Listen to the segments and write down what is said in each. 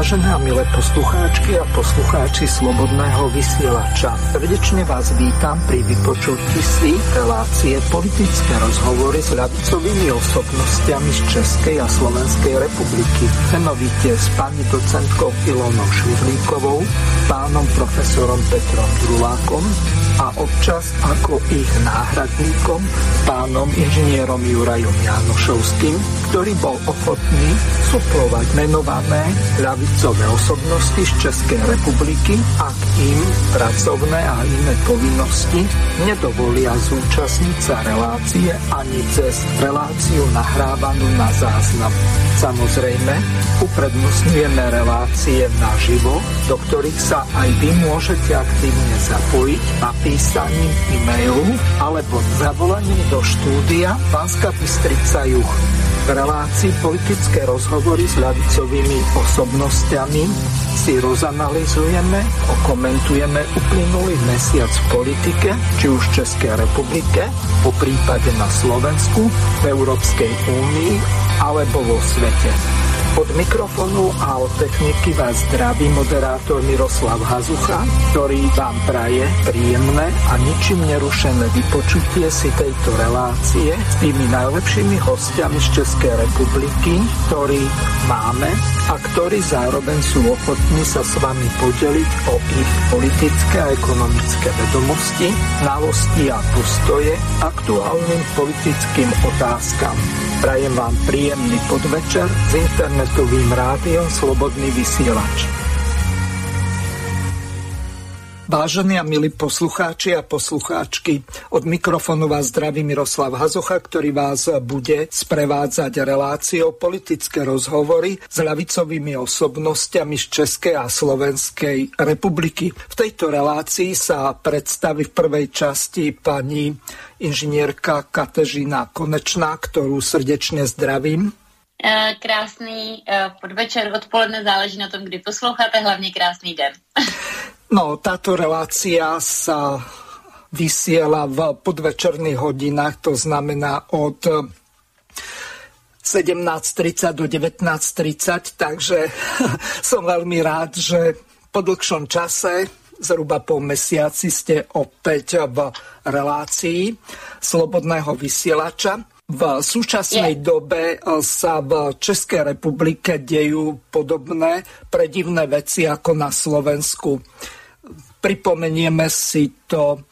Vážené a milé poslucháčky a poslucháči Slobodného vysielača, srdečne vás vítam pri vypočutí si relácie politické rozhovory s ľavicovými osobnostiami z Českej a Slovenskej republiky. Menovite s pani docentkou Ilonou Švihlikovou, pánom profesorom Petrom Drulákom a občas ako ich náhradníkom pánom inžinierom Jurajom Janošovským, ktorý bol ochotný suplovať menované ľavicové osobnosti z Českej republiky, ak im pracovné a iné povinnosti nedovolia zúčastniť sa relácie ani cez reláciu nahrávanú na záznam. Samozrejme, uprednostňujeme relácie naživo, do ktorých sa aj vy môžete aktívne zapojiť napísaním e-mailu alebo zavolaním do štúdia Banska Bystrica Juch v relácii politické rozhovory s ľavicovými osobnostiami si rozanalizujeme, okomentujeme uplynulý mesiac v politike, či už v Českej republike, po prípade na Slovensku, v Európskej únii alebo vo svete. Od mikrofónu a od techniky vás zdraví moderátor Miroslav Hazucha, ktorý vám praje príjemné a ničím nerušené vypočutie si tejto relácie s tými najlepšími hostiami z Českej republiky, ktorí máme a ktorí zároveň sú ochotní sa s vami podeliť o ich politické a ekonomické vedomosti, znalosti a postoje aktuálnym politickým otázkam. Prajem vám príjemný podvečer s internetovým rádiom Slobodný vysielač. Vážení a milí poslucháči a poslucháčky, od mikrofónu vás zdraví Miroslav Hazocha, ktorý vás bude sprevádzať reláciou politické rozhovory s ľavicovými osobnostiami z Českej a Slovenskej republiky. V tejto relácii sa predstaví v prvej časti pani inžinierka Katežina Konečná, ktorú srdečne zdravím. Eh, krásný eh, podvečer, odpoledne, záleží na tom, kdy posloucháte, hlavně krásný den. No, táto relácia sa vysiela v podvečerných hodinách, to znamená od 17.30 do 19.30, takže som veľmi rád, že po dlhšom čase, zhruba po mesiaci, ste opäť v relácii Slobodného vysielača. V súčasnej dobe sa v Českej republike dejú podobné predivné veci ako na Slovensku. Pripomenieme si to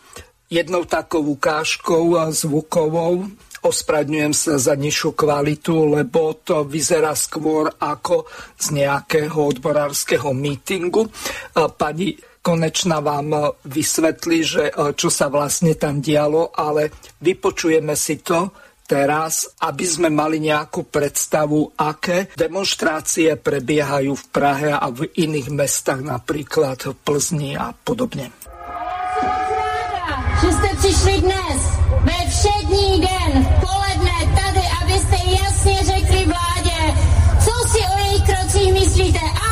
jednou takou ukážkou zvukovou. Ospravedňujem sa za nižšiu kvalitu, lebo to vyzerá skôr ako z nejakého odborárskeho mítingu. Pani Konečná vám vysvetlí, že čo sa vlastne tam dialo, ale vypočujeme si to teraz, aby sme mali nejakú predstavu, aké demonstrácie prebiehajú v Prahe a v iných mestách, napríklad v Plzni a podobne. Že ste přišli dnes ve všední den poledne tady, abyste jasně řekli vládě, co si o jejich krocích myslíte.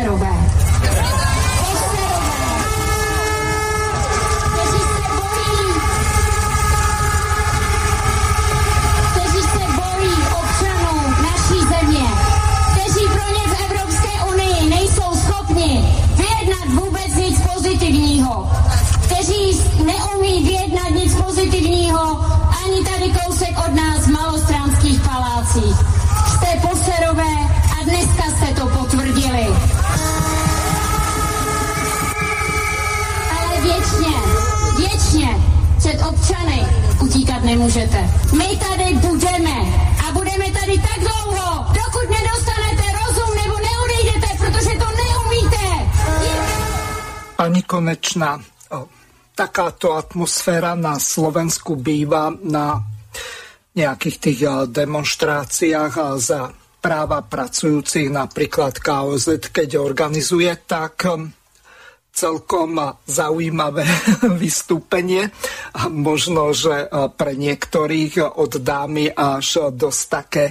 Se bojí kteří se bojí občanů naší země, kteří pro ně v Evropské unii nejsou schopni vyjednat vůbec nic pozitivního, kteří neumí vyjednat nic pozitivního ani tady kousek od nás v malostranských palácích. Občany utíkat nemůžete. My tady budeme a budeme tady tak dlouho, dokud nedostanete rozum nebo neodejdete, protože to neumíte. Pani Konečná, o, takáto atmosféra na Slovensku býva na nejakých tých a, demonstráciách za práva pracujúcich, napríklad KOZ, keď organizuje, tak um, celkom zaujímavé vystúpenie a možno, že pre niektorých od dámy až dosť také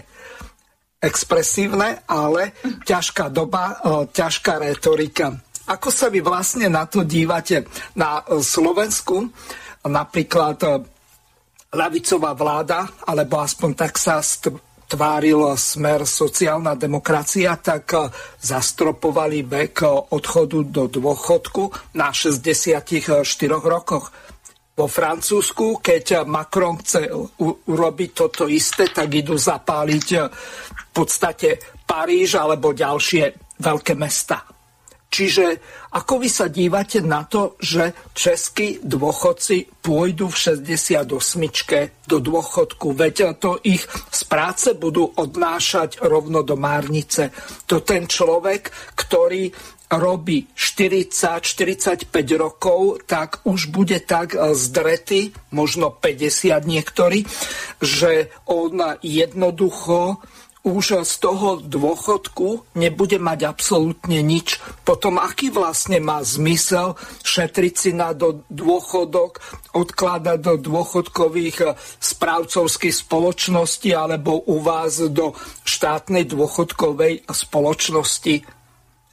expresívne, ale ťažká doba, ťažká retorika. Ako sa vy vlastne na to dívate? Na Slovensku napríklad ľavicová vláda, alebo aspoň tak sa tváril smer sociálna demokracia, tak zastropovali vek odchodu do dôchodku na 64 rokoch. Vo Francúzsku, keď Macron chce urobiť toto isté, tak idú zapáliť v podstate Paríž alebo ďalšie veľké mesta. Čiže ako vy sa dívate na to, že českí dôchodci pôjdu v 68 do dôchodku, veď to ich z práce budú odnášať rovno do márnice. To ten človek, ktorý robí 40-45 rokov, tak už bude tak zdretý, možno 50 niektorí, že on jednoducho už z toho dôchodku nebude mať absolútne nič. Potom aký vlastne má zmysel šetriť si na do dôchodok, odkladať do dôchodkových eh, správcovských spoločností alebo u vás do štátnej dôchodkovej spoločnosti.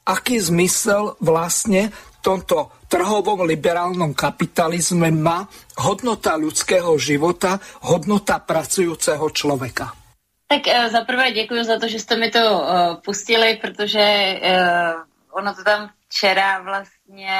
Aký zmysel vlastne v tomto trhovom liberálnom kapitalizme má hodnota ľudského života, hodnota pracujúceho človeka? Tak uh, za prvé děkuji za to, že jste mi to uh, pustili, protože uh, ono to tam včera vlastně,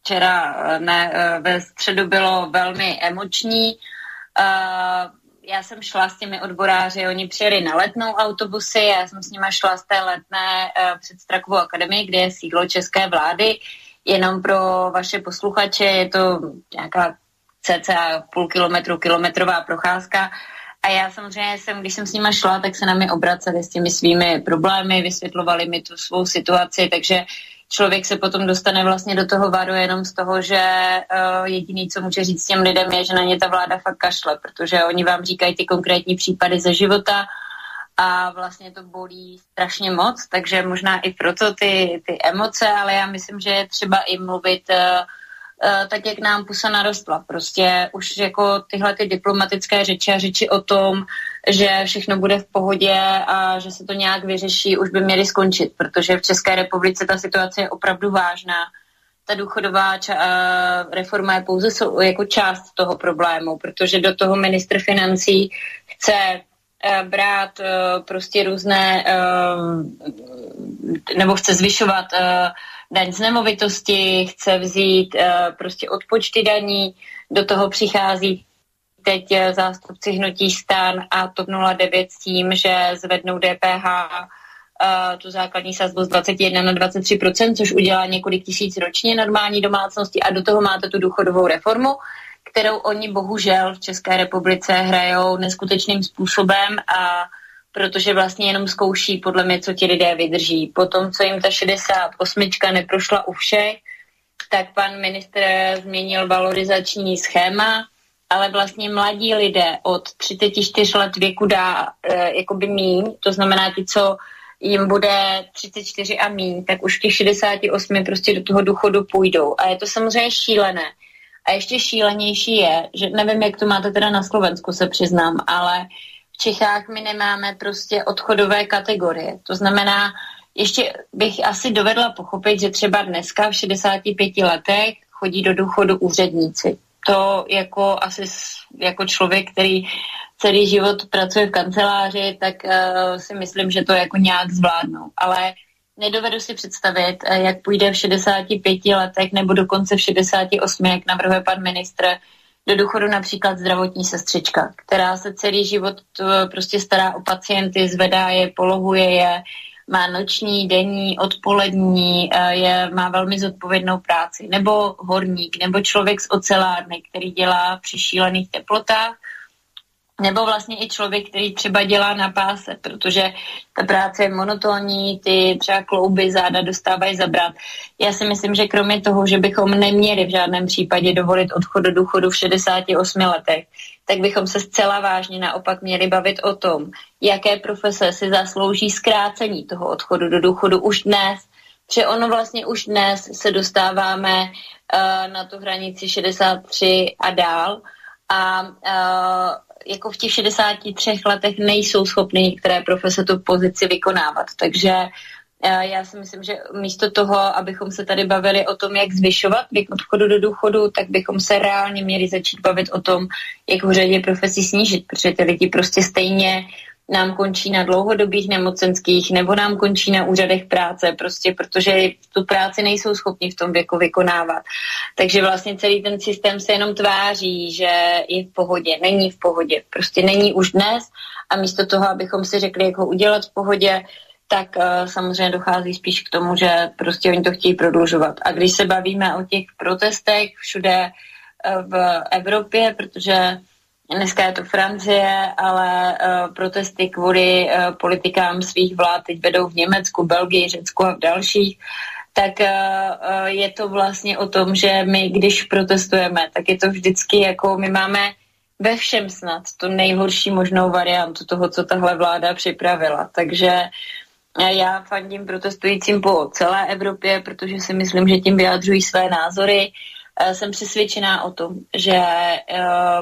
včera ne, ve středu bylo velmi emoční. Uh, já jsem šla s těmi odboráři, oni přijeli na letnou autobusy, já jsem s nimi šla z té letné uh, před Strakovou akademii, kde je sídlo české vlády. Jenom pro vaše posluchače je to nějaká cca půl kilometru, kilometrová procházka. Uh, a já samozřejmě jsem, když jsem s nima šla, tak se na mě obraceli s těmi svými problémy, vysvětlovali mi tu svou situaci, takže člověk se potom dostane vlastně do toho varu jenom z toho, že uh, jediný, co může říct těm lidem, je, že na ně ta vláda fakt kašle, protože oni vám říkají ty konkrétní případy ze života a vlastně to bolí strašně moc, takže možná i proto ty, ty emoce, ale já myslím, že je třeba i mluvit uh, tak jak nám pusa narostla. Prostě už jako tyhle ty diplomatické řeči a řeči o tom, že všechno bude v pohodě a že se to nějak vyřeší, už by měly skončit, protože v České republice ta situace je opravdu vážná. Ta důchodová eh, reforma je pouze so- jako část toho problému, protože do toho ministr financí chce uh, brát prostě různé, nebo chce zvyšovat daň z nemovitosti, chce vzít uh, prostě odpočty daní, do toho přichází teď uh, zástupci hnutí stan a TOP 09 s tím, že zvednou DPH uh, tu základní sazbu z 21 na 23% což udělá několik tisíc ročně normální domácnosti a do toho máte tu důchodovou reformu, kterou oni bohužel v České republice hrajou neskutečným způsobem a protože vlastně jenom zkouší podle mě, co ti lidé vydrží. Potom, co jim ta 68 neprošla u všech, tak pan ministr změnil valorizační schéma, ale vlastně mladí lidé od 34 let věku dá e, jakoby míň, to znamená ti, co jim bude 34 a míň, tak už těch 68 prostě do toho důchodu půjdou. A je to samozřejmě šílené. A ještě šílenější je, že nevím, jak to máte teda na Slovensku, se přiznám, ale v Čechách my nemáme prostě odchodové kategorie. To znamená, ještě bych asi dovedla pochopit, že třeba dneska v 65 letech chodí do důchodu úředníci. To jako asi jako člověk, který celý život pracuje v kanceláři, tak uh, si myslím, že to jako nějak zvládnou. Ale nedovedu si představit, uh, jak půjde v 65 letech nebo dokonce v 68, jak navrhuje pan ministr, do důchodu například zdravotní sestřička, která se celý život uh, prostě stará o pacienty, zvedá je, polohuje je, má noční, denní, odpolední, je, má velmi zodpovědnou práci. Nebo horník, nebo člověk z ocelárny, který dělá při šílených teplotách nebo vlastně i člověk, který třeba dělá na páse, protože ta práce je monotónní, ty třeba klouby, záda dostávají zabrat. Já si myslím, že kromě toho, že bychom neměli v žádném případě dovolit odchod do důchodu v 68 letech, tak bychom se zcela vážně naopak měli bavit o tom, jaké profese si zaslouží zkrácení toho odchodu do důchodu už dnes, že ono vlastně už dnes se dostáváme uh, na tu hranici 63 a dál a uh, jako v těch 63 letech nejsou schopny některé profese tu pozici vykonávat. Takže eh, já si myslím, že místo toho, abychom se tady bavili o tom, jak zvyšovat věk odchodu do důchodu, tak bychom se reálně měli začít bavit o tom, jak v řadě profesí snížit, protože ty lidi prostě stejně nám končí na dlouhodobých nemocenských nebo nám končí na úřadech práce, prostě protože tu práci nejsou schopni v tom věku vykonávat. Takže vlastně celý ten systém se jenom tváří, že je v pohodě. Není v pohodě. Prostě není už dnes a místo toho, abychom si řekli, jak ho udělat v pohodě, tak uh, samozřejmě dochází spíš k tomu, že prostě oni to chtějí prodlužovat. A když se bavíme o těch protestech všude uh, v Evropě, protože Dneska je to Francie, ale uh, protesty kvůli uh, politikám svých vlád teď vedou v Německu, Belgii, Řecku a v dalších. Tak uh, je to vlastně o tom, že my, když protestujeme, tak je to vždycky jako my máme ve všem snad tu nejhorší možnou variantu toho, co tahle vláda připravila. Takže já fandím protestujícím po celé Evropě, protože si myslím, že tím vyjadřují své názory. Eh, jsem přesvědčená o tom, že eh,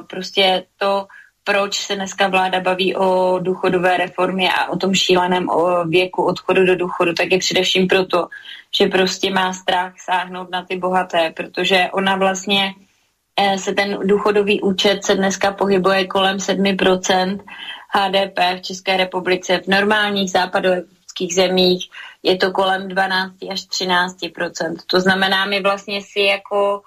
prostě to, proč se dneska vláda baví o důchodové reformě a o tom šíleném věku odchodu do důchodu, tak je především proto, že prostě má strach sáhnout na ty bohaté, protože ona vlastně eh, se ten důchodový účet se dneska pohybuje kolem 7% HDP v České republice. V normálních západoevropských zemích je to kolem 12 až 13% To znamená, my vlastně si jako uh,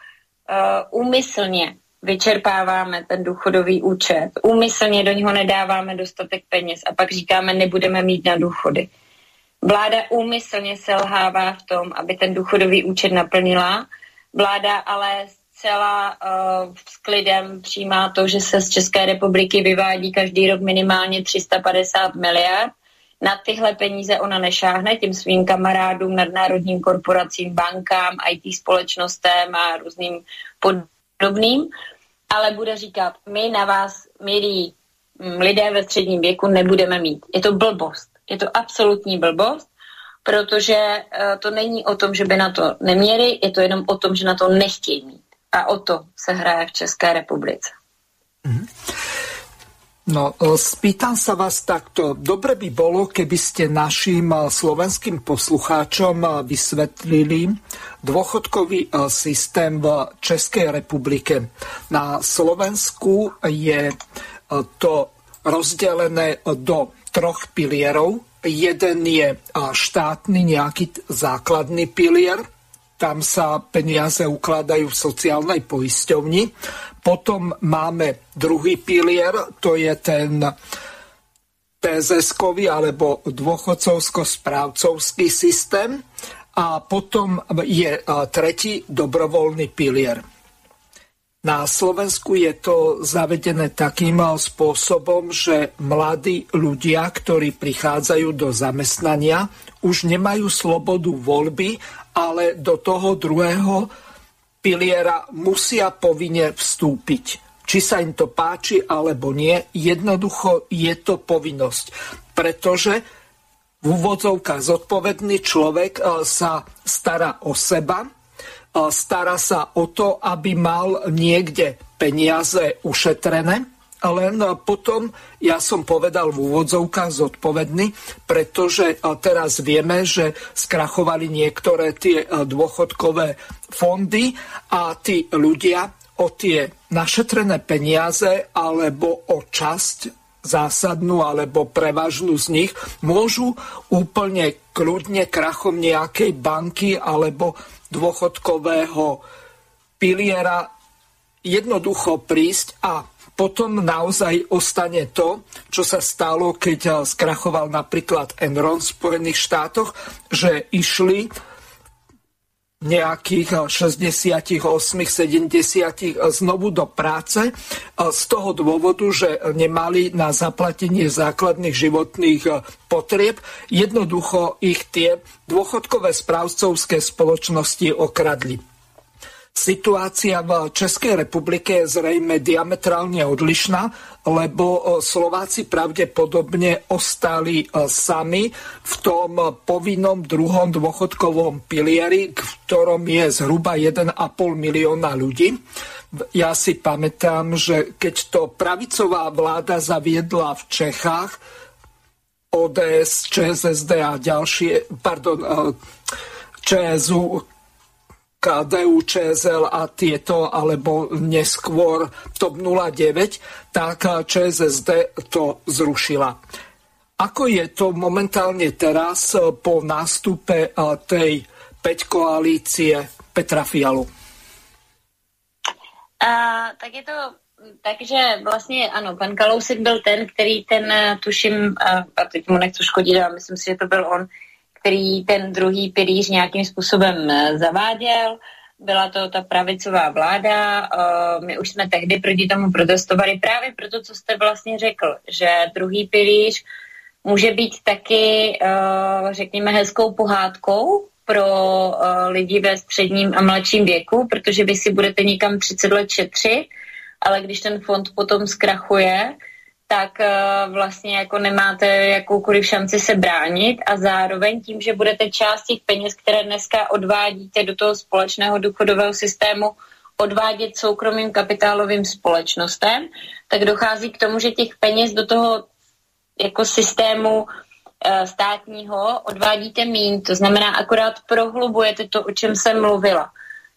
úmyslně vyčerpáváme ten důchodový účet, úmyslně do něho nedáváme dostatek peněz a pak říkáme, nebudeme mít na důchody. Vláda úmyslně selhává v tom, aby ten důchodový účet naplnila. Vláda ale zcela uh, s klidem přijímá to, že se z České republiky vyvádí každý rok minimálně 350 miliard na tyhle peníze ona nešáhne těm svým kamarádům, nadnárodním korporacím, bankám, IT společnostem a různým podobným, ale bude říkat, my na vás, milí mm, lidé ve středním věku, nebudeme mít. Je to blbost. Je to absolutní blbost, protože uh, to není o tom, že by na to neměli, je to jenom o tom, že na to nechtějí mít. A o to se hraje v České republice. Mm-hmm. No, e, spýtam sa vás takto. Dobre by bolo, keby ste našim e, slovenským poslucháčom e, vysvetlili dôchodkový systém v Českej republike. Na Slovensku je to rozdelené do troch pilierov. Jeden je štátny nejaký základný pilier, tam sa peniaze ukladajú v sociálnej poisťovni. Potom máme druhý pilier, to je ten PZS-kový alebo dôchodcovsko-správcovský systém a potom je tretí dobrovoľný pilier. Na Slovensku je to zavedené takým spôsobom, že mladí ľudia, ktorí prichádzajú do zamestnania, už nemajú slobodu voľby, ale do toho druhého piliera musia povinne vstúpiť. Či sa im to páči alebo nie, jednoducho je to povinnosť. Pretože v úvodzovkách zodpovedný človek sa stará o seba, stará sa o to, aby mal niekde peniaze ušetrené, len potom ja som povedal v úvodzovkách zodpovedný, pretože teraz vieme, že skrachovali niektoré tie dôchodkové fondy a tí ľudia o tie našetrené peniaze alebo o časť zásadnú alebo prevažnú z nich môžu úplne kľudne krachom nejakej banky alebo dôchodkového piliera jednoducho prísť a potom naozaj ostane to, čo sa stalo, keď skrachoval napríklad Enron v Spojených štátoch, že išli nejakých 68, 70 znovu do práce z toho dôvodu, že nemali na zaplatenie základných životných potrieb. Jednoducho ich tie dôchodkové správcovské spoločnosti okradli. Situácia v Českej republike je zrejme diametrálne odlišná, lebo e, Slováci pravdepodobne ostali e, sami v tom povinnom druhom dôchodkovom pilieri, v ktorom je zhruba 1,5 milióna ľudí. Ja si pamätám, že keď to pravicová vláda zaviedla v Čechách, ODS, ČSSD a ďalšie, pardon, e, ČSU, KDU, ČSL a tieto, alebo neskôr TOP 09, tak ČSSD to zrušila. Ako je to momentálne teraz po nástupe tej 5 koalície Petra Fialu? A, tak je to takže vlastně ano, pan Kalousek byl ten, který ten, tuším, a teď mu nechci škodit, ale myslím si, že to byl on, který ten druhý pilíř nějakým způsobem eh, zaváděl. Byla to ta pravicová vláda, eh, my už jsme tehdy proti tomu protestovali právě proto, co jste vlastně řekl, že druhý pilíř může být taky, eh, řekněme, hezkou pohádkou pro lidi ve středním a mladším věku, protože vy si budete někam 30 let šetřit, ale když ten fond potom zkrachuje, tak uh, vlastně jako nemáte jakoukoliv šanci se bránit a zároveň tím, že budete část těch peněz, které dneska odvádíte do toho společného důchodového systému, odvádět soukromým kapitálovým společnostem, tak dochází k tomu, že těch peněz do toho jako systému uh, státního odvádíte mín. To znamená, akorát prohlubujete to, o čem jsem mluvila.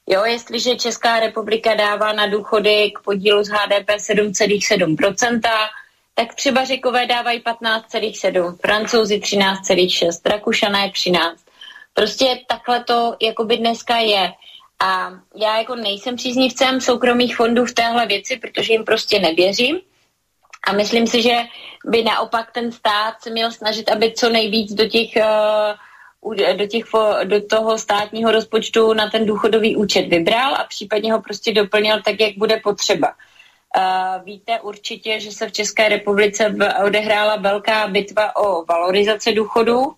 Jo, jestliže Česká republika dává na důchody k podílu z HDP 7,7%, tak třeba řekové dávají 15,7, francouzi 13,6, rakušané 13. Prostě takhle to jakoby dneska je. A já jako nejsem příznivcem soukromých fondů v téhle věci, protože jim prostě nevěřím. A myslím si, že by naopak ten stát se měl snažit, aby co nejvíc do těch, eh, do, těch, do toho státního rozpočtu na ten důchodový účet vybral a případně ho prostě doplnil tak, jak bude potřeba. Uh, víte určitě, že se v České republice odehrála velká bitva o valorizaci důchodu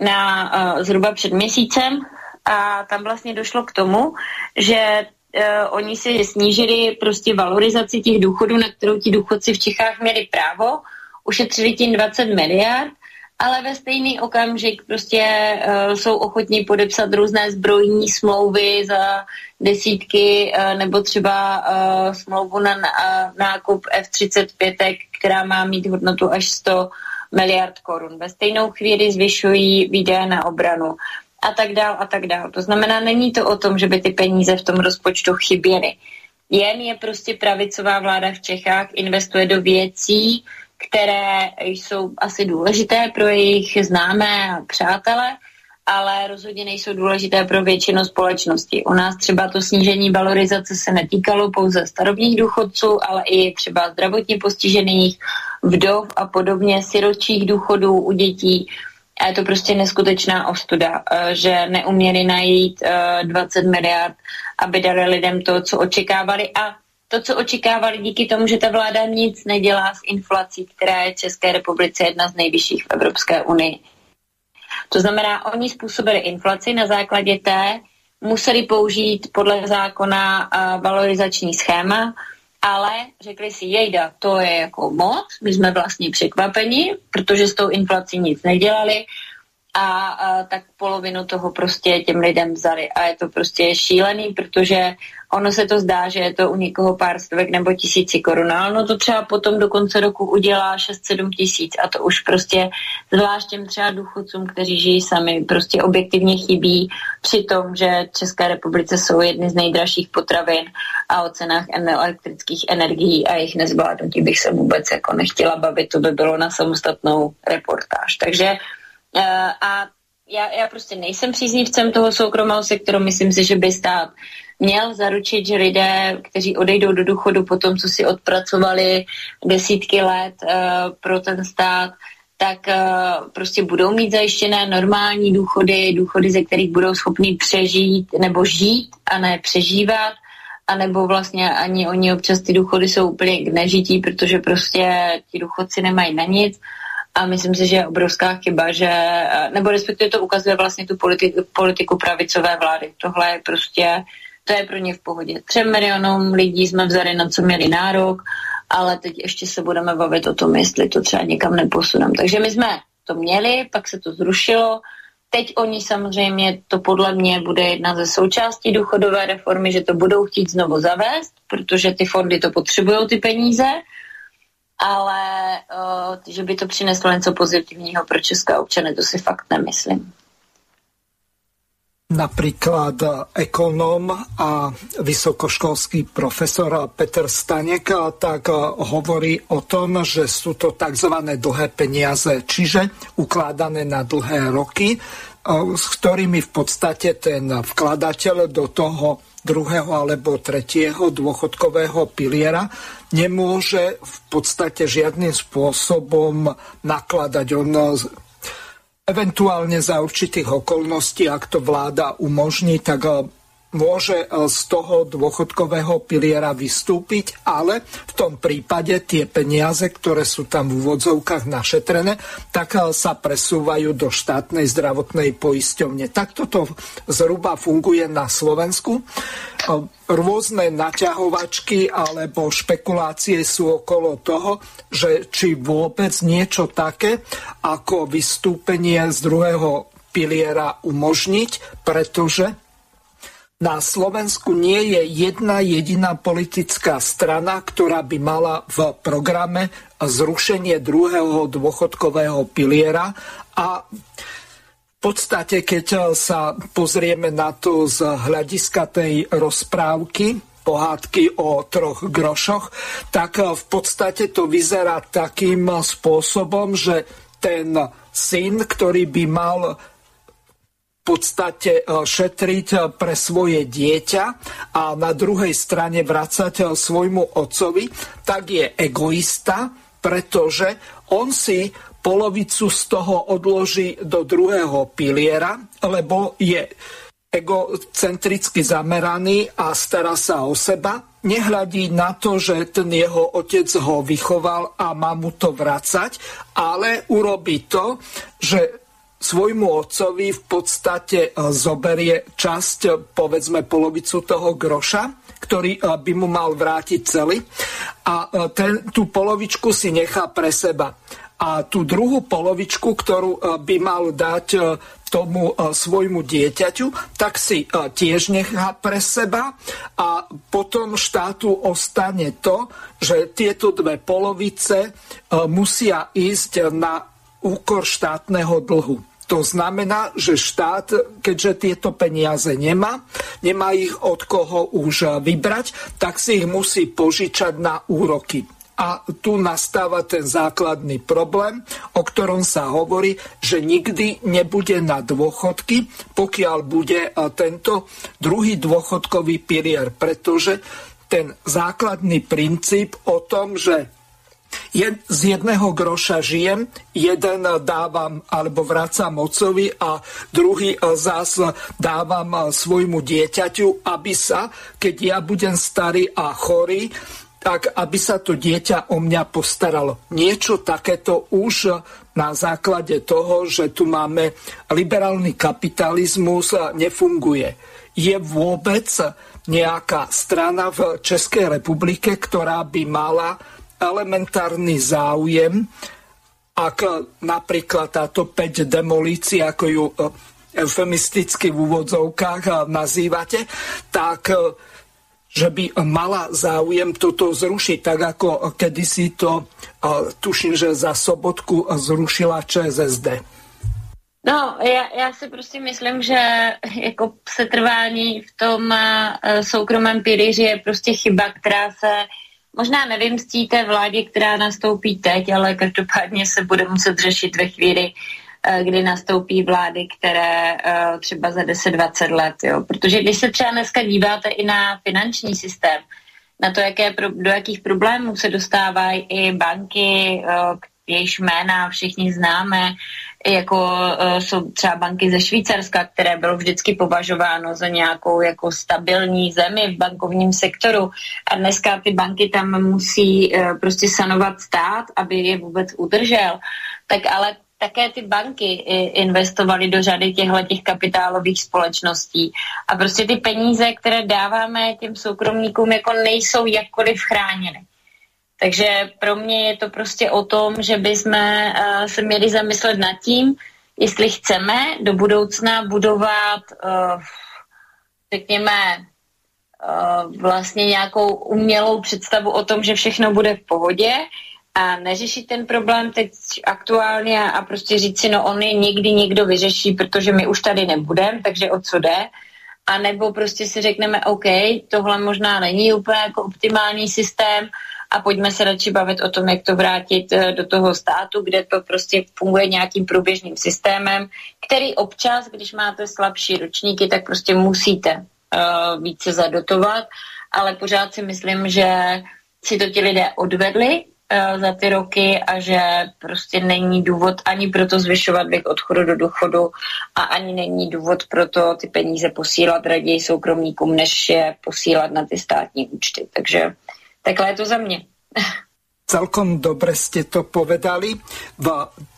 na uh, zhruba před měsícem. A tam vlastně došlo k tomu, že uh, oni si snížili prostě valorizaci těch důchodů, na kterou ti důchodci v Čechách měli právo, ušetřili tím 20 miliard ale ve stejný okamžik prostě uh, jsou ochotní podepsat různé zbrojní smlouvy za desítky uh, nebo třeba uh, smlouvu na, na nákup F-35, která má mít hodnotu až 100 miliard korun. Ve stejnou chvíli zvyšují výdaje na obranu a tak dál a tak dál. To znamená, není to o tom, že by ty peníze v tom rozpočtu chyběly. Jen je prostě pravicová vláda v Čechách, investuje do věcí, které jsou asi důležité pro jejich známé a přátele, ale rozhodně nejsou důležité pro většinu společnosti. U nás třeba to snížení valorizace se netýkalo pouze starobních důchodců, ale i třeba zdravotně postižených, vdov a podobně, siročích důchodů u dětí. A je to prostě neskutečná ostuda, eh, že neuměli najít 20 miliard, aby dali lidem to, co očekávali a to, co očekávali díky tomu, že ta vláda nic nedělá s inflací, která je v České republice jedna z nejvyšších v Evropské unii. To znamená, oni způsobili inflaci na základě té, museli použít podle zákona uh, valorizační schéma, ale řekli si, jejda, to je jako moc, my jsme vlastně překvapeni, protože s tou inflací nic nedělali, a, a tak polovinu toho prostě těm lidem vzali. A je to prostě šílený, protože ono se to zdá, že je to u někoho pár stovek nebo tisíci korun, ale no to třeba potom do konce roku udělá 6-7 tisíc a to už prostě zvlášť těm třeba důchodcům, kteří žijí sami, prostě objektivně chybí při tom, že v České republice jsou jedny z nejdražších potravin a o cenách elektrických energií a jejich nezvládnutí bych se vůbec jako nechtěla bavit, to by bylo na samostatnou reportáž. Takže a já, já prostě nejsem příznivcem toho soukromého sektoru, myslím si, že by stát měl zaručit, že lidé, kteří odejdou do důchodu po tom, co si odpracovali desítky let uh, pro ten stát, tak uh, prostě budou mít zajištěné normální důchody, důchody, ze kterých budou schopni přežít nebo žít a ne přežívat, a nebo vlastně ani oni občas ty důchody jsou úplně k nežití, protože prostě ti důchodci nemají na nic a myslím si, že je obrovská chyba, že, nebo respektive to ukazuje vlastně tu politiku, politiku pravicové vlády. Tohle je prostě, to je pro ně v pohodě. Třem milionům lidí jsme vzali na co měli nárok, ale teď ještě se budeme bavit o tom, jestli to třeba někam neposuneme. Takže my jsme to měli, pak se to zrušilo, Teď oni samozřejmě, to podle mě bude jedna ze součástí důchodové reformy, že to budou chtít znovu zavést, protože ty fondy to potřebují, ty peníze ale uh, že by to přineslo něco pozitivního pro české občany, to si fakt nemyslím. Napríklad ekonóm a vysokoškolský profesor Peter Stanek tak hovorí o tom, že sú to tzv. dlhé peniaze, čiže ukladané na dlhé roky, s ktorými v podstate ten vkladateľ do toho druhého alebo tretieho dôchodkového piliera nemôže v podstate žiadnym spôsobom nakladať. On eventuálne za určitých okolností, ak to vláda umožní, tak môže e, z toho dôchodkového piliera vystúpiť, ale v tom prípade tie peniaze, ktoré sú tam v úvodzovkách našetrené, tak e, sa presúvajú do štátnej zdravotnej poisťovne. Takto to zhruba funguje na Slovensku. E, rôzne naťahovačky alebo špekulácie sú okolo toho, že či vôbec niečo také ako vystúpenie z druhého piliera umožniť, pretože na Slovensku nie je jedna jediná politická strana, ktorá by mala v programe zrušenie druhého dôchodkového piliera a v podstate, keď sa pozrieme na to z hľadiska tej rozprávky, pohádky o troch grošoch, tak v podstate to vyzerá takým spôsobom, že ten syn, ktorý by mal podstate e, šetriť e, pre svoje dieťa a na druhej strane vracať e, svojmu otcovi, tak je egoista, pretože on si polovicu z toho odloží do druhého piliera, lebo je egocentricky zameraný a stará sa o seba. Nehľadí na to, že ten jeho otec ho vychoval a má mu to vracať, ale urobí to, že svojmu otcovi v podstate e, zoberie časť, e, povedzme polovicu toho groša, ktorý e, by mu mal vrátiť celý a ten, tú polovičku si nechá pre seba. A tú druhú polovičku, ktorú by mal dať tomu svojmu dieťaťu, tak si tiež nechá pre seba a potom štátu ostane to, že tieto dve polovice musia ísť na úkor štátneho dlhu. To znamená, že štát, keďže tieto peniaze nemá, nemá ich od koho už vybrať, tak si ich musí požičať na úroky. A tu nastáva ten základný problém, o ktorom sa hovorí, že nikdy nebude na dôchodky, pokiaľ bude tento druhý dôchodkový pilier, pretože ten základný princíp o tom, že Je, z jedného groša žijem, jeden dávam alebo vracam ocovi a druhý zás dávam svojmu dieťaťu, aby sa, keď ja budem starý a chorý, tak aby sa to dieťa o mňa postaralo. Niečo takéto už na základe toho, že tu máme liberálny kapitalizmus, nefunguje. Je vôbec nejaká strana v Českej republike, ktorá by mala elementárny záujem, ak napríklad táto 5 demolícií, ako ju e, eufemisticky v úvodzovkách e, nazývate, tak e, že by mala záujem toto zrušiť, tak ako kedysi to, tuším, že za sobotku zrušila ČSSD. No, já, já si prostě myslím, že jako setrvání v tom uh, soukromém pilíři je prostě chyba, která se možná nevymstí té vládě, která nastoupí teď, ale každopádně se bude muset řešit ve chvíli, Eh, kdy nastoupí vlády, které eh, třeba za 10-20 let. Jo. Protože když se třeba dneska díváte i na finanční systém, na to, jaké, do jakých problémů se dostávají i banky, eh, jejichž jména všichni známe, jako jsou třeba banky ze Švýcarska, které bylo vždycky považováno za nějakou jako stabilní zemi v bankovním sektoru a dneska ty banky tam musí prostě sanovat stát, aby je vůbec udržel, tak ale také ty banky investovaly do řady těchto těch kapitálových společností. A prostě ty peníze, které dáváme těm soukromníkům, jako nejsou jakkoliv chráněny. Takže pro mě je to prostě o tom, že bychom uh, se měli zamyslet nad tím, jestli chceme do budoucna budovat, uh, řekněme, uh, vlastně nějakou umělou představu o tom, že všechno bude v pohodě, a neřešit ten problém teď aktuálně a prostě říct si, no on je někdy někdo vyřeší, protože my už tady nebudeme, takže o co jde. A nebo prostě si řekneme, OK, tohle možná není úplně jako optimální systém a pojďme se radši bavit o tom, jak to vrátit eh, do toho státu, kde to prostě funguje nějakým průběžným systémem, který občas, když máte slabší ročníky, tak prostě musíte uh, více zadotovat, ale pořád si myslím, že si to ti lidé odvedli Eh, za ty roky a že prostě není důvod ani pro to zvyšovat věk odchodu do důchodu a ani není důvod pro to ty peníze posílat raději soukromníkům, než je posílat na ty státní účty. Takže takhle je to za mě. Celkom dobre ste to povedali. V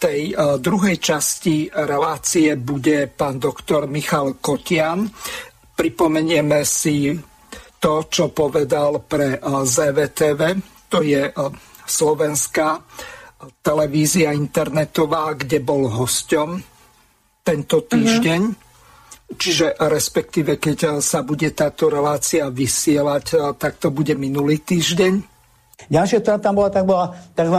tej uh, druhej časti relácie bude pán doktor Michal Kotian. Pripomenieme si to, čo povedal pre uh, ZVTV. To je uh, slovenská televízia internetová, kde bol hosťom tento mhm. týždeň. Uh-huh. Čiže respektíve, keď sa bude táto relácia vysielať, tak to bude minulý týždeň. Ďalšia, ktorá tam bola, tak bola tzv.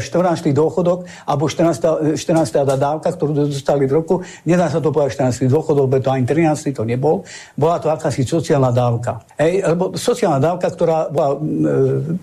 14. dôchodok alebo 14. 14. dávka, ktorú dostali v roku. Nedá sa to povedať 14. dôchodok, lebo to ani 13. to nebol. Bola to akási sociálna dávka. Ej, lebo sociálna dávka, ktorá bola e,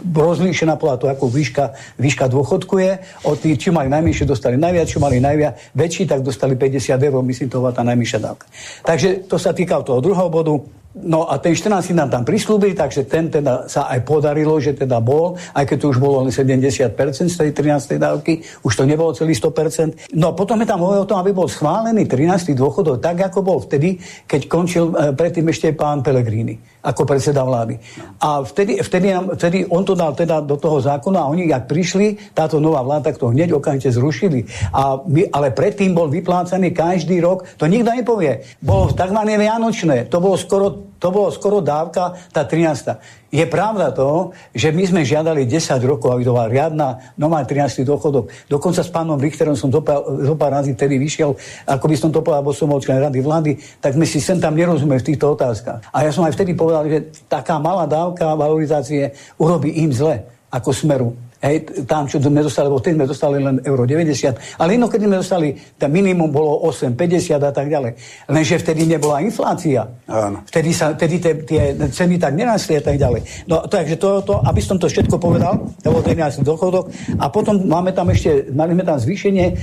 rozlíšená podľa toho, ako výška, výška dôchodku je. Od tých, či mali najmenšie, dostali najviac, čo mali najviac, väčší, tak dostali 50 eur, myslím, to bola tá najmenšia dávka. Takže to sa týka toho druhého bodu. No a ten 14 nám tam prislúbili, takže ten teda sa aj podarilo, že teda bol, aj keď to už bolo len 70% z tej 13. dávky, už to nebolo celý 100%. No potom je tam hovoril o tom, aby bol schválený 13. dôchodok tak, ako bol vtedy, keď končil e, predtým ešte pán Pelegrini ako predseda vlády. A vtedy, vtedy, vtedy on to dal teda do toho zákona a oni, ak prišli, táto nová vláda, tak to hneď okamžite zrušili. A my, ale predtým bol vyplácaný každý rok, to nikto nepovie, bolo tzv. vianočné, to bolo skoro to bolo skoro dávka, tá 13. Je pravda to, že my sme žiadali 10 rokov, aby to bola riadna nová 13. dôchodok. Dokonca s pánom Richterom som zo pár razy vtedy vyšiel, ako by som to povedal, bo som bol člen rady vlády, tak my si sem tam nerozumeli v týchto otázkach. A ja som aj vtedy povedal, že taká malá dávka valorizácie urobí im zle ako smeru. Hej, tam, čo sme dostali, lebo vtedy sme dostali len euro 90, ale inokedy sme dostali, tam minimum bolo 8,50 a tak ďalej. Lenže vtedy nebola inflácia. Áno. Vtedy, sa, vtedy tie, tie ceny tak nerastli a tak ďalej. No takže to, to, aby som to všetko povedal, to bol 13 dochodok. A potom máme tam ešte, mali sme tam zvýšenie e,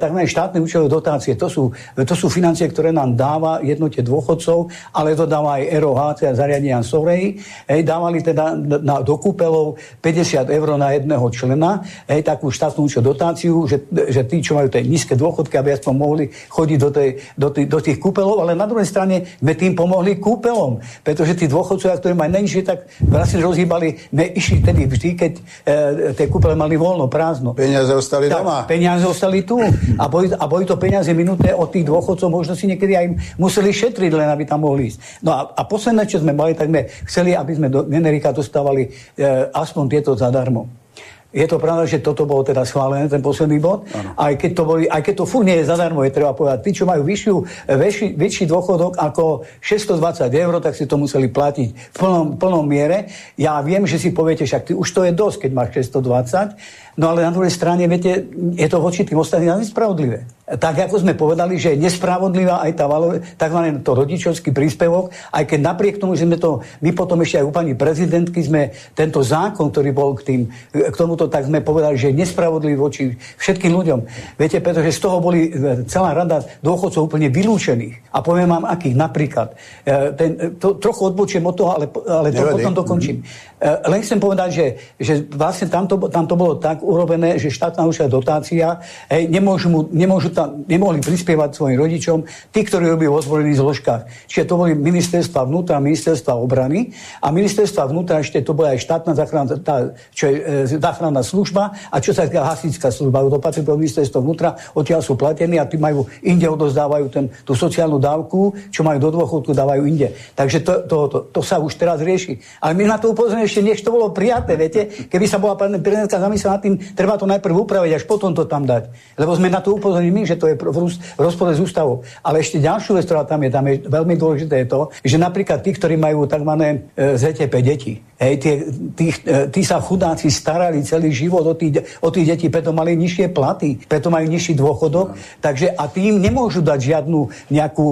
tzv. štátne účelové dotácie. To sú, to sú financie, ktoré nám dáva jednote dôchodcov, ale to dáva aj ROH, teda zariadenia Sorej. Hej, dávali teda na, do kúpelov 50 eur na jedného jedného člena, hej, takú štátnu dotáciu, že, že tí, čo majú tie nízke dôchodky, aby aspoň mohli chodiť do, tej, do, tých, do tých kúpelov, ale na druhej strane sme tým pomohli kúpelom, pretože tí dôchodcovia, ktorí majú najnižšie, tak vlastne rozhýbali, sme išli tedy vždy, keď e, tie kúpele mali voľno, prázdno. Peniaze ostali tak, doma. Peniaze ostali tu. A boli, a boli to peniaze minuté od tých dôchodcov, možno si niekedy aj museli šetriť, len aby tam mohli ísť. No a, a posledné, čo sme mali, tak sme chceli, aby sme do generika dostávali e, aspoň tieto zadarmo. Je to pravda, že toto bolo teda schválené, ten posledný bod. Aj keď, to boli, aj keď to furt nie je zadarmo, je treba povedať. Tí, čo majú vyššiu, väčší, väčší dôchodok ako 620 eur, tak si to museli platiť v plnom, plnom miere. Ja viem, že si poviete, však ty, už to je dosť, keď máš 620 No ale na druhej strane, viete, je to voči tým ostatným nespravodlivé. Tak ako sme povedali, že je nespravodlivá aj tá tzv. to rodičovský príspevok, aj keď napriek tomu, že sme to, my potom ešte aj u pani prezidentky sme tento zákon, ktorý bol k, tým, k tomuto, tak sme povedali, že je nespravodlivý voči všetkým ľuďom. Viete, pretože z toho boli e, celá rada dôchodcov úplne vylúčených. A poviem vám, akých napríklad. E, ten, to, trochu odbočím od toho, ale, ale to potom dokončím. Mm-hmm. Len chcem povedať, že, že vlastne tam to, tam to bolo tak, urobené, že štátna už dotácia, hej, nemôžu, nemôžu tam, nemohli prispievať svojim rodičom tí, ktorí robili vo zvolených zložkách. Čiže to boli ministerstva vnútra, ministerstva obrany a ministerstva vnútra ešte to bola aj štátna záchranná, tá, čo je e, záchranná služba a čo sa týka hasičská služba. To patrí do ministerstva vnútra, odtiaľ sú platení a tí majú inde odozdávajú ten, tú sociálnu dávku, čo majú do dôchodku, dávajú inde. Takže to, to, to, to sa už teraz rieši. Ale my na to upozorňujeme ešte, nech to bolo prijaté, viete, keby sa bola pani prezidentka zamyslela nad tým, treba to najprv upraviť, až potom to tam dať. Lebo sme na to upozornili my, že to je v rozpore s ústavou. Ale ešte ďalšiu vec, ktorá tam je, tam je veľmi dôležité je to, že napríklad tí, ktorí majú tzv. E, ZTP deti, hej, tí, tí, e, tí sa chudáci starali celý život o tých, o tých detí, preto mali nižšie platy, preto majú nižší dôchodok, no. takže a tým nemôžu dať žiadnu nejakú,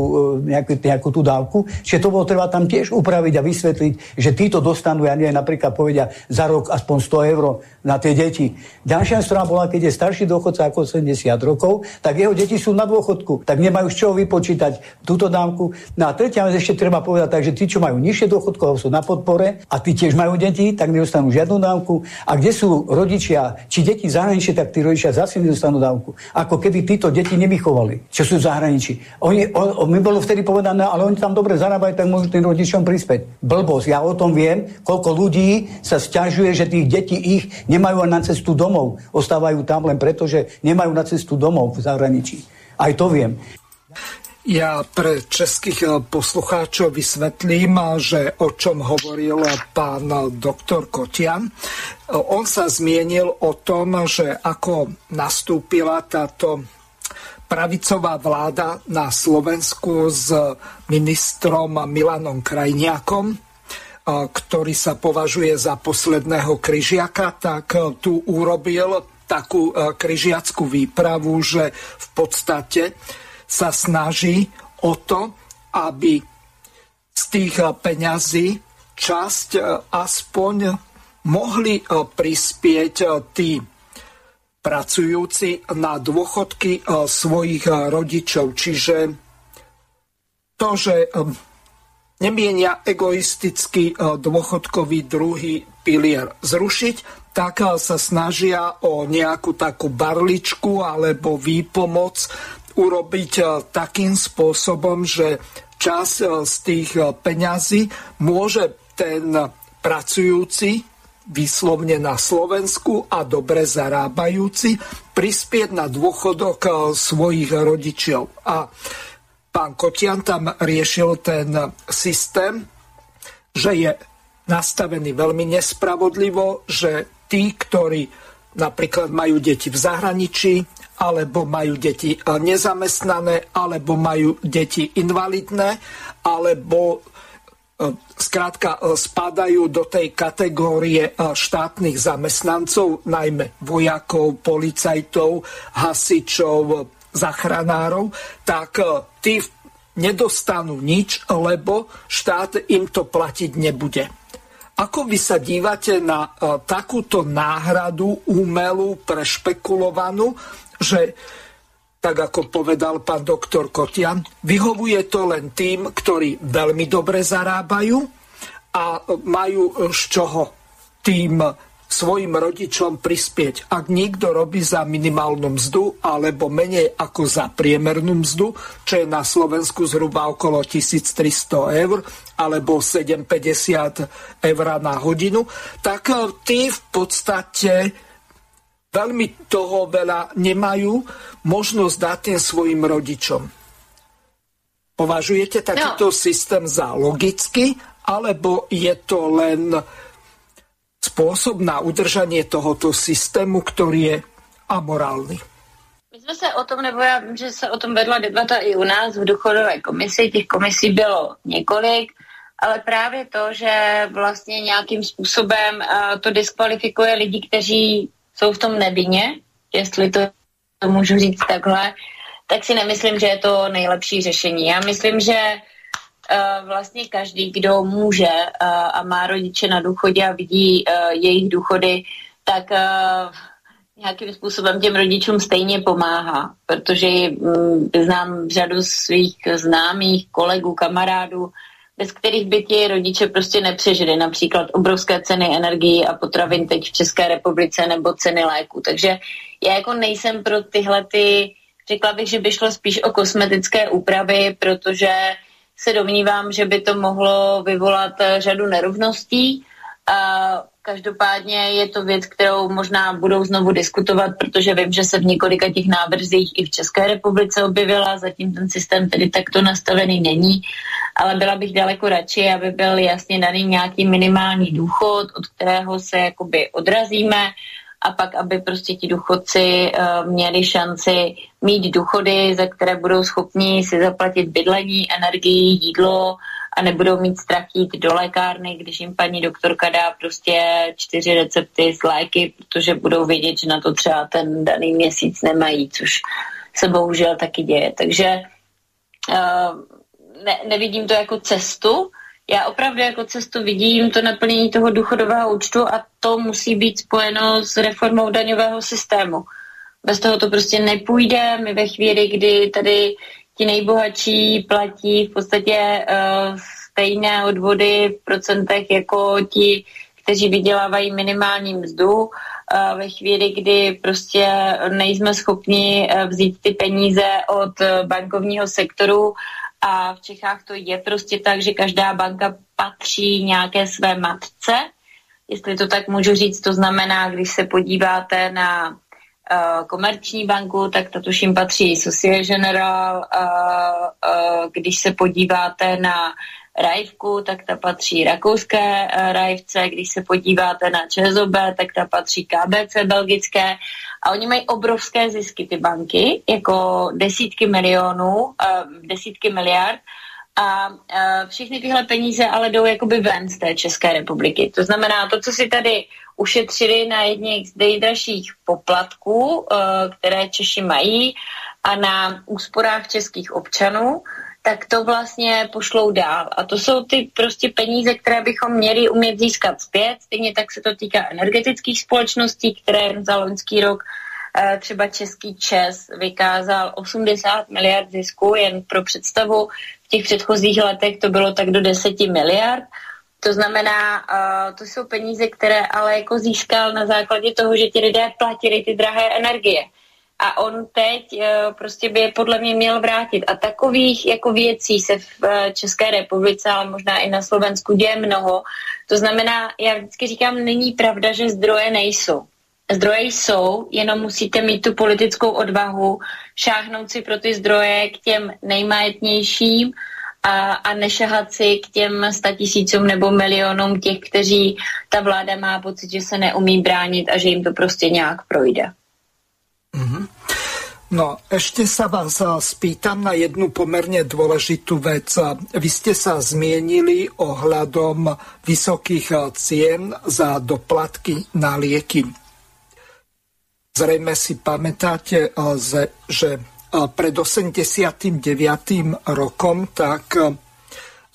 e, nejakú, nejakú tú dávku, čiže to bolo treba tam tiež upraviť a vysvetliť, že títo dostanú, ja neviem, napríklad povedia za rok aspoň 100 eur na tie deti. Ďalšia strana bola, keď je starší dôchodca ako 70 rokov, tak jeho deti sú na dôchodku, tak nemajú z čoho vypočítať túto dávku. No a tretia vec ešte treba povedať, takže tí, čo majú nižšie dôchodkov, sú na podpore a tí tiež majú deti, tak nedostanú žiadnu dávku. A kde sú rodičia, či deti v zahraničí, tak tí rodičia zase nedostanú dávku. Ako keby títo deti nevychovali, čo sú v zahraničí. Oni, o, o, my bolo vtedy povedané, ale oni tam dobre zarábajú, tak môžu tým rodičom prispieť. Blbosť, ja o tom viem, koľko ľudí sa sťažuje, že tých detí ich nemajú na cestu domov. Ostávajú tam len preto, že nemajú na cestu domov v zahraničí. Aj to viem. Ja pre českých eh, poslucháčov vysvetlím, eh, že o čom hovoril pán doktor Kotian. Eh, on sa zmienil o tom, že ako nastúpila táto pravicová vláda na Slovensku s ministrom Milanom Krajniakom, ktorý sa považuje za posledného kryžiaka, tak tu urobil takú kryžiackú výpravu, že v podstate sa snaží o to, aby z tých peňazí časť aspoň mohli prispieť tí pracujúci na dôchodky svojich rodičov. Čiže to, že nemienia egoistický e, dôchodkový druhý pilier zrušiť, tak e, sa snažia o nejakú takú barličku alebo výpomoc urobiť e, takým spôsobom, že čas z tých peňazí môže ten pracujúci výslovne na Slovensku a dobre zarábajúci prispieť na dôchodok svojich rodičov. A pán Kotian tam riešil ten systém, že je nastavený veľmi nespravodlivo, že tí, ktorí napríklad majú deti v zahraničí, alebo majú deti nezamestnané, alebo majú deti invalidné, alebo e, skrátka e, spadajú do tej kategórie e, štátnych zamestnancov, najmä vojakov, policajtov, hasičov, zachranárov, tak e, tí nedostanú nič, lebo štát im to platiť nebude. Ako vy sa dívate na uh, takúto náhradu umelú, prešpekulovanú, že tak ako povedal pán doktor Kotian, vyhovuje to len tým, ktorí veľmi dobre zarábajú a majú z čoho tým svojim rodičom prispieť. Ak niekto robí za minimálnu mzdu alebo menej ako za priemernú mzdu, čo je na Slovensku zhruba okolo 1300 eur alebo 750 eur na hodinu, tak eh, tí v podstate veľmi toho veľa nemajú možnosť dať tým svojim rodičom. Považujete takýto no. systém za logický, alebo je to len spôsob na udržanie tohoto systému, ktorý je amorálny. My jsme se o tom, nebo já že se o tom vedla debata i u nás v důchodové komisi, těch komisí bylo několik, ale právě to, že vlastně nějakým způsobem uh, to diskvalifikuje lidi, kteří jsou v tom nevině, jestli to, to můžu říct takhle, tak si nemyslím, že je to nejlepší řešení. Já myslím, že vlastně každý, kdo může uh, a má rodiče na důchodě a vidí uh, jejich důchody, tak uh, nějakým způsobem těm rodičům stejně pomáhá, protože um, znám řadu svých známých kolegů, kamarádů, bez kterých by ti rodiče prostě nepřežili. Například obrovské ceny energií a potravin teď v České republice nebo ceny léku. Takže já jako nejsem pro tyhle ty, řekla bych, že by šlo spíš o kosmetické úpravy, protože se domnívám, že by to mohlo vyvolat eh, řadu nerovností. Každopádně je to věc, kterou možná budou znovu diskutovat, protože vím, že se v několika těch návrzích i v České republice objevila, zatím ten systém tedy takto nastavený není, ale byla bych daleko radši, aby byl jasně daný nějaký minimální důchod, od kterého se jakoby odrazíme, a pak, aby prostě ti důchodci uh, měli šanci mít důchody, za které budou schopni si zaplatit bydlení, energii, jídlo a nebudou mít strach jít do lékárny, když jim paní doktorka dá prostě čtyři recepty s léky, protože budou vědět, že na to třeba ten daný měsíc nemají, což se bohužel taky děje. Takže uh, ne, nevidím to jako cestu, já opravdu jako cestu vidím to naplnění toho důchodového účtu a to musí být spojeno s reformou daňového systému. Bez toho to prostě nepůjde. My ve chvíli, kdy tady ti nejbohatší platí v podstatě uh, stejné odvody v procentech jako ti, kteří vydělávají minimální mzdu, ve chvíli, kdy prostě nejsme schopni uh, vzít ty peníze od bankovního sektoru a v Čechách to je prostě tak, že každá banka patří nějaké své matce. Jestli to tak můžu říct, to znamená, když se podíváte na uh, komerční banku, tak to tuším patří Societe General. Uh, uh, když se podíváte na Rajvku, tak ta patří rakouské uh, Rajvce, když se podíváte na ČSOB, tak ta patří KBC belgické a oni mají obrovské zisky, ty banky, jako desítky milionů, uh, desítky miliard a uh, všechny tyhle peníze ale jdou jakoby ven z té České republiky. To znamená, to, co si tady ušetřili na jedných z nejdražších poplatků, uh, které Češi mají a na úsporách českých občanů, tak to vlastně pošlou dál. A to jsou ty prostě peníze, které bychom měli umět získat zpět. Stejně tak se to týká energetických společností, které za loňský rok eh, třeba český ČES vykázal 80 miliard zisku, jen pro představu, v těch předchozích letech to bylo tak do 10 miliard. To znamená, uh, to jsou peníze, které ale jako získal na základě toho, že ti lidé platili ty drahé energie a on teď uh, prostě by je podle mě měl vrátit. A takových jako věcí se v uh, České republice, ale možná i na Slovensku děje mnoho. To znamená, já vždycky říkám, není pravda, že zdroje nejsou. Zdroje jsou, jenom musíte mít tu politickou odvahu, šáhnout si pro ty zdroje k těm nejmajetnějším a, a nešahat si k těm statisícům nebo milionům těch, kteří ta vláda má pocit, že se neumí bránit a že jim to prostě nějak projde. Mm-hmm. No, ešte sa vás spýtam na jednu pomerne dôležitú vec. Vy ste sa zmienili ohľadom vysokých cien za doplatky na lieky. Zrejme si pamätáte, že pred 89. rokom tak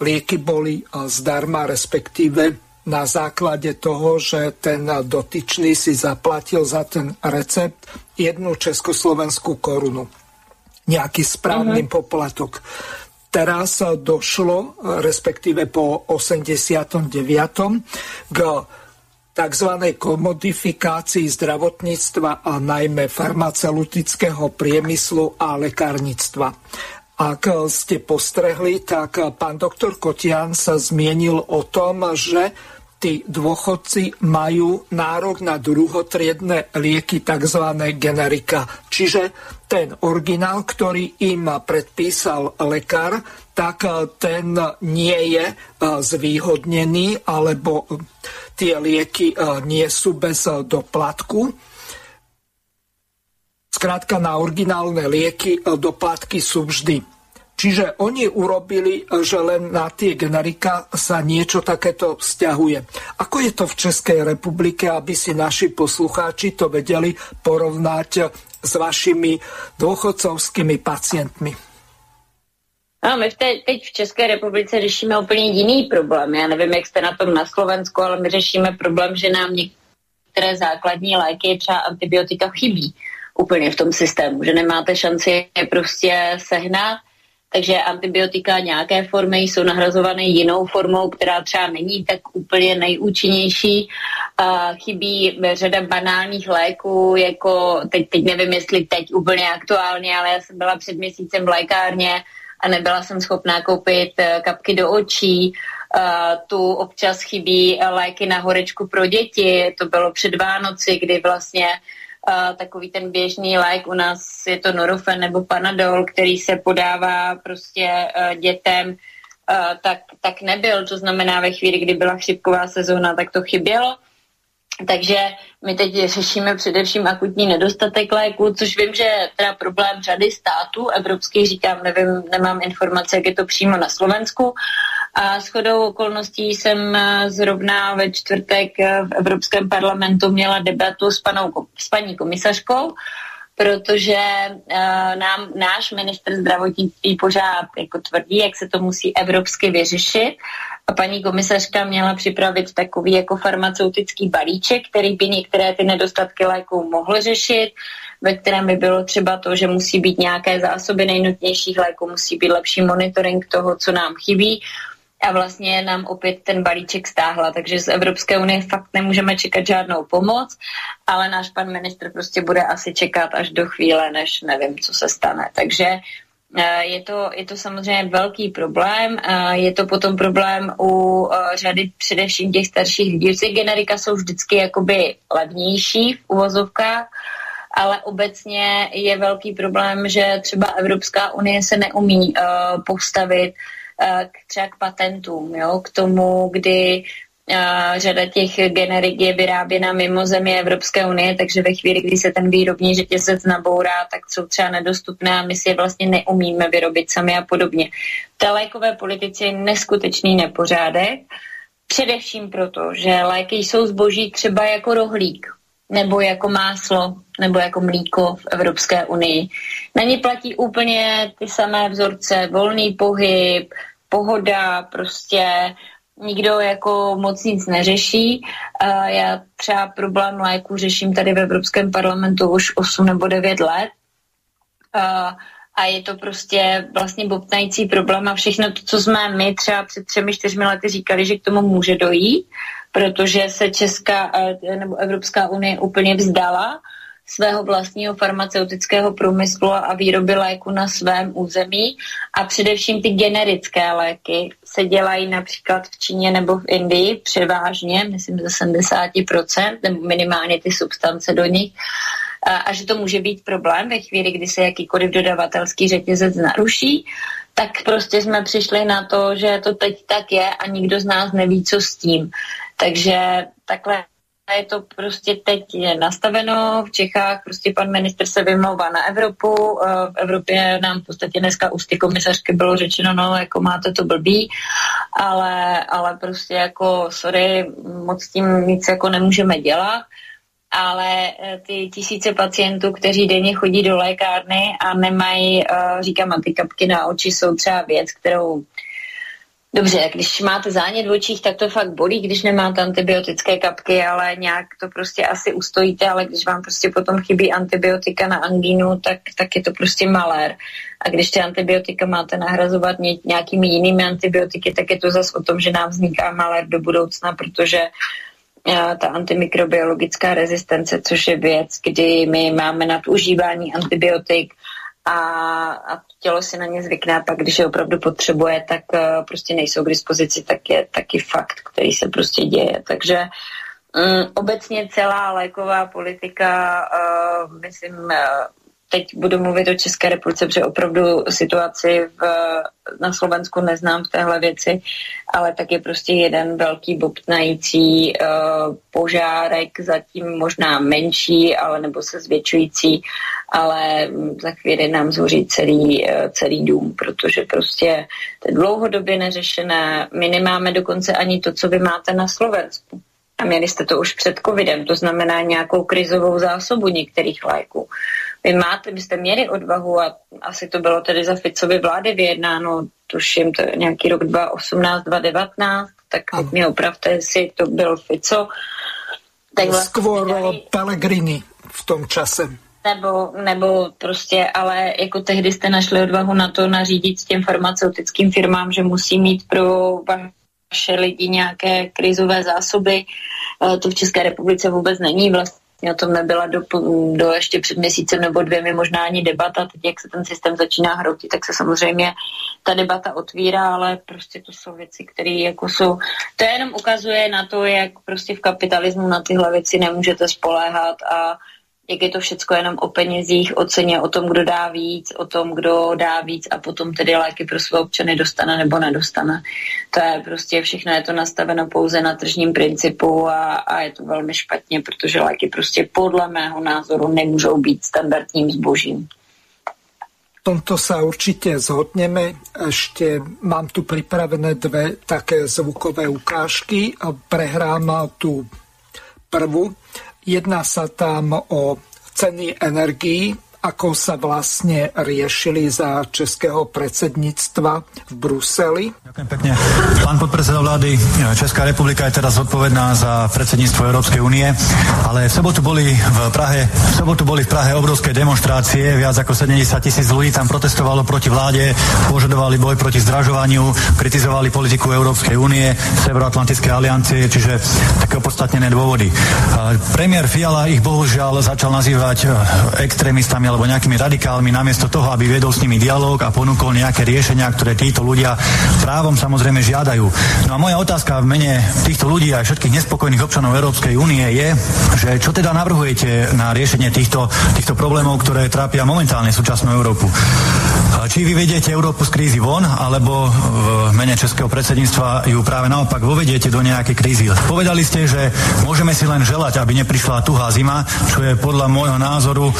lieky boli zdarma, respektíve na základe toho, že ten dotyčný si zaplatil za ten recept jednu československú korunu. Nejaký správny uh-huh. poplatok. Teraz došlo, respektíve po 89. k tzv. komodifikácii zdravotníctva a najmä farmaceutického priemyslu a lekárnictva. Ak ste postrehli, tak pán doktor Kotian sa zmienil o tom, že tí dôchodci majú nárok na druhotriedne lieky, tzv. generika. Čiže ten originál, ktorý im predpísal lekár, tak ten nie je e, zvýhodnený, alebo tie lieky e, nie sú bez doplatku. Skrátka na originálne lieky e, doplatky sú vždy Čiže oni urobili, že len na tie generika sa niečo takéto vzťahuje. Ako je to v Českej republike, aby si naši poslucháči to vedeli porovnať s vašimi dôchodcovskými pacientmi? No, my v te, teď v České republice řešíme úplně jiný problém. Já nevím, jak jste na tom na Slovensku, ale my řešíme problém, že nám některé základní léky, třeba antibiotika, chybí úplně v tom systému, že nemáte šanci je prostě sehnat takže antibiotika nějaké formy jsou nahrazovány jinou formou, která třeba není tak úplně nejúčinnější. Uh, chybí řada banálních léků, jako teď, teď nevím, jestli teď úplně aktuálně, ale já jsem byla před měsícem v lékárně a nebyla jsem schopná koupit uh, kapky do očí. Uh, tu občas chybí léky na horečku pro děti, to bylo před Vánoci, kdy vlastně uh, takový ten běžný lék u nás je to Norofen nebo Panadol, který se podává prostě uh, dětem, uh, tak, tak nebyl. To znamená, ve chvíli, kdy byla chřipková sezóna, tak to chybělo. Takže my teď řešíme především akutní nedostatek léků, což vím, že je teda problém řady států evropských, říkám, nevím, nemám informace, jak je to přímo na Slovensku, a shodou okolností jsem eh, zrovna ve čtvrtek eh, v Evropském parlamentu měla debatu s, panou, s paní komisařkou, protože uh, nám náš minister zdravotnictví pořád jako tvrdí, jak se to musí evropsky vyřešit. A paní komisařka měla připravit takový jako farmaceutický balíček, který by některé ty nedostatky léků mohl řešit, ve kterém by bylo třeba to, že musí být nějaké zásoby nejnutnějších léků, musí být lepší monitoring toho, co nám chybí, a vlastně nám opět ten balíček stáhla, takže z Evropské unie fakt nemůžeme čekat žádnou pomoc, ale náš pan ministr prostě bude asi čekat až do chvíle, než nevím, co se stane. Takže eh, je to, je to samozřejmě velký problém. Eh, je to potom problém u eh, řady především těch starších lidí. Generika jsou vždycky jakoby levnější v uvozovkách, ale obecně je velký problém, že třeba Evropská unie se neumí uh, postavit k, třeba k patentům, jo, k tomu, kdy Uh, řada těch generik je vyráběna mimo země Evropské unie, takže ve chvíli, kdy se ten výrobní řetězec nabourá, tak jsou třeba nedostupné a my si je vlastně neumíme vyrobit sami a podobně. Té lékové politice je neskutečný nepořádek, především proto, že léky jsou zboží třeba jako rohlík, nebo jako máslo, nebo jako mlíko v Evropské unii. Na ně platí úplně ty samé vzorce, volný pohyb, pohoda, prostě nikdo jako moc nic neřeší. Já třeba problém léku řeším tady v Evropském parlamentu už 8 nebo 9 let. A je to prostě vlastně bobtnající problém a všechno to, co jsme my třeba před třemi, čtyřmi lety říkali, že k tomu může dojít, protože se Česká nebo Evropská unie úplně vzdala svého vlastního farmaceutického průmyslu a výroby léku na svém území a především ty generické léky se dělají například v Číně nebo v Indii převážně, myslím ze 70% nebo minimálně ty substance do nich a, a že to může být problém ve chvíli, kdy se jakýkoliv dodavatelský řetězec naruší, tak prostě jsme přišli na to, že to teď tak je a nikdo z nás neví, co s tím. Takže takhle je to prostě teď je nastaveno v Čechách, prostě pan minister se vymlouvá na Evropu, eh, v Evropě nám v podstatě dneska už ty komisařky bylo řečeno, no jako máte to blbý, ale, ale prostě jako sorry, moc tím nic jako nemůžeme dělat, ale eh, ty tisíce pacientů, kteří denně chodí do lékárny a nemají, eh, říkám, ty kapky na oči jsou třeba věc, kterou Dobře, když máte zánět v očích, tak to fakt bolí, když nemáte antibiotické kapky, ale nějak to prostě asi ustojíte, ale když vám prostě potom chybí antibiotika na angínu, tak, tak je to prostě malér. A když ty antibiotika máte nahrazovat nějakými jinými antibiotiky, tak je to zase o tom, že nám vzniká malér do budoucna, protože ta antimikrobiologická rezistence, což je věc, kdy my máme nadužívání antibiotik a, a tělo si na ně zvykne a pak, když je opravdu potřebuje, tak uh, prostě nejsou k dispozici, tak je taky fakt, který se prostě děje. Takže um, obecně celá léková politika, uh, myslím, uh, teď budu mluvit o České republice, protože opravdu situaci v, na Slovensku neznám v téhle věci, ale tak je prostě jeden velký bobtnající uh, požárek, zatím možná menší, ale nebo se zvětšující, ale za chvíli nám zhoří celý, uh, celý dům, protože prostě to je dlouhodobě neřešené. My nemáme dokonce ani to, co vy máte na Slovensku. A měli jste to už před covidem, to znamená nějakou krizovou zásobu některých léků vy máte, byste měli odvahu a asi to bylo tedy za Ficovy vlády vyjednáno, tuším, to je nějaký rok 2018, 2019, tak ano. mě opravte, jestli to byl Fico. Tak vlastně Skôr dali... Pellegrini v tom čase. Nebo, nebo prostě, ale jako tehdy jste našli odvahu na to nařídit těm farmaceutickým firmám, že musí mít pro vaše lidi nějaké krizové zásoby. E, to v České republice vůbec není. Vlastně o tom nebyla do, do ještě před měsícem nebo dvěmi možná ani debata. Teď, jak se ten systém začíná hroutit, tak se samozřejmě ta debata otvírá, ale prostě to jsou věci, které jako jsou... To jenom ukazuje na to, jak prostě v kapitalismu na tyhle věci nemůžete spoléhat a jak je to všechno jenom o penězích, o ceně, o tom, kdo dá víc, o tom, kdo dá víc a potom tedy léky pro své občany dostane nebo nedostane. To je prostě všechno, je to nastaveno pouze na tržním principu a, a je to velmi špatně, protože léky prostě podle mého názoru nemůžou být standardním zbožím. tomto sa určite zhodneme. Ešte mám tu pripravené dve také zvukové ukážky. Prehrám tu prvú. Jedná sa tam o ceny energií ako sa vlastne riešili za českého predsedníctva v Bruseli. Ďakujem pekne. Pán podpredseda vlády, Česká republika je teraz zodpovedná za predsedníctvo Európskej únie, ale v sobotu boli v Prahe, v sobotu boli v Prahe obrovské demonstrácie, viac ako 70 tisíc ľudí tam protestovalo proti vláde, požadovali boj proti zdražovaniu, kritizovali politiku Európskej únie, Severoatlantické aliancie, čiže také opodstatnené dôvody. Premiér Fiala ich bohužiaľ začal nazývať extrémistami alebo nejakými radikálmi, namiesto toho, aby viedol s nimi dialog a ponúkol nejaké riešenia, ktoré títo ľudia právom samozrejme žiadajú. No a moja otázka v mene týchto ľudí a všetkých nespokojných občanov Európskej únie je, že čo teda navrhujete na riešenie týchto, týchto problémov, ktoré trápia momentálne súčasnú Európu. Či vy vediete Európu z krízy von, alebo v mene Českého predsedníctva ju práve naopak vovediete do nejakej krízy. Povedali ste, že môžeme si len želať, aby neprišla tuhá zima, čo je podľa môjho názoru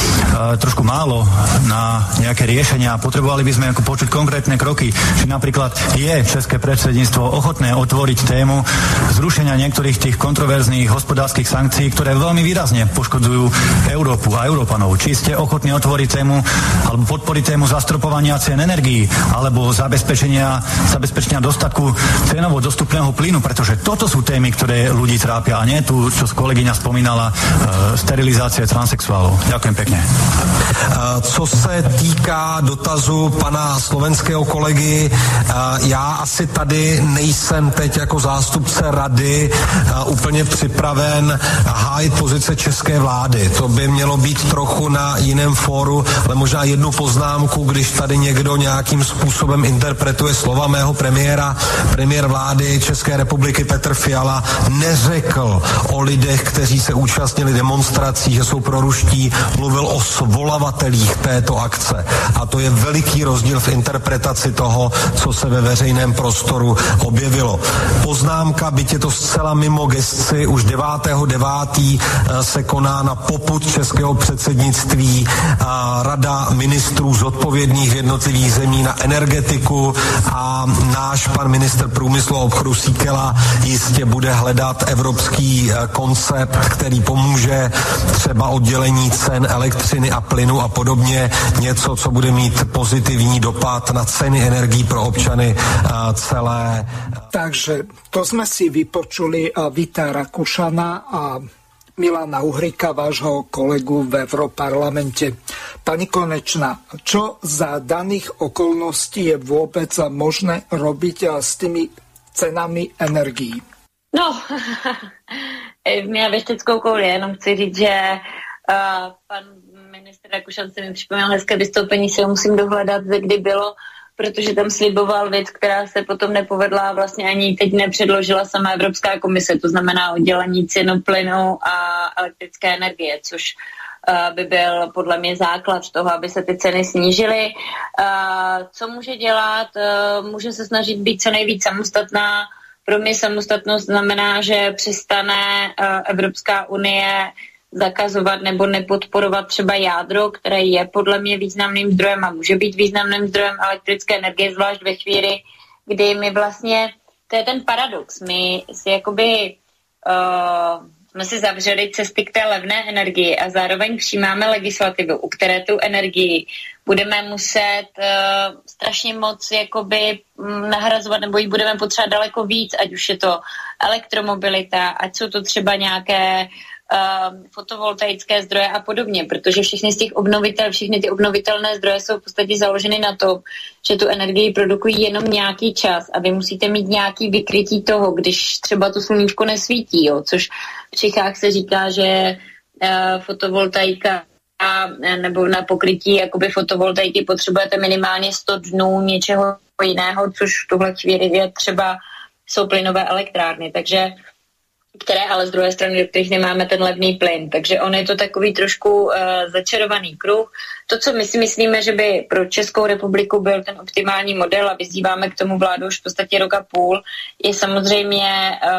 trošku trošku málo na nejaké riešenia. Potrebovali by sme ako počuť konkrétne kroky. Či napríklad je České predsedníctvo ochotné otvoriť tému zrušenia niektorých tých kontroverzných hospodárskych sankcií, ktoré veľmi výrazne poškodzujú Európu a Európanov. Či ste ochotní otvoriť tému alebo podporiť tému zastropovania cien energií alebo zabezpečenia, zabezpečenia dostatku cenovo dostupného plynu, pretože toto sú témy, ktoré ľudí trápia a nie tu, čo kolegyňa spomínala, e, sterilizácie transexuálov. Ďakujem pekne. Co se týká dotazu pana slovenského kolegy, já asi tady nejsem teď jako zástupce rady úplně připraven hájit pozice české vlády. To by mělo být trochu na jiném fóru, ale možná jednu poznámku, když tady někdo nějakým způsobem interpretuje slova mého premiéra, premiér vlády České republiky Petr Fiala neřekl o lidech, kteří se účastnili demonstrací, že jsou proruští, mluvil o svola svolavatelích této akce. A to je veliký rozdíl v interpretaci toho, co se ve veřejném prostoru objevilo. Poznámka, byť je to zcela mimo gesci, už 9.9. Eh, se koná na poput českého předsednictví Rada ministrů zodpovědných v jednotlivých zemí na energetiku a náš pan minister průmyslu a obchodu Síkela jistě bude hledat evropský eh, koncept, který pomůže třeba oddělení cen elektřiny a plynu plynu a podobně, něco, co bude mít pozitivní dopad na ceny energií pro občany celé. Takže to jsme si vypočuli Vita Rakušana a Milana Uhrika, vášho kolegu v Europarlamente. Pani Konečná, čo za daných okolností je vôbec možné robiť s tými cenami energií? No, měla věšteckou kouli, jenom chci říct, že uh, pan minister Rakušan si mi připomněl hezké vystoupení, si ho musím dohledat, kdy bylo, protože tam sliboval věc, která se potom nepovedla a vlastně ani teď nepředložila sama Evropská komise, to znamená oddělení cenu plynu a elektrické energie, což uh, by byl podle mě základ toho, aby se ty ceny snížily. Uh, co může dělat? Uh, může se snažit být co nejvíc samostatná. Pro mě samostatnost znamená, že přestane Evropská unie zakazovat nebo nepodporovat třeba jádro, které je podle mě významným zdrojem a může být významným zdrojem elektrické energie, zvlášť ve chvíli, kdy my vlastně, to je ten paradox, my si jakoby uh, jsme si zavřeli cesty k té levné energii a zároveň přijímáme legislativu, u které tu energii budeme muset uh, strašně moc jakoby mm, nahrazovat, nebo ji budeme potřebovat daleko víc, ať už je to elektromobilita, ať jsou to třeba nějaké fotovoltaické zdroje a podobně, protože všechny z těch obnovitel, všechny ty obnovitelné zdroje jsou v podstatě založeny na tom, že tu energii produkují jenom nějaký čas a vy musíte mít nějaký vykrytí toho, když třeba to sluníčko nesvítí, jo, což v Čechách se říká, že uh, fotovoltaika a, nebo na pokrytí jakoby fotovoltaiky potřebujete minimálně 100 dnů něčeho jiného, což v tuhle chvíli je třeba jsou plynové elektrárny. Takže které ale z druhé strany, do kterých nemáme ten levný plyn. Takže on je to takový trošku uh, začarovaný kruh. To, co my si myslíme, že by pro Českou republiku byl ten optimální model a vyzýváme k tomu vládu už v podstatě rok a půl, je samozřejmě uh,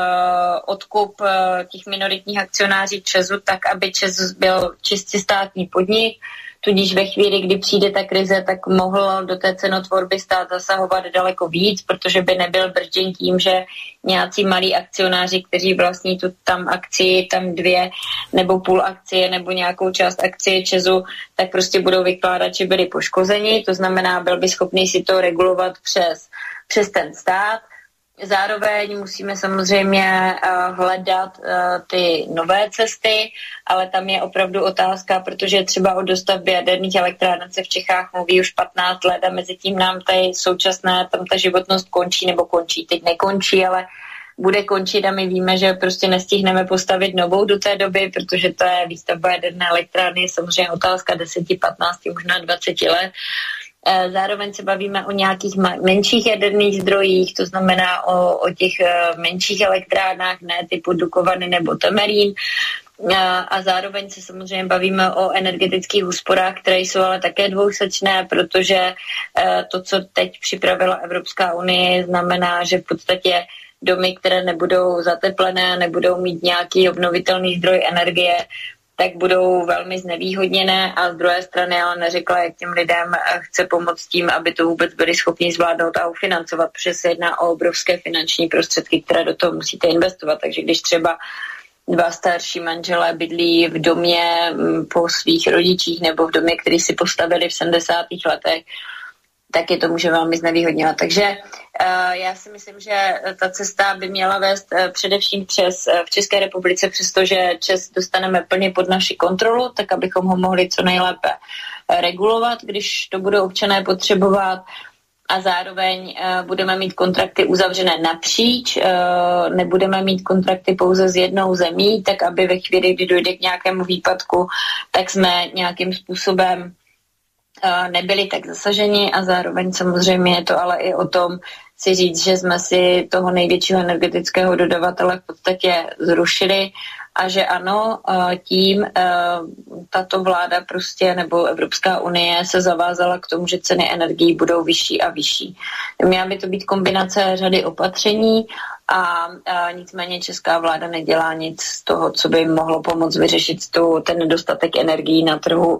odkup uh, těch minoritních akcionáří Česu tak, aby Čes byl čistě státní podnik, Tudíž ve chvíli, kdy přijde ta krize, tak mohl do té cenotvorby stát zasahovat daleko víc, protože by nebyl bržděn tím, že nějací malí akcionáři, kteří vlastní tu tam akci, tam dvě nebo půl akcie nebo nějakou část akcie Česu, tak prostě budou vykládat, že byli poškozeni. To znamená, byl by schopný si to regulovat přes, přes ten stát Zároveň musíme samozřejmě uh, hledat uh, ty nové cesty, ale tam je opravdu otázka, protože třeba o dostavbě jaderných elektráren se v Čechách mluví už 15 let a mezi tím nám tady současná, tam ta životnost končí nebo končí, teď nekončí, ale bude končit a my víme, že prostě nestihneme postavit novou do té doby, protože to je výstavba jaderné elektrárny, je samozřejmě otázka 10, 15, možná 20 let. Eh, zároveň se bavíme o nějakých menších jaderných zdrojích, to znamená o, o těch eh, menších elektrárnách, ne typu Dukovany nebo Temerín. Eh, a zároveň se samozřejmě bavíme o energetických úsporách, které jsou ale také dvousečné, protože to, co teď připravila Evropská unie, znamená, že v podstatě domy, které nebudou zateplené, nebudou mít nějaký obnovitelný zdroj energie, tak budou velmi znevýhodněné a z druhé strany ale neřekla, jak těm lidem chce pomoct tím, aby to vůbec byli schopni zvládnout a ufinancovat, protože se jedná o obrovské finanční prostředky, které do toho musíte investovat. Takže když třeba dva starší manželé bydlí v domě mm, po svých rodičích nebo v domě, který si postavili v 70. letech, tak je to může velmi znevýhodňovat. Takže já si myslím, že ta cesta by měla vést uh, především přes uh, v České republice, přestože Čes dostaneme plně pod naši kontrolu, tak abychom ho mohli co nejlépe uh, regulovat, když to budou občané potřebovat. A zároveň uh, budeme mít kontrakty uzavřené napříč, uh, nebudeme mít kontrakty pouze s jednou zemí, tak aby ve chvíli, kdy dojde k nějakému výpadku, tak jsme nějakým způsobem nebyli tak zasaženi. A zároveň samozřejmě je to ale i o tom si říct, že jsme si toho největšího energetického dodavatele v podstatě zrušili a že ano, tím tato vláda prostě nebo Evropská unie se zavázala k tomu, že ceny energií budou vyšší a vyšší. Měla by to být kombinace řady opatření a, a nicméně česká vláda nedělá nic z toho, co by mohlo pomoct vyřešit tu, ten nedostatek energií na trhu uh,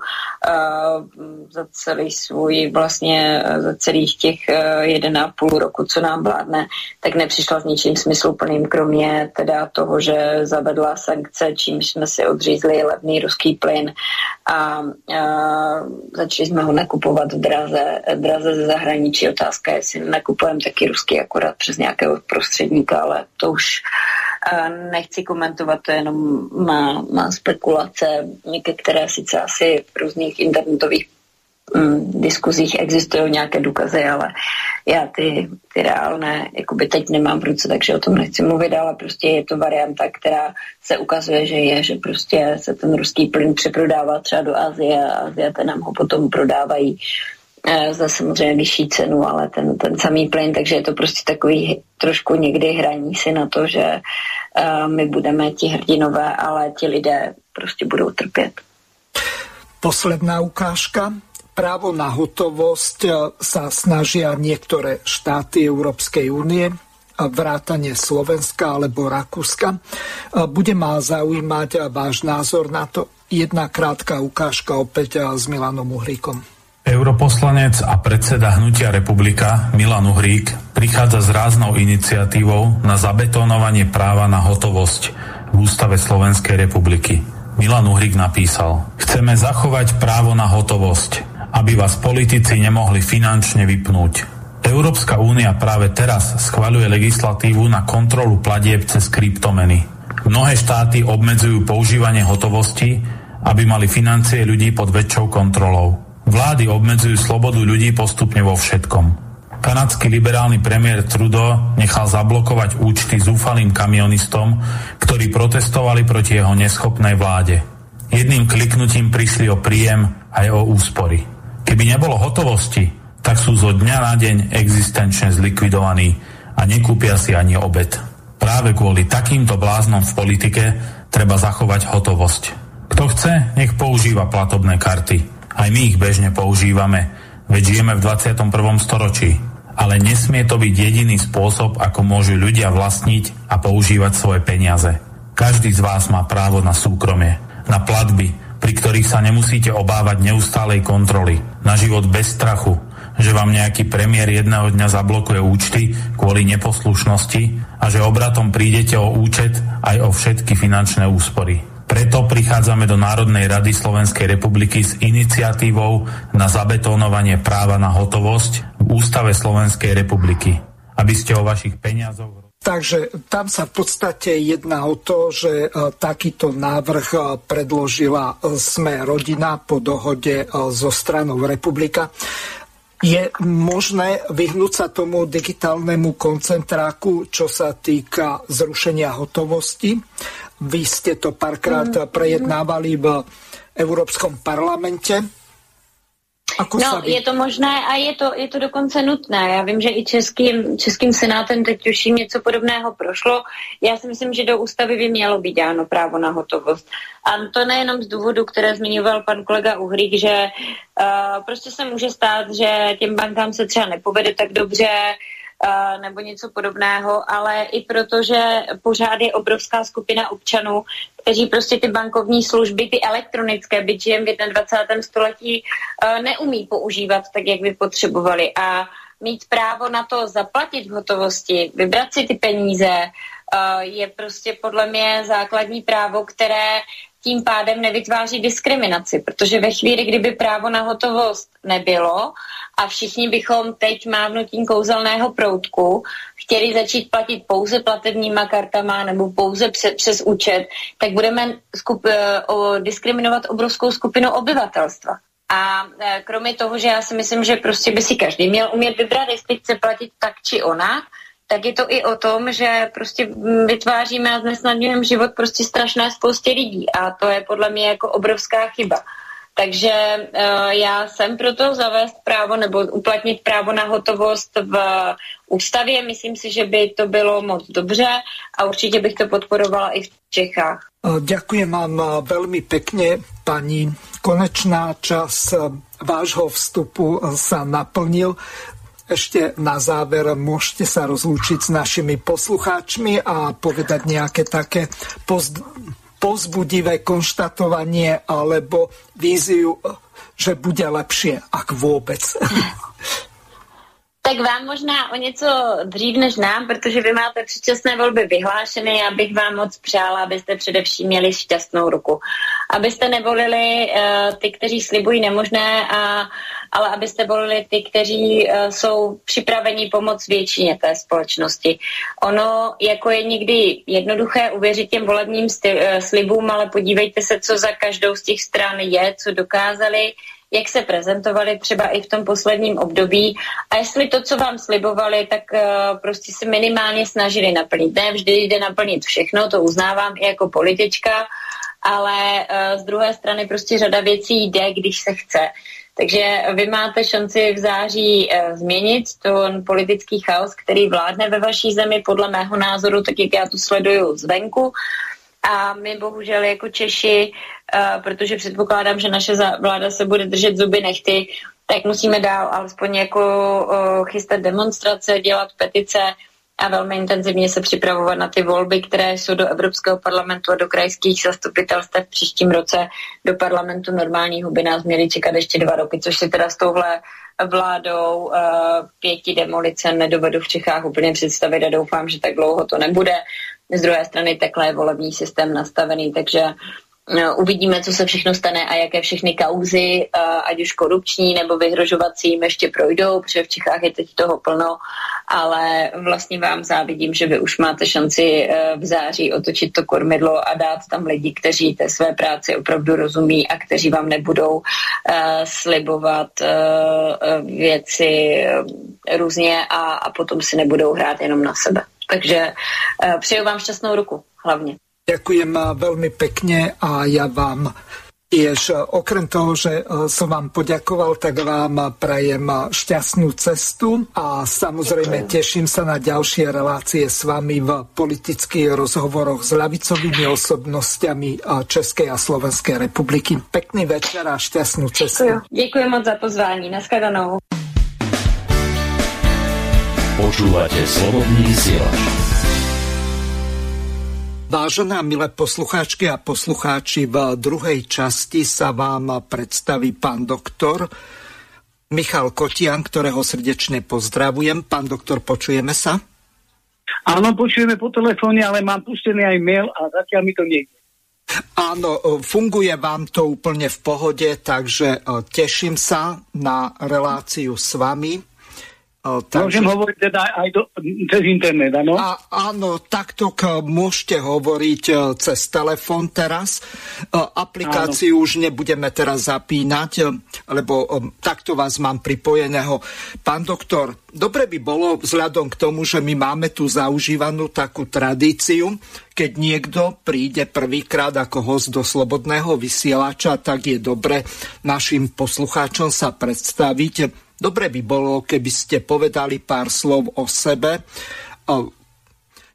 za celý svůj vlastně za celých těch uh, jeden a půl roku, co nám vládne, tak nepřišla s ničím smysluplným, kromě teda toho, že zavedla sankce, čímž jsme si odřízli levný ruský plyn a uh, začali jsme ho nakupovat v draze, draze ze zahraničí. Otázka je, jestli nakupujeme taky ruský akorát přes nějakého prostředníka ale to už eh, nechci komentovat, to je jenom má, má spekulace, které sice asi v různých internetových mm, diskuzích existují nějaké důkazy, ale já ty, ty reálné jakoby teď nemám v ruce, takže o tom nechci mluvit, ale prostě je to varianta, která se ukazuje, že je, že prostě se ten ruský plyn přeprodává třeba do Azie a Aziaté nám ho potom prodávají za samozřejmě vyšší cenu, ale ten, ten samý plyn, takže je to prostě takový trošku někdy hraní si na to, že my budeme ti hrdinové, ale ti lidé prostě budou trpět. Posledná ukážka. Právo na hotovosť sa snažia niektoré štáty Európskej únie, vrátanie Slovenska alebo Rakúska. Bude ma zaujímať váš názor na to. Jedna krátka ukážka opäť s Milanom Uhríkom. Europoslanec a predseda Hnutia Republika Milan Uhrík prichádza s ráznou iniciatívou na zabetónovanie práva na hotovosť v Ústave Slovenskej republiky. Milan Uhrík napísal Chceme zachovať právo na hotovosť, aby vás politici nemohli finančne vypnúť. Európska únia práve teraz schvaľuje legislatívu na kontrolu platieb cez kryptomeny. Mnohé štáty obmedzujú používanie hotovosti, aby mali financie ľudí pod väčšou kontrolou. Vlády obmedzujú slobodu ľudí postupne vo všetkom. Kanadský liberálny premiér Trudeau nechal zablokovať účty zúfalým kamionistom, ktorí protestovali proti jeho neschopnej vláde. Jedným kliknutím prišli o príjem aj o úspory. Keby nebolo hotovosti, tak sú zo dňa na deň existenčne zlikvidovaní a nekúpia si ani obed. Práve kvôli takýmto bláznom v politike treba zachovať hotovosť. Kto chce, nech používa platobné karty. Aj my ich bežne používame, veď žijeme v 21. storočí. Ale nesmie to byť jediný spôsob, ako môžu ľudia vlastniť a používať svoje peniaze. Každý z vás má právo na súkromie, na platby, pri ktorých sa nemusíte obávať neustálej kontroly, na život bez strachu, že vám nejaký premiér jedného dňa zablokuje účty kvôli neposlušnosti a že obratom prídete o účet aj o všetky finančné úspory. Preto prichádzame do Národnej rady Slovenskej republiky s iniciatívou na zabetónovanie práva na hotovosť v Ústave Slovenskej republiky, aby ste o vašich peniazoch Takže tam sa v podstate jedná o to, že e, takýto návrh e, predložila e, Sme rodina po dohode so stranou Republika. Je možné vyhnúť sa tomu digitálnemu koncentráku, čo sa týka zrušenia hotovosti? Vy ste to párkrát mm. prejednávali v Európskom parlamente. Ako no, je to možné a je to, je to dokonce nutné. Já vím, že i českým, českým senátem teď už jim něco podobného prošlo. Já si myslím, že do ústavy by mělo být dáno právo na hotovost. A to nejenom z důvodu, které zmiňoval pan kolega Uhrík, že uh, prostě se může stát, že těm bankám se třeba nepovede tak dobře, nebo něco podobného, ale i proto, že pořád je obrovská skupina občanů, kteří prostě ty bankovní služby, ty elektronické, byť žijem v 21. století, neumí používat tak, jak by potřebovali. A mít právo na to zaplatit v hotovosti, vybrat si ty peníze, je prostě podle mě základní právo, které tím pádem nevytváří diskriminaci, protože ve chvíli, kdyby právo na hotovost nebylo a všichni bychom teď mávnutím kouzelného proutku chtěli začít platit pouze platebníma kartama nebo pouze přes, přes účet, tak budeme skup, eh, o, diskriminovat obrovskou skupinu obyvatelstva. A e, kromě toho, že já si myslím, že prostě by si každý měl umět vybrat, jestli chce platit tak či onak, tak je to i o tom, že prostě vytváříme a znesnadňujeme život prostě strašné spoustě lidí a to je podle mě jako obrovská chyba. Takže uh, já jsem proto zavést právo nebo uplatnit právo na hotovost v ústavě. Myslím si, že by to bylo moc dobře a určitě bych to podporovala i v Čechách. Ďakujem vám veľmi pekne, pani. Konečná čas vášho vstupu sa naplnil. Ešte na záver môžete sa rozlúčiť s našimi poslucháčmi a povedať nejaké také poz, pozbudivé konštatovanie alebo víziu, že bude lepšie, ak vôbec. Tak vám možná o něco dřív než nám, protože vy máte předčasné volby vyhlášeny, já bych vám moc přála, abyste především měli šťastnou ruku. Abyste nevolili uh, ty, kteří slibují nemožné, a, ale abyste volili ty, kteří uh, jsou připraveni pomoct většině té společnosti. Ono jako je někdy jednoduché uvěřit těm volebním uh, slibům, ale podívejte se, co za každou z těch stran je, co dokázali, jak se prezentovali třeba i v tom posledním období a jestli to, co vám slibovali, tak uh, prostě se minimálně snažili naplnit. Ne vždy jde naplnit všechno, to uznávám i jako politička, ale z druhé strany prostě řada věcí jde, když se chce. Takže vy máte šanci v září uh, změnit ten politický chaos, který vládne ve vaší zemi, podle mého názoru, tak jak já tu sleduju zvenku. A my bohužel jako Češi, uh, protože předpokládám, že naše vláda se bude držet zuby nechty, tak musíme dál alespoň jako uh, chystat demonstrace, dělat petice, a velmi intenzivně se připravovat na ty volby, které jsou do Evropského parlamentu a do krajských zastupitelstv v příštím roce. Do parlamentu normálního by nás měli čekat ještě dva roky, což si teda s touhle vládou uh, pěti demolice nedovedu v Čechách úplně představit a doufám, že tak dlouho to nebude. Z druhé strany takhle je volební systém nastavený, takže uvidíme, co se všechno stane a jaké všechny kauzy, ať už korupční nebo vyhrožovací, ještě projdou, protože v Čechách je teď toho plno, ale vlastně vám závidím, že vy už máte šanci e, v září otočit to kormidlo a dát tam lidi, kteří té své práci opravdu rozumí a kteří vám nebudou uh, slibovat uh, věci různě a, a potom si nebudou hrát jenom na sebe. Takže přeju vám šťastnou ruku hlavně. Ďakujem veľmi pekne a ja vám tiež okrem toho, že e, som vám poďakoval, tak vám prajem šťastnú cestu a samozrejme Ďakujem. teším sa na ďalšie relácie s vami v politických rozhovoroch s ľavicovými osobnostiami Českej a Slovenskej republiky. Pekný večer a šťastnú cestu. Ďakujem moc za pozvání. Naschledanou. Počúvate Slobodný vysielač. Vážená milé poslucháčky a poslucháči, v druhej časti sa vám predstaví pán doktor Michal Kotian, ktorého srdečne pozdravujem. Pán doktor, počujeme sa? Áno, počujeme po telefóne, ale mám pustený aj mail a zatiaľ mi to nejde. Áno, funguje vám to úplne v pohode, takže e, teším sa na reláciu s vami. Takže... Môžem hovoriť teda aj do, cez internet, áno? A, áno, takto môžete hovoriť e, cez telefón teraz. E, aplikáciu áno. už nebudeme teraz zapínať, e, lebo takto vás mám pripojeného. Pán doktor, dobre by bolo vzhľadom k tomu, že my máme tu zaužívanú takú tradíciu, keď niekto príde prvýkrát ako host do Slobodného vysielača, tak je dobre našim poslucháčom sa predstaviť Dobre by bolo, keby ste povedali pár slov o sebe.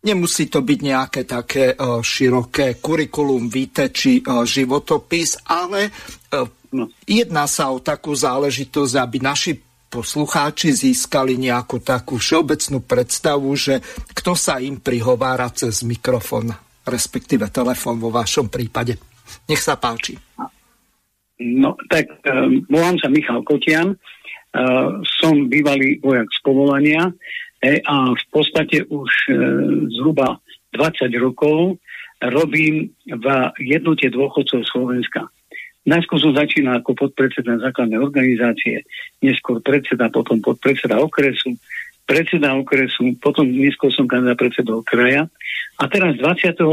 Nemusí to byť nejaké také široké kurikulum vitae či životopis, ale no. jedná sa o takú záležitosť, aby naši poslucháči získali nejakú takú všeobecnú predstavu, že kto sa im prihovára cez mikrofón, respektíve telefón vo vašom prípade. Nech sa páči. No, tak um, volám sa Michal Kotian, Som bývalý vojak z povolania e, a v podstate už uh, zhruba 20 rokov robím v jednote dôchodcov Slovenska. Najskôr som začínal ako podpredseda základnej organizácie, neskôr predseda, potom podpredseda okresu, predseda okresu, potom neskôr som kandidát predsedov kraja. A teraz 22.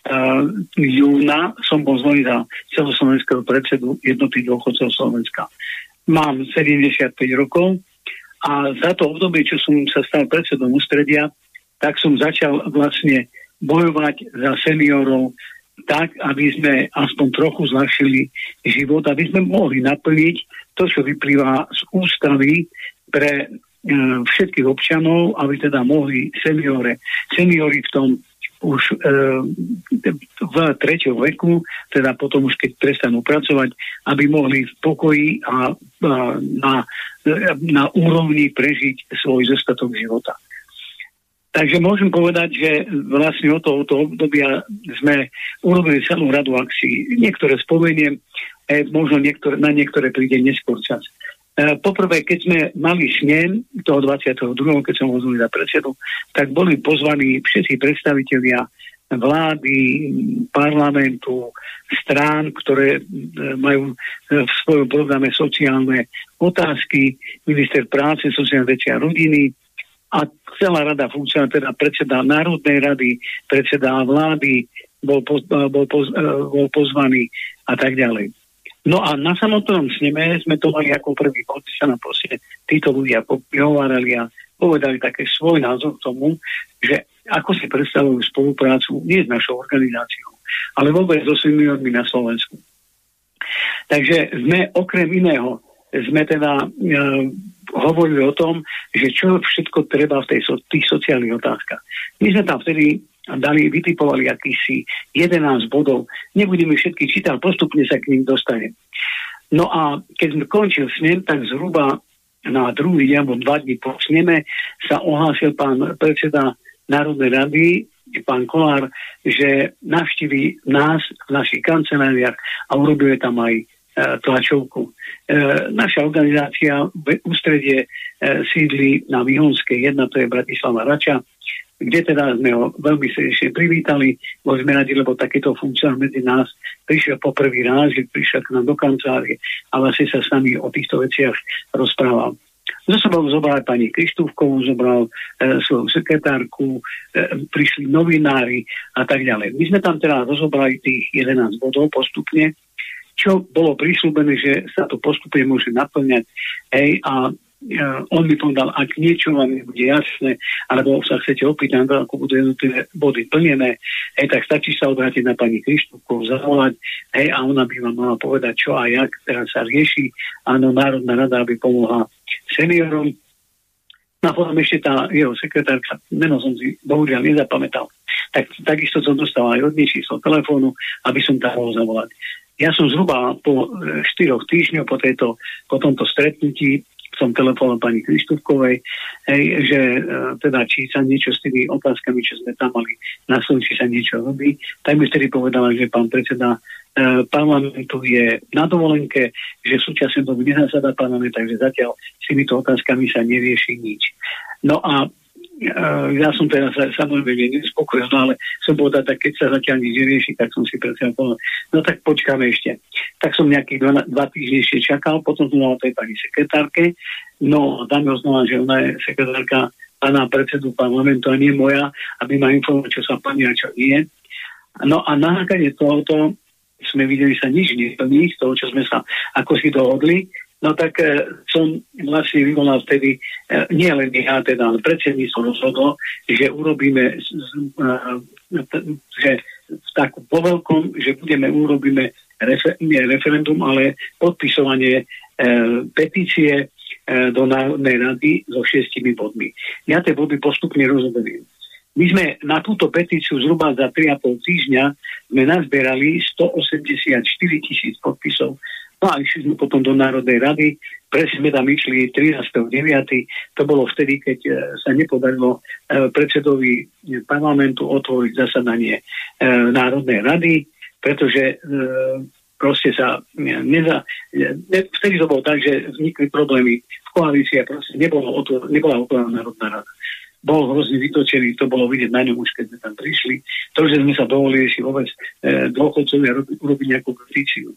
Uh, júna som bol zvolený za celoslovenského predsedu jednoty dôchodcov Slovenska mám 75 rokov a za to obdobie, čo som sa stal predsedom ústredia, tak som začal vlastne bojovať za seniorov tak, aby sme aspoň trochu zľahšili život, aby sme mohli naplniť to, čo vyplýva z ústavy pre e, všetkých občanov, aby teda mohli seniore, seniori v tom už e, v treťom veku, teda potom už keď prestanú pracovať, aby mohli v pokoji a, a na, na úrovni prežiť svoj zostatok života. Takže môžem povedať, že vlastne od tohoto obdobia sme urobili celú radu akcií. Niektoré spomeniem, e, možno niektoré, na niektoré príde neskôr čas. E, poprvé, keď sme mali snem toho 22., keď som ho za predsedu, tak boli pozvaní všetci predstavitelia vlády, parlamentu, strán, ktoré e, majú e, v svojom programe sociálne otázky, minister práce, sociálne veci a rodiny a celá rada funkcia, teda predseda Národnej rady, predseda vlády bol, poz, bol, poz, bol pozvaný a tak ďalej. No a na samotnom sneme sme to mali ako prvý bod, sa nám proste títo ľudia pohovárali a povedali také svoj názor k tomu, že ako si predstavujú spoluprácu nie s našou organizáciou, ale vôbec so seniormi na Slovensku. Takže sme okrem iného, sme teda e, hovorili o tom, že čo všetko treba v tej, tých sociálnych otázkach. My sme tam vtedy dali, vytipovali akýsi 11 bodov. Nebudeme všetky čítať, postupne sa k ním dostane. No a keď sme končil snem, tak zhruba na druhý deň alebo dva dní po sneme sa ohlásil pán predseda Národnej rady, pán Kolár, že navštíví nás v našich kanceláriách a urobíme tam aj e, tlačovku. E, naša organizácia v ústredie e, sídli na Výhonskej 1, to je Bratislava Rača, kde teda sme ho veľmi srdečne privítali. Boli sme radi, lebo takýto funkcionár medzi nás prišiel po prvý raz, že prišiel k nám do kancelárie a vlastne sa s nami o týchto veciach rozprával. Zo sebou zobral pani Krištúvkovú, zobral e, svoju sekretárku, e, prišli novinári a tak ďalej. My sme tam teda rozobrali tých 11 bodov postupne, čo bolo prísľubené, že sa to postupne môže naplňať. Hej, a on mi povedal, ak niečo vám nebude jasné, alebo sa chcete opýtať, ako budú jednotlivé body plnené, hej, tak stačí sa obrátiť na pani Krištúkov, zavolať, hej, a ona by vám mala povedať, čo a jak teraz sa rieši. Áno, Národná rada by pomohla seniorom. No a potom ešte tá jeho sekretárka, meno som si bohužiaľ nezapamätal, tak takisto som dostal aj od číslo telefónu, aby som tam mohol zavolať. Ja som zhruba po e, štyroch týždňoch po, tejto, po tomto stretnutí som telefonoval pani Kristúvkovej, hej, že e, teda či sa niečo s tými otázkami, čo sme tam mali na či sa niečo robí. Tak mi vtedy povedala, že pán predseda e, parlamentu je na dovolenke, že v súčasnej dobe nezasada parlament, takže zatiaľ s týmito otázkami sa nerieši nič. No a ja som teraz samozrejme nespokojil, no ale som povedal, tak keď sa zatiaľ nič nerieši, tak som si predsa povedal, no tak počkáme ešte. Tak som nejakých dva, dva týždne ešte čakal, potom som mal tej pani sekretárke, no mi oznala, že ona je sekretárka pána predsedu parlamentu a nie moja, aby ma informoval, čo sa plní a čo nie. No a na základe tohoto sme videli sa nič neplní z toho, čo sme sa ako si dohodli, No tak e, som vlastne vyvolal vtedy, e, nie len ja teda, ale predsedníctvo rozhodlo, že urobíme, e, že v takom poveľkom, že budeme, urobíme refer, nie referendum, ale podpisovanie e, petície e, do Národnej rady so šiestimi bodmi. Ja tie body postupne rozoberiem. My sme na túto petíciu zhruba za 3,5 týždňa sme nazberali 184 tisíc podpisov No a išli sme potom do Národnej rady, presne sme tam išli 13.9. To bolo vtedy, keď e, sa nepodarilo e, predsedovi parlamentu otvoriť zasadanie e, Národnej rady, pretože proste sa neza, ne, vtedy to bolo tak, že vznikli problémy v koalícii a proste nebolo nebola otvorená Národná rada bol hrozne vytočený, to bolo vidieť na ňom už, keď sme tam prišli. To, že sme sa dovolili si vôbec e, dôchodcovia urobiť nejakú petíciu.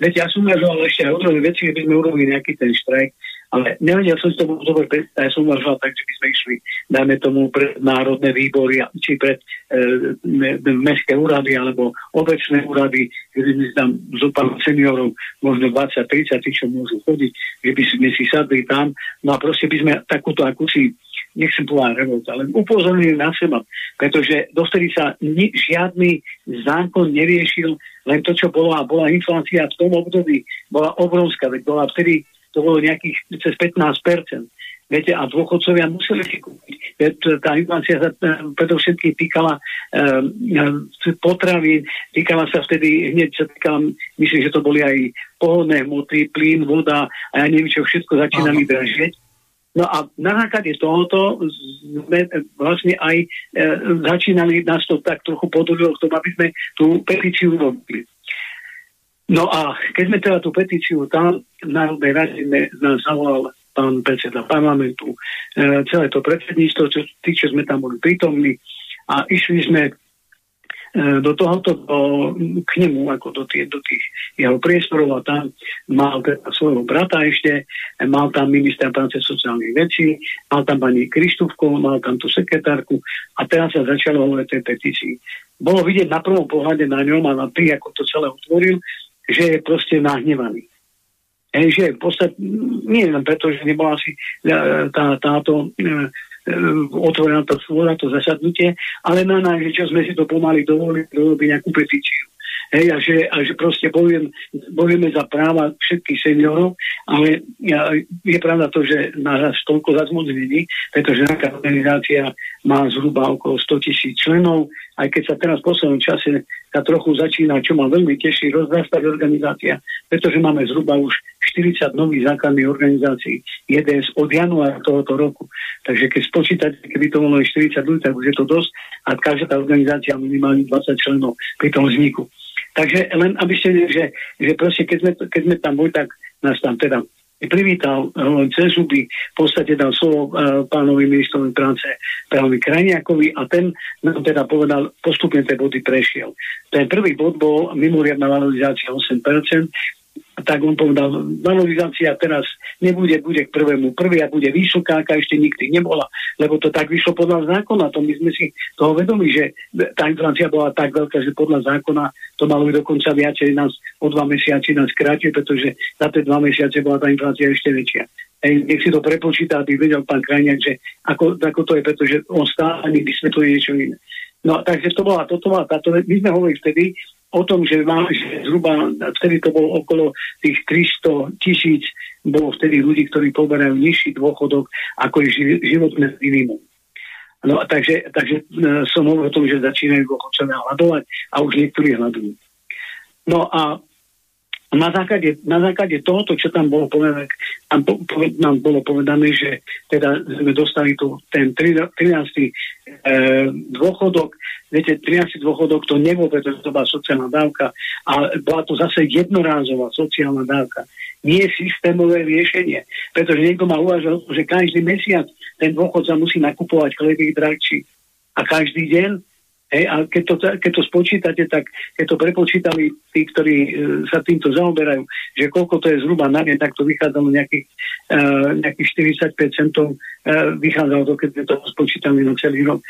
Veď ja som uvažoval ešte aj o druhej veci, by sme urobili nejaký ten štrajk, ale nevedel som si to dobre predstaviť, ja som uvažoval tak, že by sme išli, dajme tomu, pred národné výbory, či pred e, mestské úrady alebo obecné úrady, kde by sme tam zopár seniorov, možno 20-30, tí, čo môžu chodiť, že by sme si sadli tam, no a proste by sme takúto akúsi nechcem povedať revolt, ale upozornili na seba, pretože dovtedy sa ni, žiadny zákon neriešil, len to, čo bolo a bola inflácia v tom období, bola obrovská, veď bola vtedy, to bolo nejakých cez 15%. Viete, a dôchodcovia museli si kúpiť. Tá inflácia sa e, predovšetkým týkala e, potravy, týkala sa vtedy, hneď sa týkala, myslím, že to boli aj pohodné hmoty, plyn, voda a ja neviem, čo všetko začínali dražieť. No a na základe tohoto sme vlastne aj e, začínali nás to tak trochu podľúžilo k tomu, aby sme tú petíciu robili. No a keď sme teda tú petíciu tam v Národnej rade nás zavolal pán predseda parlamentu, e, celé to predsedníctvo, čo, tí, čo sme tam boli prítomní a išli sme E, do tohoto, do, k nemu, ako do, tých, do tých jeho priestorov a tam mal teda svojho brata ešte, e, mal tam ministra práce sociálnych vecí, mal tam pani Krištúvko, mal tam tú sekretárku a teraz sa začalo hovoriť tej petícii. Bolo vidieť na prvom pohľade na ňom a na tých, ako to celé utvoril, že je proste nahnevaný. Hej, že v podstate, nie len preto, že nebola asi tá, táto otvorená to, to zasadnutie, ale na nás, že čo sme si to pomaly dovolili robiť nejakú petíciu. Hej, a, že, a že proste bojujem, bojujeme za práva všetkých seniorov, ale je pravda to, že nás toľko zase pretože naša organizácia má zhruba okolo 100 tisíc členov, aj keď sa teraz v poslednom čase sa trochu začína, čo ma veľmi teší, rozrastať organizácia, pretože máme zhruba už 40 nových základných organizácií, jeden od januára tohoto roku. Takže keď spočítate, keby to bolo 40 ľudí, tak už je to dosť a každá organizácia minimálne 20 členov pri tom vzniku. Takže len aby ste že, že proste keď sme, keď sme tam boli, tak nás tam teda privítal len cez zuby, v podstate dal slovo uh, pánovi ministrovi práce pánovi Krajniakovi a ten nám teda povedal, postupne tie body prešiel. Ten prvý bod bol mimoriadná valorizácia 8%, tak on povedal, valorizácia teraz nebude, bude k prvému prvý a bude vysoká, aká ešte nikdy nebola, lebo to tak vyšlo podľa zákona, to my sme si toho vedomi, že tá inflácia bola tak veľká, že podľa zákona to malo byť dokonca viacej nás o dva mesiaci nás kráti, pretože za tie dva mesiace bola tá inflácia ešte väčšia. Ej, nech si to prepočíta, aby vedel pán Krajniak, že ako, ako to je, pretože on stále vysvetľuje niečo iné. No, takže to bola, toto bola táto, my sme hovorili vtedy, o tom, že máme že zhruba, vtedy to bolo okolo tých 300 tisíc, bolo vtedy ľudí, ktorí poberajú nižší dôchodok ako je životné minimum. No a takže, takže e, som hovoril o tom, že začínajú dôchodcovia hľadovať a už niektorí hľadujú. No a na základe, na základe tohoto, čo tam bolo povedané, tam po, po, nám bolo povedané, že teda sme dostali tu ten 13. E, dôchodok, viete, 13. dôchodok to nebol, pretože to bola sociálna dávka, ale bola to zase jednorázová sociálna dávka. Nie systémové riešenie, pretože niekto má uvažovať, že každý mesiac ten dôchodca musí nakupovať chleby drahčí a každý deň Hej, a keď to, keď to spočítate, tak keď to prepočítali tí, ktorí e, sa týmto zaoberajú, že koľko to je zhruba na deň, tak to vychádzalo nejakých, e, nejakých 45 centov, e, vychádzalo to, keď sme to spočítali na celý rok.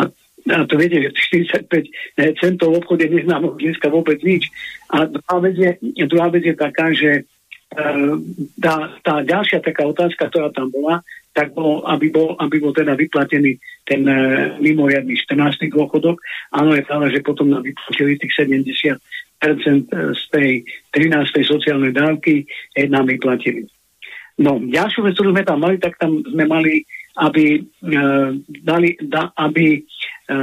A a to viete, že 45 e, centov v obchode neznám dneska vôbec nič. A druhá vec je, druhá vec je taká, že e, tá, tá ďalšia taká otázka, ktorá tam bola, tak bol, aby, bol, aby bol teda vyplatený ten e, mimoriadný 14. dôchodok. Áno, je pravda, že potom nám vyplatili tých 70 e, z tej 13. sociálnej dávky, e, nám vyplatili. No, ďalšiu vec, ktorú sme tam mali, tak tam sme mali, aby e, dali, da, aby, e,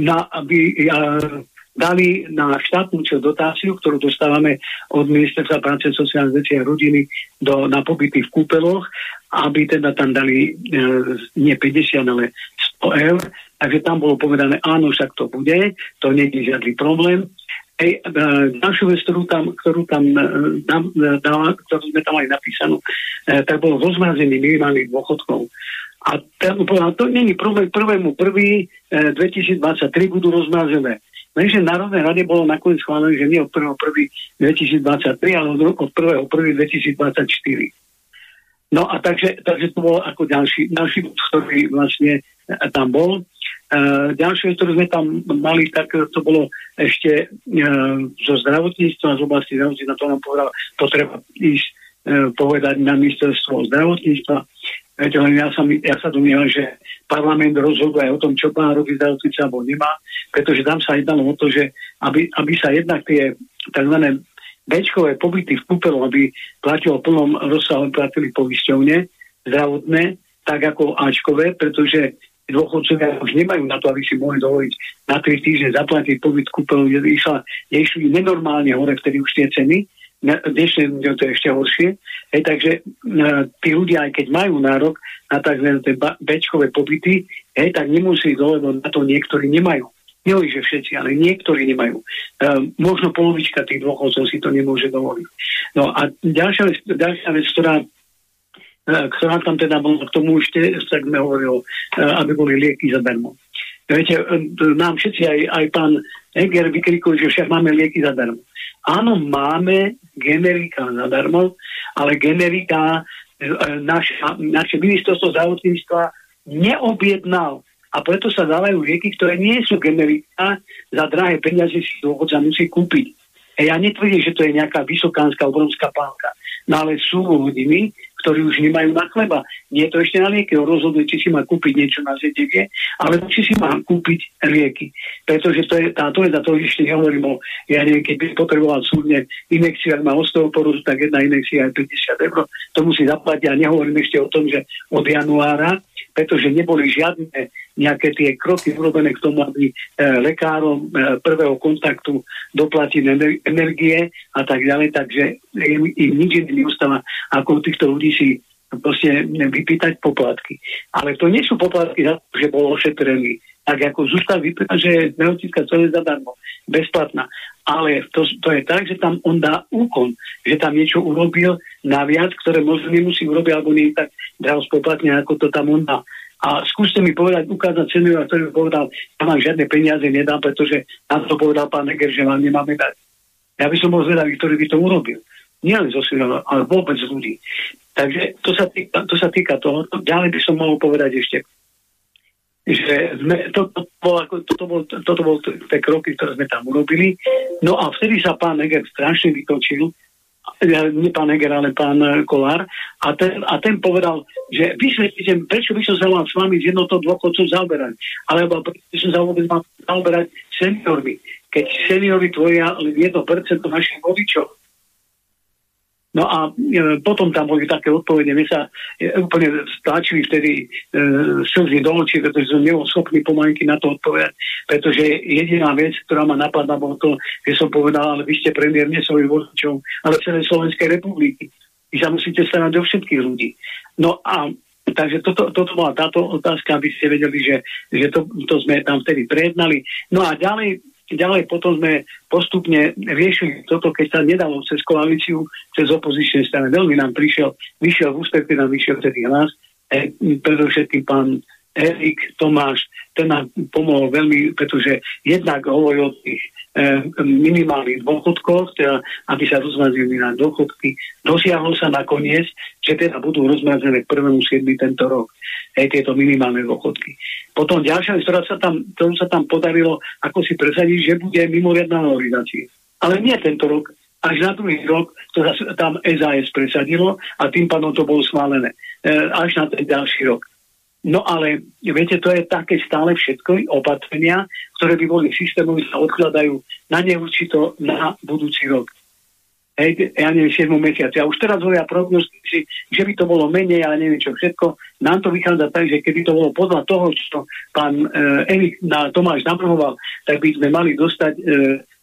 na, aby e, dali na štátnu dotáciu, ktorú dostávame od Ministerstva práce, sociálnej veci a rodiny do, na pobyty v kúpeloch, aby teda tam dali e, nie 50, ale 100 eur. Takže tam bolo povedané, áno, však to bude, to nie je žiadny problém. Ej, e, ďalšiu vec, ktorú tam, ktorú tam e, e dala, ktorú sme tam aj napísanú, tak bolo rozmrazenie minimálnych dôchodkov. A tam to není problém, prvému prvý e, 2023 budú rozmrazené. Lenže Národnej rade bolo nakoniec schválené, že nie od 1.1.2023, ale od 1.1.2024. No a takže, takže to bolo ako ďalší, ďalší ktorý vlastne e, tam bol. Uh, ďalšie, ktoré sme tam mali, tak to bolo ešte uh, zo zdravotníctva, z oblasti zdravotníctva, to nám povedal, potreba ísť uh, povedať na ministerstvo zdravotníctva. Viete, len ja sa, ja sa domnievam, že parlament rozhoduje o tom, čo má robiť zdravotníca alebo nemá, pretože tam sa jednalo o to, že aby, aby sa jednak tie tzv. Bčkové pobyty v kúpelu, aby platilo plnom rozsahu, platili poisťovne zdravotné, tak ako Ačkové, pretože dôchodcovia už nemajú na to, aby si mohli dovoliť na 3 týždne zaplatiť pobyt kde išla, išli nenormálne hore vtedy už tie ceny, dnešné ľudia to je ešte horšie. Hej, takže uh, tí ľudia, aj keď majú nárok na tzv. bečkové pobyty, hej, tak nemusí ísť lebo na to niektorí nemajú. Nehovorím, že všetci, ale niektorí nemajú. Uh, možno polovička tých dôchodcov si to nemôže dovoliť. No a ďalšia vec, ďalšia vec ktorá, uh, ktorá tam teda bola, k tomu už tak sme hovorili, uh, aby boli lieky zadarmo. Viete, nám všetci, aj, aj pán Eger vykrikuje, že však máme lieky zadarmo. Áno, máme generika zadarmo, ale generika e, naše, naše ministerstvo zdravotníctva neobjednal. A preto sa dávajú lieky, ktoré nie sú generika, za drahé peniaze si dôchodca musí kúpiť. Ja netvrdím, že to je nejaká vysokánska obrovská pálka. No ale sú hodiny, ktorí už nemajú na chleba. Nie je to ešte na lieky. Rozhoduje, či si má kúpiť niečo na ZTG, alebo či si má kúpiť lieky. Pretože to je táto a to ešte nehovorím o, ja neviem, keď by potreboval súdne inekciu, ak má osteoporózu, tak jedna inekcia je 50 eur. To musí zaplatiť a nehovorím ešte o tom, že od januára pretože neboli žiadne nejaké tie kroky urobené k tomu, aby e, lekárom e, prvého kontaktu doplatili energie a tak ďalej, takže im, im nič iné neostáva, ako týchto ľudí si proste vypýtať poplatky. Ale to nie sú poplatky za to, že bol ošetrený. Tak ako z ústav vypýta, že je zdravotnícka celé zadarmo, bezplatná. Ale to, to je tak, že tam on dá úkon, že tam niečo urobil naviac, ktoré možno nemusí urobiť, alebo nie tak draho spoplatne, ako to tam on dá. A skúste mi povedať, ukázať seniora, ktorý povedal, ja vám žiadne peniaze nedám, pretože na to povedal pán Neger, že vám nemáme dať. Ja by som bol zvedavý, ktorý by to urobil. Nie len zo seniora, ale vôbec z ľudí. Takže to sa, týka, to sa týka toho. Ďalej by som mohol povedať ešte, že sme, to, to, bol, ako, toto, bol, toto bol tie kroky, ktoré sme tam urobili. No a vtedy sa pán Neger strašne vytočil nie pán Eger, ale pán e, Kolár, a ten, a ten povedal, že vysvetlite, prečo by som sa mal s vami z jednotou dôchodcov zaoberať, alebo prečo by som sa vôbec mal zaoberať seniormi, keď seniori tvoria len 1% našich vodičov. No a e, potom tam boli také odpovede, my sa e, úplne stáčili vtedy e, slzy do očí, pretože som nebol schopný pomalinky na to odpovedať, pretože jediná vec, ktorá ma napadla, bolo to, že som povedal, ale vy ste premiér nie svojich voličov, ale celej Slovenskej republiky. Vy sa musíte starať do všetkých ľudí. No a Takže toto, toto bola táto otázka, aby ste vedeli, že, že to, to sme tam vtedy prejednali. No a ďalej ďalej potom sme postupne riešili toto, keď sa nedalo cez koalíciu, cez opozičné strany. Veľmi nám prišiel, vyšiel v ústretí, nám vyšiel vtedy hlas, e, predovšetkým pán Erik Tomáš, ten nám pomohol veľmi, pretože jednak hovoril o tých e, minimálnych dôchodkoch, teda, aby sa rozmazili na dôchodky. Dosiahlo sa nakoniec, že teda budú rozmazené k 1.7. tento rok aj tieto minimálne dôchodky. Potom ďalšia vec, ktorá sa tam, ktorú sa tam podarilo, ako si presadiť, že bude mimoriadná valorizácia. Ale nie tento rok, až na druhý rok to tam SAS presadilo a tým pádom to bolo schválené. E, až na ten ďalší rok. No ale, viete, to je také stále všetko opatrenia, ktoré by boli systémové, sa odkladajú na neurčito na budúci rok hej, ja neviem, 7 mesiaci. A už teraz hovoria prognostici, že by to bolo menej, ale neviem čo všetko. Nám to vychádza tak, že keby to bolo podľa toho, čo pán e, Erik na Tomáš navrhoval, tak by sme mali dostať e,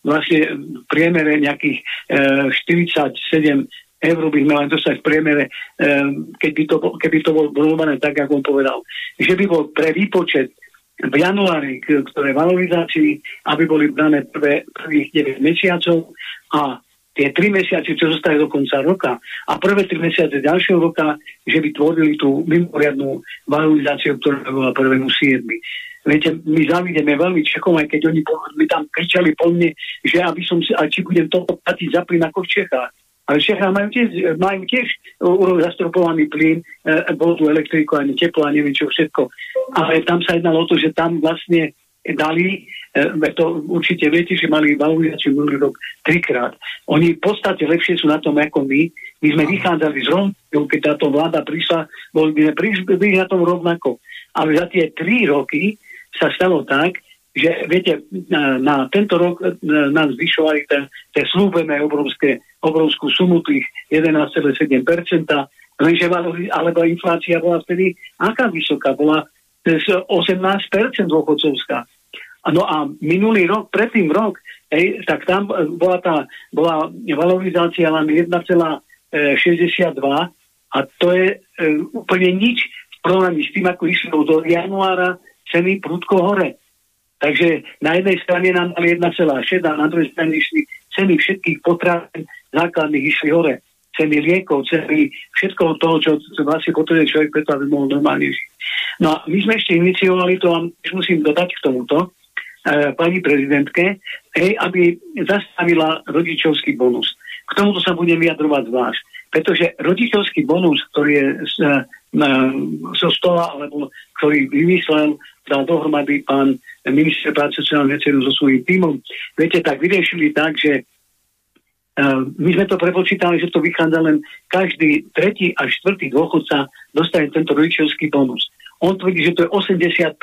vlastne v priemere nejakých e, 47 eur by sme mali dostať v priemere, e, to, keby to bolo brované tak, ako on povedal. Že by bol pre výpočet v januári, ktoré valorizácii, aby boli dané prvé, prvých 9 mesiacov a tie tri mesiace, čo zostali do konca roka a prvé tri mesiace ďalšieho roka, že by tvorili tú mimoriadnú valorizáciu, ktorá bola prvému 7. Viete, my závideme veľmi Čechom, aj keď oni mi tam kričali po mne, že aby som si, a či budem toto platiť za plyn ako v Čechách. Ale Čechách majú tiež, majú tiež zastropovaný plyn, e, vodu, elektriku, ani teplo a neviem čo všetko. Ale tam sa jednalo o to, že tam vlastne dali, e, to určite viete, že mali valorizáciu minulý rok trikrát. Oni v podstate lepšie sú na tom ako my. My sme vychádzali z rovnakého, keď táto vláda prišla, boli by sme prišli na tom rovnako. Ale za tie tri roky sa stalo tak, že viete, na, na tento rok e, nám zvyšovali ten, tie slúbené obrovské, obrovskú sumu tých 11,7%, lenže alebo inflácia bola vtedy aká vysoká? Bola 18% dôchodcovská. No a minulý rok, predtým rok, hej, tak tam bola tá bola valorizácia len 1,62 a to je e, úplne nič v porovnaní s tým, ako išlo do januára ceny prudko hore. Takže na jednej strane nám dali 1,6 a na druhej strane išli ceny všetkých potravín základných išli hore. Ceny liekov, ceny všetkoho toho, čo vlastne potrebuje človek preto, aby mohol normálne žiť. No a my sme ešte iniciovali to, a musím dodať k tomuto, E, pani prezidentke, hej, aby zastavila rodičovský bonus. K tomuto sa budem vyjadrovať zvlášť. Pretože rodičovský bonus, ktorý je z, na, zo stola, alebo ktorý vymyslel, dal dohromady pán minister práce sociálnej veci so svojím týmom, viete, tak vyriešili tak, že my sme to prepočítali, že to vychádza len každý tretí a štvrtý dôchodca dostane tento rodičovský bonus. On tvrdí, že to je 80%.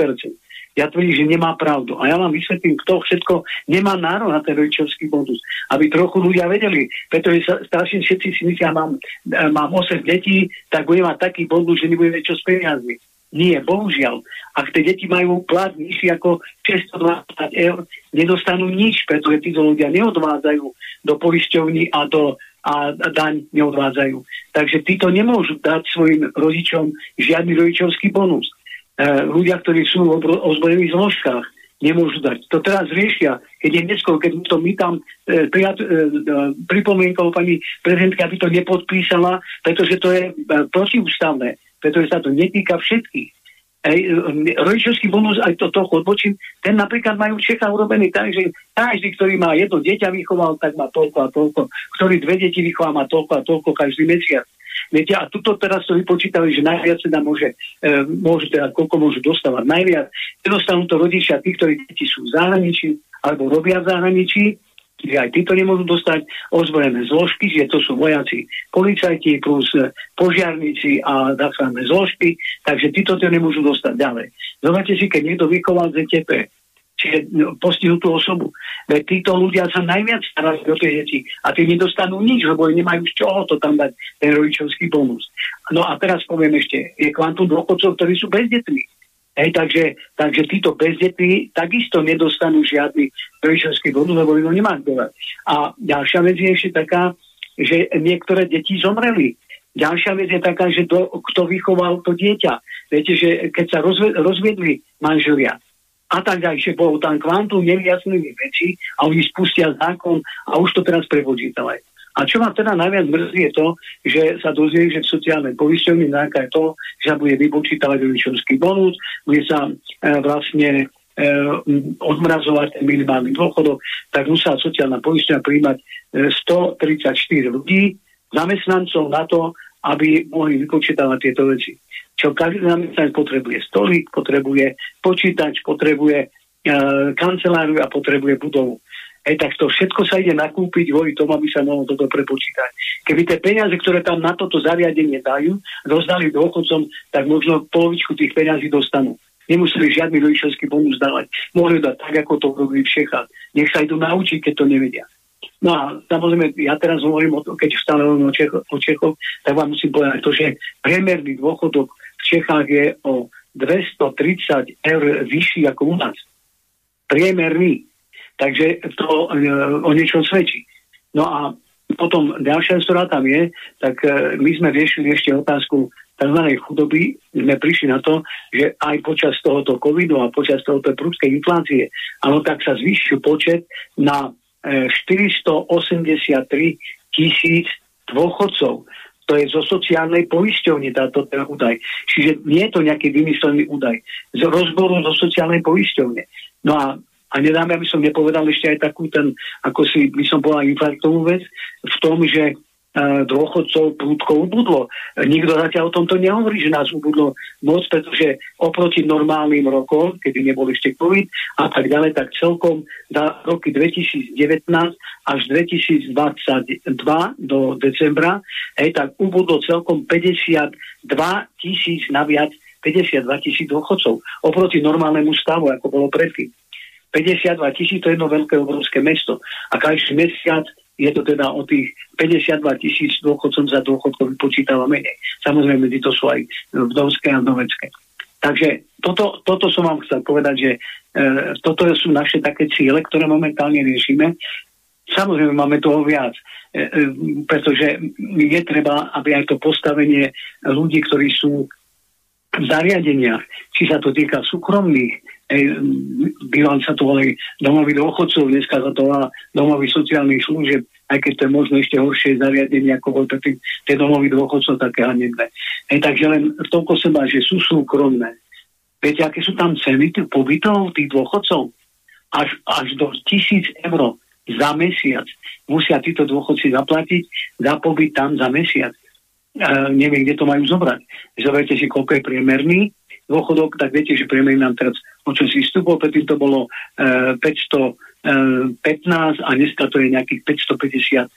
Ja tvrdím, že nemá pravdu. A ja vám vysvetlím, kto všetko nemá nárok na ten rodičovský bonus. Aby trochu ľudia vedeli. Pretože sa, strašne všetci si myslia, mám, mám 8 detí, tak budem mať taký bonus, že nebudem čo s peniazmi. Nie, bohužiaľ. Ak tie deti majú plat nižší ako 620 eur, nedostanú nič, pretože títo ľudia neodvádzajú do poisťovní a do a daň neodvádzajú. Takže títo nemôžu dať svojim rodičom žiadny rodičovský bonus. E, ľudia, ktorí sú v ozbrojených zložkách, nemôžu dať. To teraz riešia, keď je neskôr, keď to my tam e, prijat, e, e, pripomienkou pani prezidentka, aby to nepodpísala, pretože to je e, protiústavné pretože sa to netýka všetkých. Ej, rodičovský bonus, aj to trochu odbočím, ten napríklad majú v urobený tak, že každý, ktorý má jedno dieťa vychoval, tak má toľko a toľko, ktorý dve deti vychoval, má toľko a toľko každý mesiac. Viete, a tuto teraz to vypočítali, že najviac teda môže, e, môže teda, koľko môžu dostávať. Najviac nedostanú to rodičia tí, ktorí deti sú v zahraničí alebo robia v zahraničí, Čiže aj títo nemôžu dostať ozbrojené zložky, že to sú vojaci, policajti plus e, požiarníci a záchranné zložky, takže títo to nemôžu dostať ďalej. Zoberte si, keď niekto vychoval ZTP, čiže no, postihnú tú osobu. Veď títo ľudia sa najviac starajú o tie deti a tí nedostanú nič, lebo nemajú z čoho to tam dať, ten rodičovský bonus. No a teraz poviem ešte, je kvantum dôchodcov, ktorí sú bezdetní. Hej, takže, takže títo bezdetní takisto nedostanú žiadny rodičovský bonus, lebo ho nemá kto A ďalšia vec je ešte taká, že niektoré deti zomreli. Ďalšia vec je taká, že to, kto vychoval to dieťa. Viete, že keď sa rozve, rozviedli manželia a tak ďalej, bolo tam kvantum nevyjasnených vecí a oni spustia zákon a už to teraz prepočítavajú. A čo ma teda najviac mrzí je to, že sa dozvie, že v sociálnej poisťovni nejaká je to, že sa bude vypočítavať rodičovský bonus, bude sa e, vlastne e, odmrazovať ten minimálny dôchodok, tak musela sociálna poisťovňa príjmať e, 134 ľudí, zamestnancov na to, aby mohli vypočítavať tieto veci. Čo každý zamestnanec potrebuje stolík, potrebuje počítač, potrebuje e, kanceláriu a potrebuje budovu. Hej, tak to všetko sa ide nakúpiť kvôli tomu, aby sa mohlo toto prepočítať. Keby tie peniaze, ktoré tam na toto zariadenie dajú, rozdali dôchodcom, tak možno polovičku tých peniazí dostanú. Nemuseli žiadny rodičovský bonus dávať. Mohli dať tak, ako to robili v Čechách. Nech sa idú naučiť, keď to nevedia. No a samozrejme, ja teraz hovorím o to, keď stále hovorím o, o Čechoch, tak vám musím povedať to, že priemerný dôchodok v Čechách je o 230 eur vyšší ako u nás. Priemerný. Takže to e, o niečom svedčí. No a potom ďalšia ktorá tam je, tak e, my sme riešili ešte otázku tzv. chudoby. Sme prišli na to, že aj počas tohoto covidu a počas tohoto prúdskej inflácie, ale tak sa zvýšil počet na 483 e, tisíc dôchodcov. To je zo sociálnej poisťovne táto ten údaj. Čiže nie je to nejaký vymyslený údaj. Z rozboru zo sociálnej poisťovne. No a a nedáme, aby som nepovedal ešte aj takú ten, ako si by som povedal infarktovú vec, v tom, že uh, dôchodcov prúdko ubudlo. Nikto zatiaľ o tomto nehovorí, že nás ubudlo moc, pretože oproti normálnym rokom, kedy nebol ešte COVID a tak ďalej, tak celkom za roky 2019 až 2022 do decembra, hej, tak ubudlo celkom 52 tisíc naviac 52 tisíc dôchodcov oproti normálnemu stavu, ako bolo predtým. 52 tisíc to je jedno veľké obrovské mesto. A každý mesiac je to teda o tých 52 tisíc dôchodcom za dôchodkov vypočítava menej. Samozrejme, to sú aj vdovské a vdovecké. Takže toto, toto som vám chcel povedať, že e, toto sú naše také ciele, ktoré momentálne riešime. Samozrejme, máme toho viac, e, e, pretože je treba, aby aj to postavenie ľudí, ktorí sú v zariadeniach, či sa to týka súkromných, bývam sa to volí domový dôchodcov, dneska sa to volá domový sociálnych služieb, aj keď to je možno ešte horšie zariadenie, ako bol tý, tie domový dôchodcov také hanebné. Hej, takže len toľko má, že sú súkromné. Viete, aké sú tam ceny tých pobytov tých dôchodcov? Až, až do tisíc eur za mesiac musia títo dôchodci zaplatiť za pobyt tam za mesiac. E, neviem, kde to majú zobrať. Zoberte si, koľko je priemerný dôchodok, tak viete, že priemer nám teraz o čo si vstupol, predtým to bolo e, 500 15 a dneska to je nejakých 555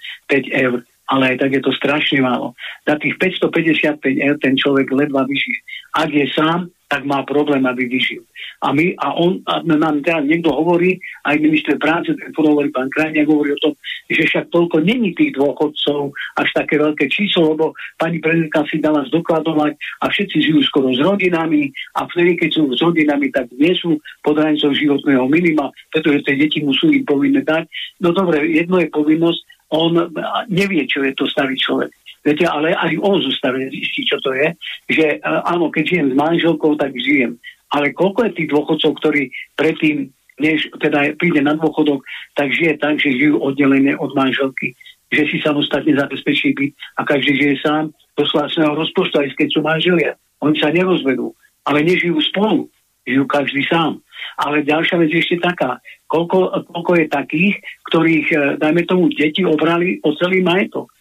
eur ale aj tak je to strašne málo. Za tých 555 eur ten človek ledva vyžije. Ak je sám, tak má problém, aby vyžil. A, my, a on, a nám teraz niekto hovorí, aj minister práce, ten hovorí pán Krajňák, hovorí o tom, že však toľko není tých dôchodcov až také veľké číslo, lebo pani prezidentka si dala zdokladovať a všetci žijú skoro s rodinami a vtedy, keď sú s rodinami, tak nie sú pod hranicou životného minima, pretože tie deti musú im povinné dať. No dobre, jedno je povinnosť, on nevie, čo je to starý človek. Viete, ale aj on zostane zistí, čo to je, že e, áno, keď žijem s manželkou, tak žijem. Ale koľko je tých dôchodcov, ktorí predtým, než teda príde na dôchodok, tak žije tak, že žijú oddelené od manželky. Že si samostatne zabezpečí byt a každý žije sám do vlastného rozpočtu, aj keď sú manželia. Oni sa nerozvedú, ale nežijú spolu. Žijú každý sám. Ale ďalšia vec je ešte taká. Koľko, koľko je takých, ktorých, e, dajme tomu, deti obrali o celý majetok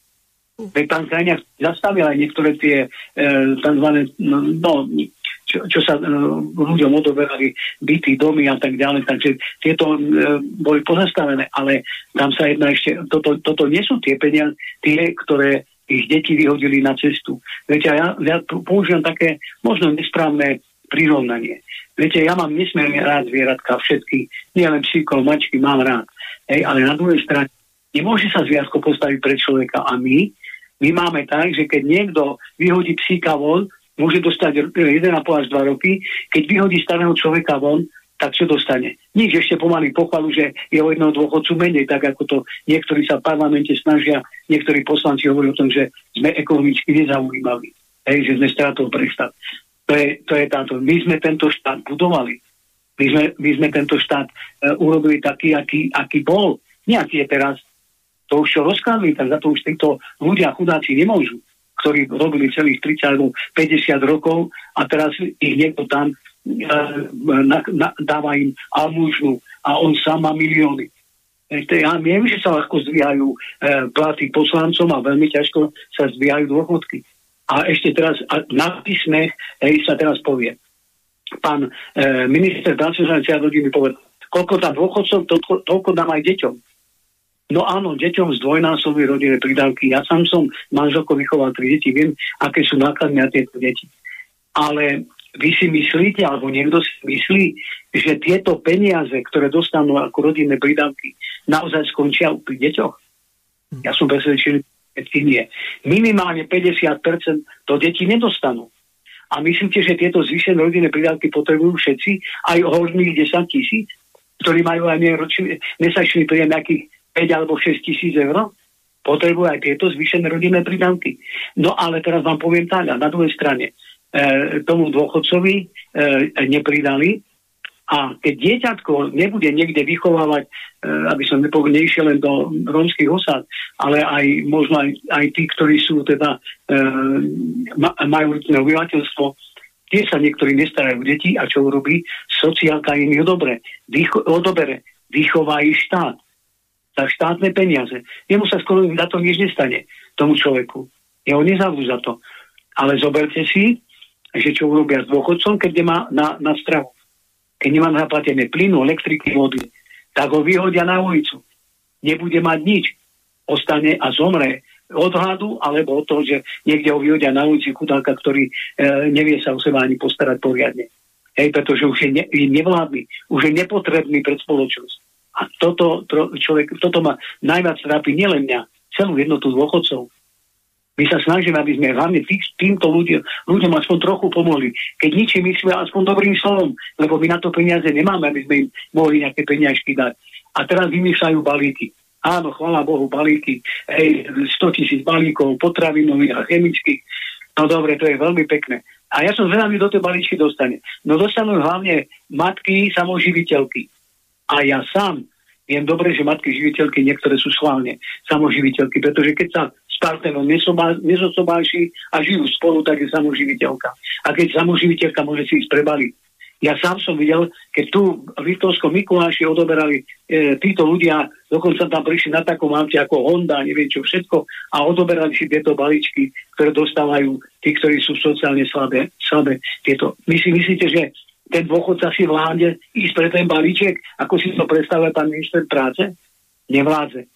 Veď pán Krajňák zastavil aj niektoré tie e, tzv. No, no, čo, čo sa e, ľuďom odoberali byty, domy a tak ďalej, takže tieto e, boli pozastavené, ale tam sa jedna ešte, toto, toto nie sú tie peniaze, tie, ktoré ich deti vyhodili na cestu. Viete, ja, ja používam také možno nesprávne prirovnanie. Viete, ja mám nesmierne rád zvieratka všetky, nielen psíkov, mačky mám rád. Hej, ale na druhej strane nemôže sa zviazko postaviť pre človeka a my my máme tak, že keď niekto vyhodí psíka von, môže dostať 1,5 až 2 roky. Keď vyhodí starého človeka von, tak čo dostane? Nič, ešte pomaly pochvalu, že je o jedného dôchodcu menej, tak ako to niektorí sa v parlamente snažia, niektorí poslanci hovorí o tom, že sme ekonomicky nezaujímaví, hej, že sme stratou pre štát. To je, to je táto. My sme tento štát budovali. My sme, my sme tento štát e, urobili taký, aký, aký bol. Nejaký je teraz to už čo rozkladli, tak za to už títo ľudia chudáci nemôžu, ktorí robili celých 30 alebo 50 rokov a teraz ich niekto tam e, na, na, dáva im almužnu a on sám má milióny. Ja viem, že sa ľahko zvíjajú e, platy poslancom a veľmi ťažko sa zvíjajú dôchodky. A ešte teraz a na písmech hej, sa teraz povie. Pán e, minister práce a rodiny povedal, koľko tam dôchodcov, toľko, toľko dám aj deťom. No áno, deťom z dvojnásobnej rodinnej pridávky. Ja sám som manželko vychoval tri deti, viem, aké sú náklady na tieto deti. Ale vy si myslíte, alebo niekto si myslí, že tieto peniaze, ktoré dostanú ako rodinné pridávky, naozaj skončia pri deťoch? Ja som presvedčený, že nie. Minimálne 50% to deti nedostanú. A myslíte, že tieto zvýšené rodinné pridávky potrebujú všetci, aj horných 10 tisíc, ktorí majú aj mesačný príjem nejakých 5 alebo 6 tisíc eur, potrebujú aj tieto zvýšené rodinné pridávky. No ale teraz vám poviem tak, na druhej strane e, tomu dôchodcovi e, nepridali a keď dieťatko nebude niekde vychovávať, e, aby som nepovedal, len do rómskych osad, ale aj možno aj, aj tí, ktorí sú teda e, majú obyvateľstvo, tie sa niektorí nestarajú deti a čo urobí? Sociálka im ju dobre, vycho- odobere, vychová ich štát za štátne peniaze. Jemu sa skoro za to nič nestane, tomu človeku. Jeho nezavú za to. Ale zoberte si, že čo urobia s dôchodcom, keď nemá na, na stravu. Keď nemá zaplatené plynu, elektriky, vody, tak ho vyhodia na ulicu. Nebude mať nič. Ostane a zomre od hladu, alebo od toho, že niekde ho vyhodia na ulici chudáka, ktorý e, nevie sa o seba ani postarať poriadne. Hej, pretože už je, ne, je nevládny, už je nepotrebný pre spoločnosť. A toto, to, človek, toto ma najviac trápi nielen mňa, celú jednotu dôchodcov. My sa snažíme, aby sme hlavne tý, týmto ľuďom, ľuďom aspoň trochu pomohli. Keď ničím myslíme, aspoň dobrým slovom, lebo my na to peniaze nemáme, aby sme im mohli nejaké peniažky dať. A teraz vymýšľajú balíky. Áno, chvála Bohu, balíky, hej, 100 tisíc balíkov, potravinových a chemických. No dobre, to je veľmi pekné. A ja som zvedavý, do tej balíčky dostane. No dostanú hlavne matky, samoživiteľky. A ja sám viem dobre, že matky živiteľky niektoré sú schválne samoživiteľky, pretože keď sa partnerom nezosobáši a žijú spolu, tak je samoživiteľka. A keď samoživiteľka môže si ísť prebaliť. Ja sám som videl, keď tu v Litovskom Mikuláši odoberali e, títo ľudia, dokonca tam prišli na takom aute ako Honda, neviem čo všetko, a odoberali si tieto balíčky, ktoré dostávajú tí, ktorí sú sociálne slabé. slabé tieto. My si myslíte, že ten dôchodca si vládne ísť pre ten balíček, ako si to predstavuje pán minister práce? Nevládze.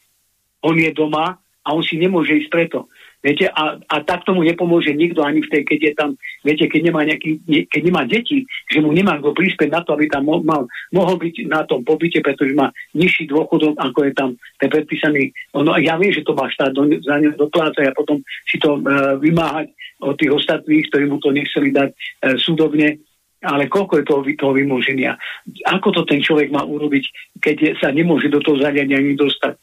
On je doma a on si nemôže ísť preto. Viete, a, a tak tomu nepomôže nikto ani v tej, keď je tam, viete, keď nemá, nejaký, ne, keď nemá deti, že mu nemá kto prispieť na to, aby tam mo, mal, mohol byť na tom pobyte, pretože má nižší dôchodok, ako je tam ten predpísaný. Ono, ja viem, že to má štát do, za ňo doplácať a potom si to e, vymáhať od tých ostatných, ktorí mu to nechceli dať e, súdobne, ale koľko je toho, toho vymoženia? Ako to ten človek má urobiť, keď je, sa nemôže do toho zariadenia dostať?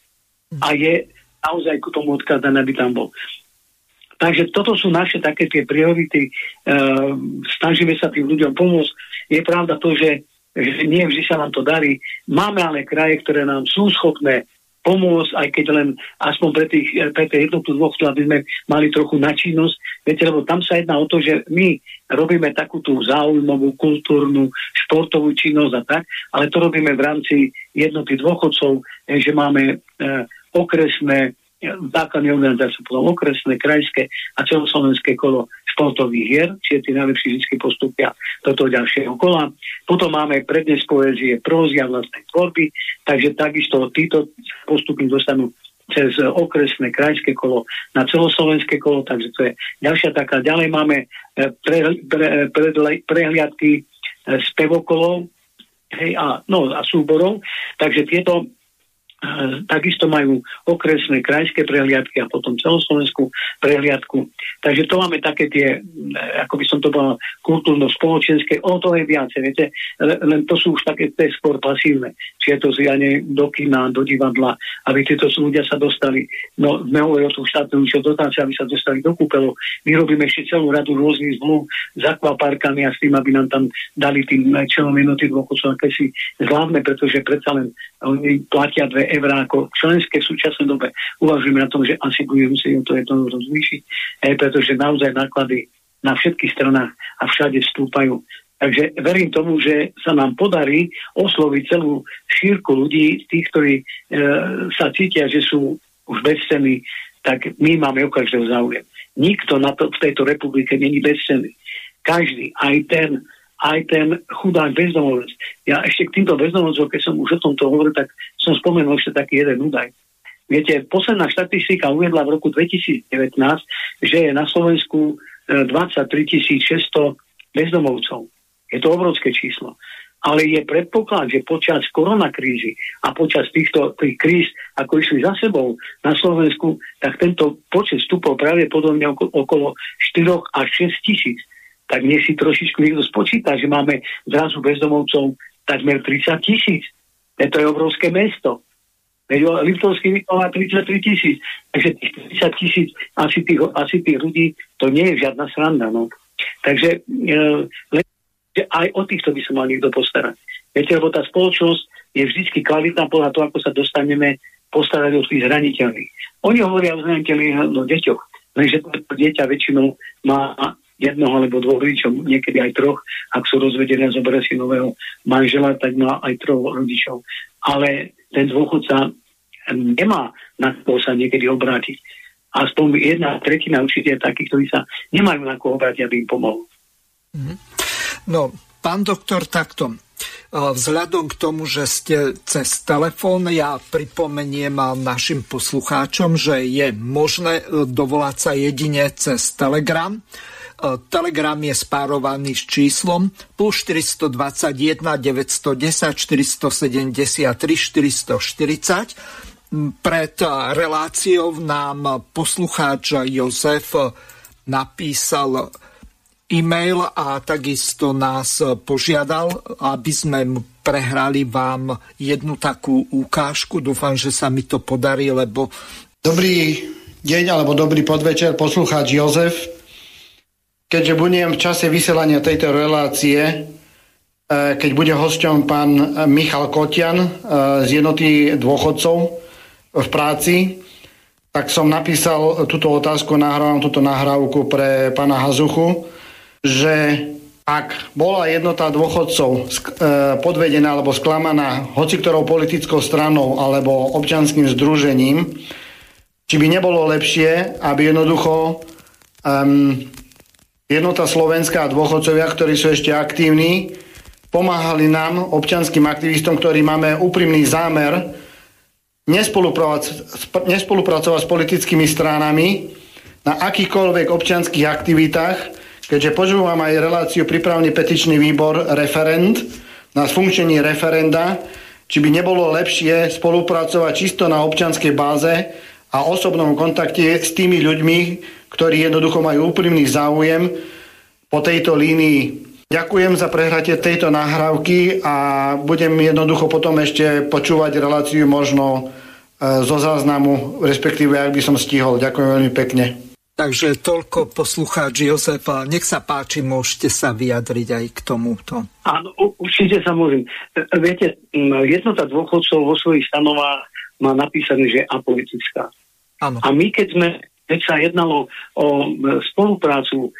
A je naozaj k tomu odkázaný, aby tam bol. Takže toto sú naše také tie priority. E, snažíme sa tým ľuďom pomôcť. Je pravda to, že, že nie vždy sa nám to darí. Máme ale kraje, ktoré nám sú schopné pomôcť, aj keď len aspoň pre, tých, pre tie jednotu dvoch, aby sme mali trochu načinnosť. Viete, lebo tam sa jedná o to, že my robíme takú tú záujmovú, kultúrnu, športovú činnosť a tak, ale to robíme v rámci jednoty dôchodcov, že máme e, okresné základné organizácie potom okresné, krajské a celoslovenské kolo športových hier, čiže tí najlepší vždy postupia do toho ďalšieho kola. Potom máme prednes poézie, prózy a vlastnej tvorby, takže takisto títo postupy dostanú cez okresné krajské kolo na celoslovenské kolo, takže to je ďalšia taká. Ďalej máme e, pre, pre, pre, prehliadky e, spevokolov hej, a, no, a súborov, takže tieto takisto majú okresné krajské prehliadky a potom celoslovenskú prehliadku. Takže to máme také tie, ako by som to povedal, kultúrno-spoločenské, o to je viacej, viete, len to sú už také, to je skôr pasívne. Čiže to zjanie do kina, do divadla, aby tieto ľudia sa dostali, no sme hovorili o tom štátnom čo dotácia, aby sa dostali do kúpelov. My robíme ešte celú radu rôznych zmluv s akvaparkami a s tým, aby nám tam dali tým členom jednoty dôchodcov akési zľavné, pretože predsa len oni platia dve eurá ako členské v súčasnej dobe. Uvažujeme na tom, že asi budeme musieť to jedno zvýšiť, e, pretože naozaj náklady na všetkých stranách a všade vstúpajú. Takže verím tomu, že sa nám podarí osloviť celú šírku ľudí, tých, ktorí e, sa cítia, že sú už bezcenní, tak my máme o každého záujem. Nikto na to, v tejto republike není bezcenný. Každý, aj ten, aj ten chudák bezdomovec. Ja ešte k týmto bezdomovcom, keď som už o tomto hovoril, tak som spomenul ešte taký jeden údaj. Viete, posledná štatistika uviedla v roku 2019, že je na Slovensku 23 e, 600 bezdomovcov. Je to obrovské číslo. Ale je predpoklad, že počas koronakrízy a počas týchto tých kríz, ako išli za sebou na Slovensku, tak tento počet vstupov pravdepodobne okolo 4 až 6 tisíc tak nech si trošičku niekto spočíta, že máme zrazu bezdomovcov takmer 30 tisíc. To je obrovské mesto. Liptovský má 33 tisíc. Takže tých 30 tisíc asi tých, asi tých ľudí, to nie je žiadna sranda. No. Takže e, aj o týchto by sa mal niekto postarať. Viete, lebo tá spoločnosť je vždy kvalitná podľa toho, ako sa dostaneme postarať o tých zraniteľných. Oni hovoria o zraniteľných no, deťoch, lenže to dieťa väčšinou má jednoho alebo dvoch rodičov, niekedy aj troch. Ak sú rozvedené a zoberie si nového manžela, tak má aj troch rodičov. Ale ten dôchodca nemá na koho sa niekedy obrátiť. Aspoň jedna tretina určite je takých, ktorí sa nemajú na koho obrátiť, aby im pomohol. Mhm. No, pán doktor, takto. Vzhľadom k tomu, že ste cez telefón, ja pripomeniem našim poslucháčom, že je možné dovolať sa jedine cez Telegram. E, Telegram je spárovaný s číslom plus 421 910 473 440. Pred reláciou nám poslucháč Jozef napísal e-mail a takisto nás požiadal, aby sme prehrali vám jednu takú ukážku. Dúfam, že sa mi to podarí, lebo... Dobrý deň alebo dobrý podvečer, poslucháč Jozef keďže budem v čase vysielania tejto relácie, e, keď bude hosťom pán Michal Kotian e, z jednoty dôchodcov v práci, tak som napísal túto otázku, nahrávam túto nahrávku pre pána Hazuchu, že ak bola jednota dôchodcov e, podvedená alebo sklamaná hoci ktorou politickou stranou alebo občanským združením, či by nebolo lepšie, aby jednoducho um, jednota Slovenska a dôchodcovia, ktorí sú ešte aktívni, pomáhali nám, občanským aktivistom, ktorí máme úprimný zámer nespolupracovať, nespolupracovať s politickými stranami na akýchkoľvek občianských aktivitách, keďže počúvam aj reláciu pripravný petičný výbor referend na sfunkčení referenda, či by nebolo lepšie spolupracovať čisto na občianskej báze a osobnom kontakte s tými ľuďmi, ktorí jednoducho majú úprimný záujem po tejto línii. Ďakujem za prehratie tejto nahrávky a budem jednoducho potom ešte počúvať reláciu možno e, zo záznamu, respektíve ak by som stihol. Ďakujem veľmi pekne. Takže toľko poslucháč Jozef. Nech sa páči, môžete sa vyjadriť aj k tomuto. Áno, určite sa môžem. E, viete, jednota dôchodcov vo svojich stanovách má napísané, že je apolitická. Ano. A my, keď sme keď sa jednalo o e, spoluprácu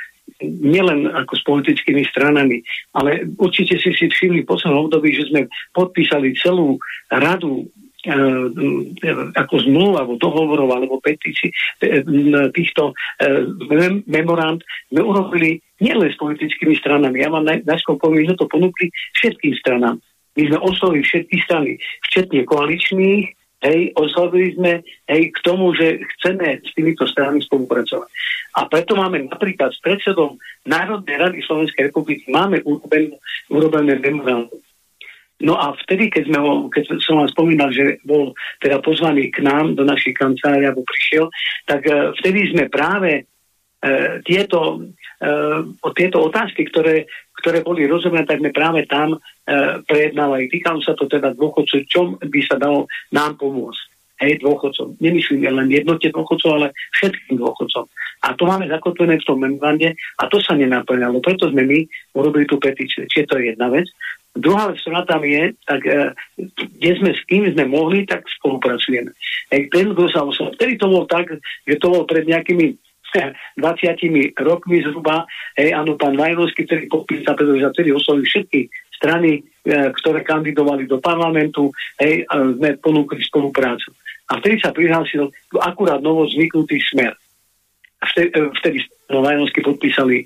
nielen ako s politickými stranami, ale určite si si všimli v poslednom období, že sme podpísali celú radu e, ako zmluv alebo dohovorov alebo petícií e, týchto e, memorand sme urobili nielen s politickými stranami. Ja vám najskôr poviem, že to ponúkli všetkým stranám. My sme oslovili všetky strany, včetne koaličných, Hej, oslovili sme hej, k tomu, že chceme s týmito stranami spolupracovať. A preto máme napríklad s predsedom Národnej rady Slovenskej republiky máme urobené, urobené memorandum. No a vtedy, keď, sme ho, keď som vám spomínal, že bol teda pozvaný k nám do našej kancelárie, alebo prišiel, tak uh, vtedy sme práve uh, tieto, uh, tieto otázky, ktoré, ktoré boli rozumené, tak sme práve tam e, prejednávali. Týkalo sa to teda dôchodcov, čo by sa dalo nám pomôcť. Hej, dôchodcom. Nemyslím len jednote dôchodcov, ale všetkým dôchodcom. A to máme zakotvené v tom memorande a to sa nenaplňalo. Preto sme my urobili tú petíciu. Čiže to je jedna vec. Druhá vec, ktorá tam je, tak e, kde sme s kým sme mohli, tak spolupracujeme. Hej, ten, kto sa Vtedy to bolo tak, že to bolo pred nejakými 20 rokmi zhruba, hej, áno, pán Vajnovský, ktorý podpísal, pretože sa vtedy oslovili všetky strany, e, ktoré kandidovali do parlamentu, hej, sme ponúkli spoluprácu. A vtedy sa prihlásil akurát novo zvyknutý smer. A vtedy, e, vtedy no, Vajnovský podpísali e,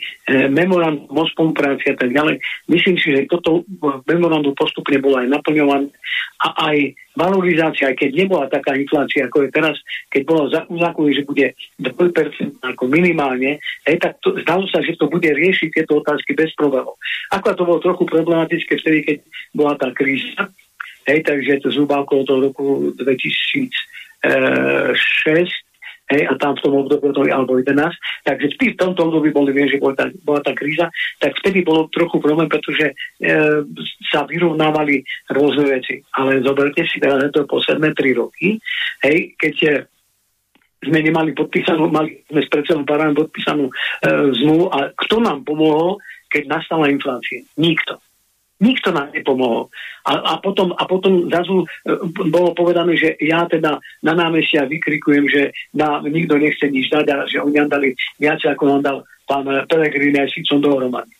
memorandum o spolupráci a tak ďalej. Myslím si, že toto memorandum postupne bolo aj naplňované a aj valorizácia, aj keď nebola taká inflácia, ako je teraz, keď bolo uzákoní, že bude 2% ako minimálne, hej, tak to, zdalo sa, že to bude riešiť tieto otázky bez problémov. Ako to bolo trochu problematické vtedy, keď bola tá kríza, hej, takže to zhruba okolo toho roku 2006, hej, a tam v tom období, alebo 11, takže v tomto období boli, viem, že bola tá, bola tá kríza, tak vtedy bolo trochu problém, pretože e, sa vyrovnávali rôzne veci. Ale zoberte si teraz to posledné tri roky, hej, keď e, sme nemali podpísanú, mali sme s predsedom parlamentu podpísanú e, zmluvu a kto nám pomohol, keď nastala inflácia? Nikto. Nikto nám nepomohol. A, a, potom, a potom zrazu e, bolo povedané, že ja teda na námestia vykrikujem, že nám nikto nechce nič dať a že oni nám dali viac, ako nám dal pán Pelegrini aj Sicon dohromady.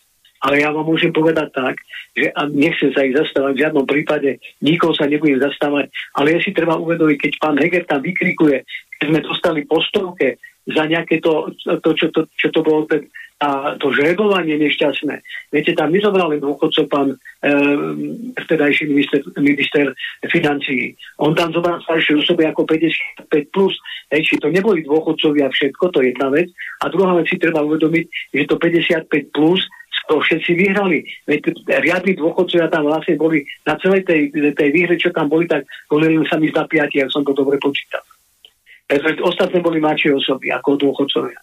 Ale ja vám môžem povedať tak, že a nechcem sa ich zastávať, v žiadnom prípade nikoho sa nebudem zastávať, ale ja si treba uvedomiť, keď pán Heger tam vykrikuje, keď sme dostali postovke za nejaké to, to, čo, to čo to bolo ten a to žrebovanie nešťastné. Viete, tam nezobral len dôchodcov pán e, vtedajší minister, minister financií. On tam zobral staršie osoby ako 55+. Plus. Hej, či to neboli dôchodcovia všetko, to je jedna vec. A druhá vec si treba uvedomiť, že to 55+, plus to všetci vyhrali. Veď riadni dôchodcovia tam vlastne boli na celej tej, tej výhre, čo tam boli, tak boli len sami za piati, ak som to dobre počítal. Pretože ostatné boli mladšie osoby ako dôchodcovia.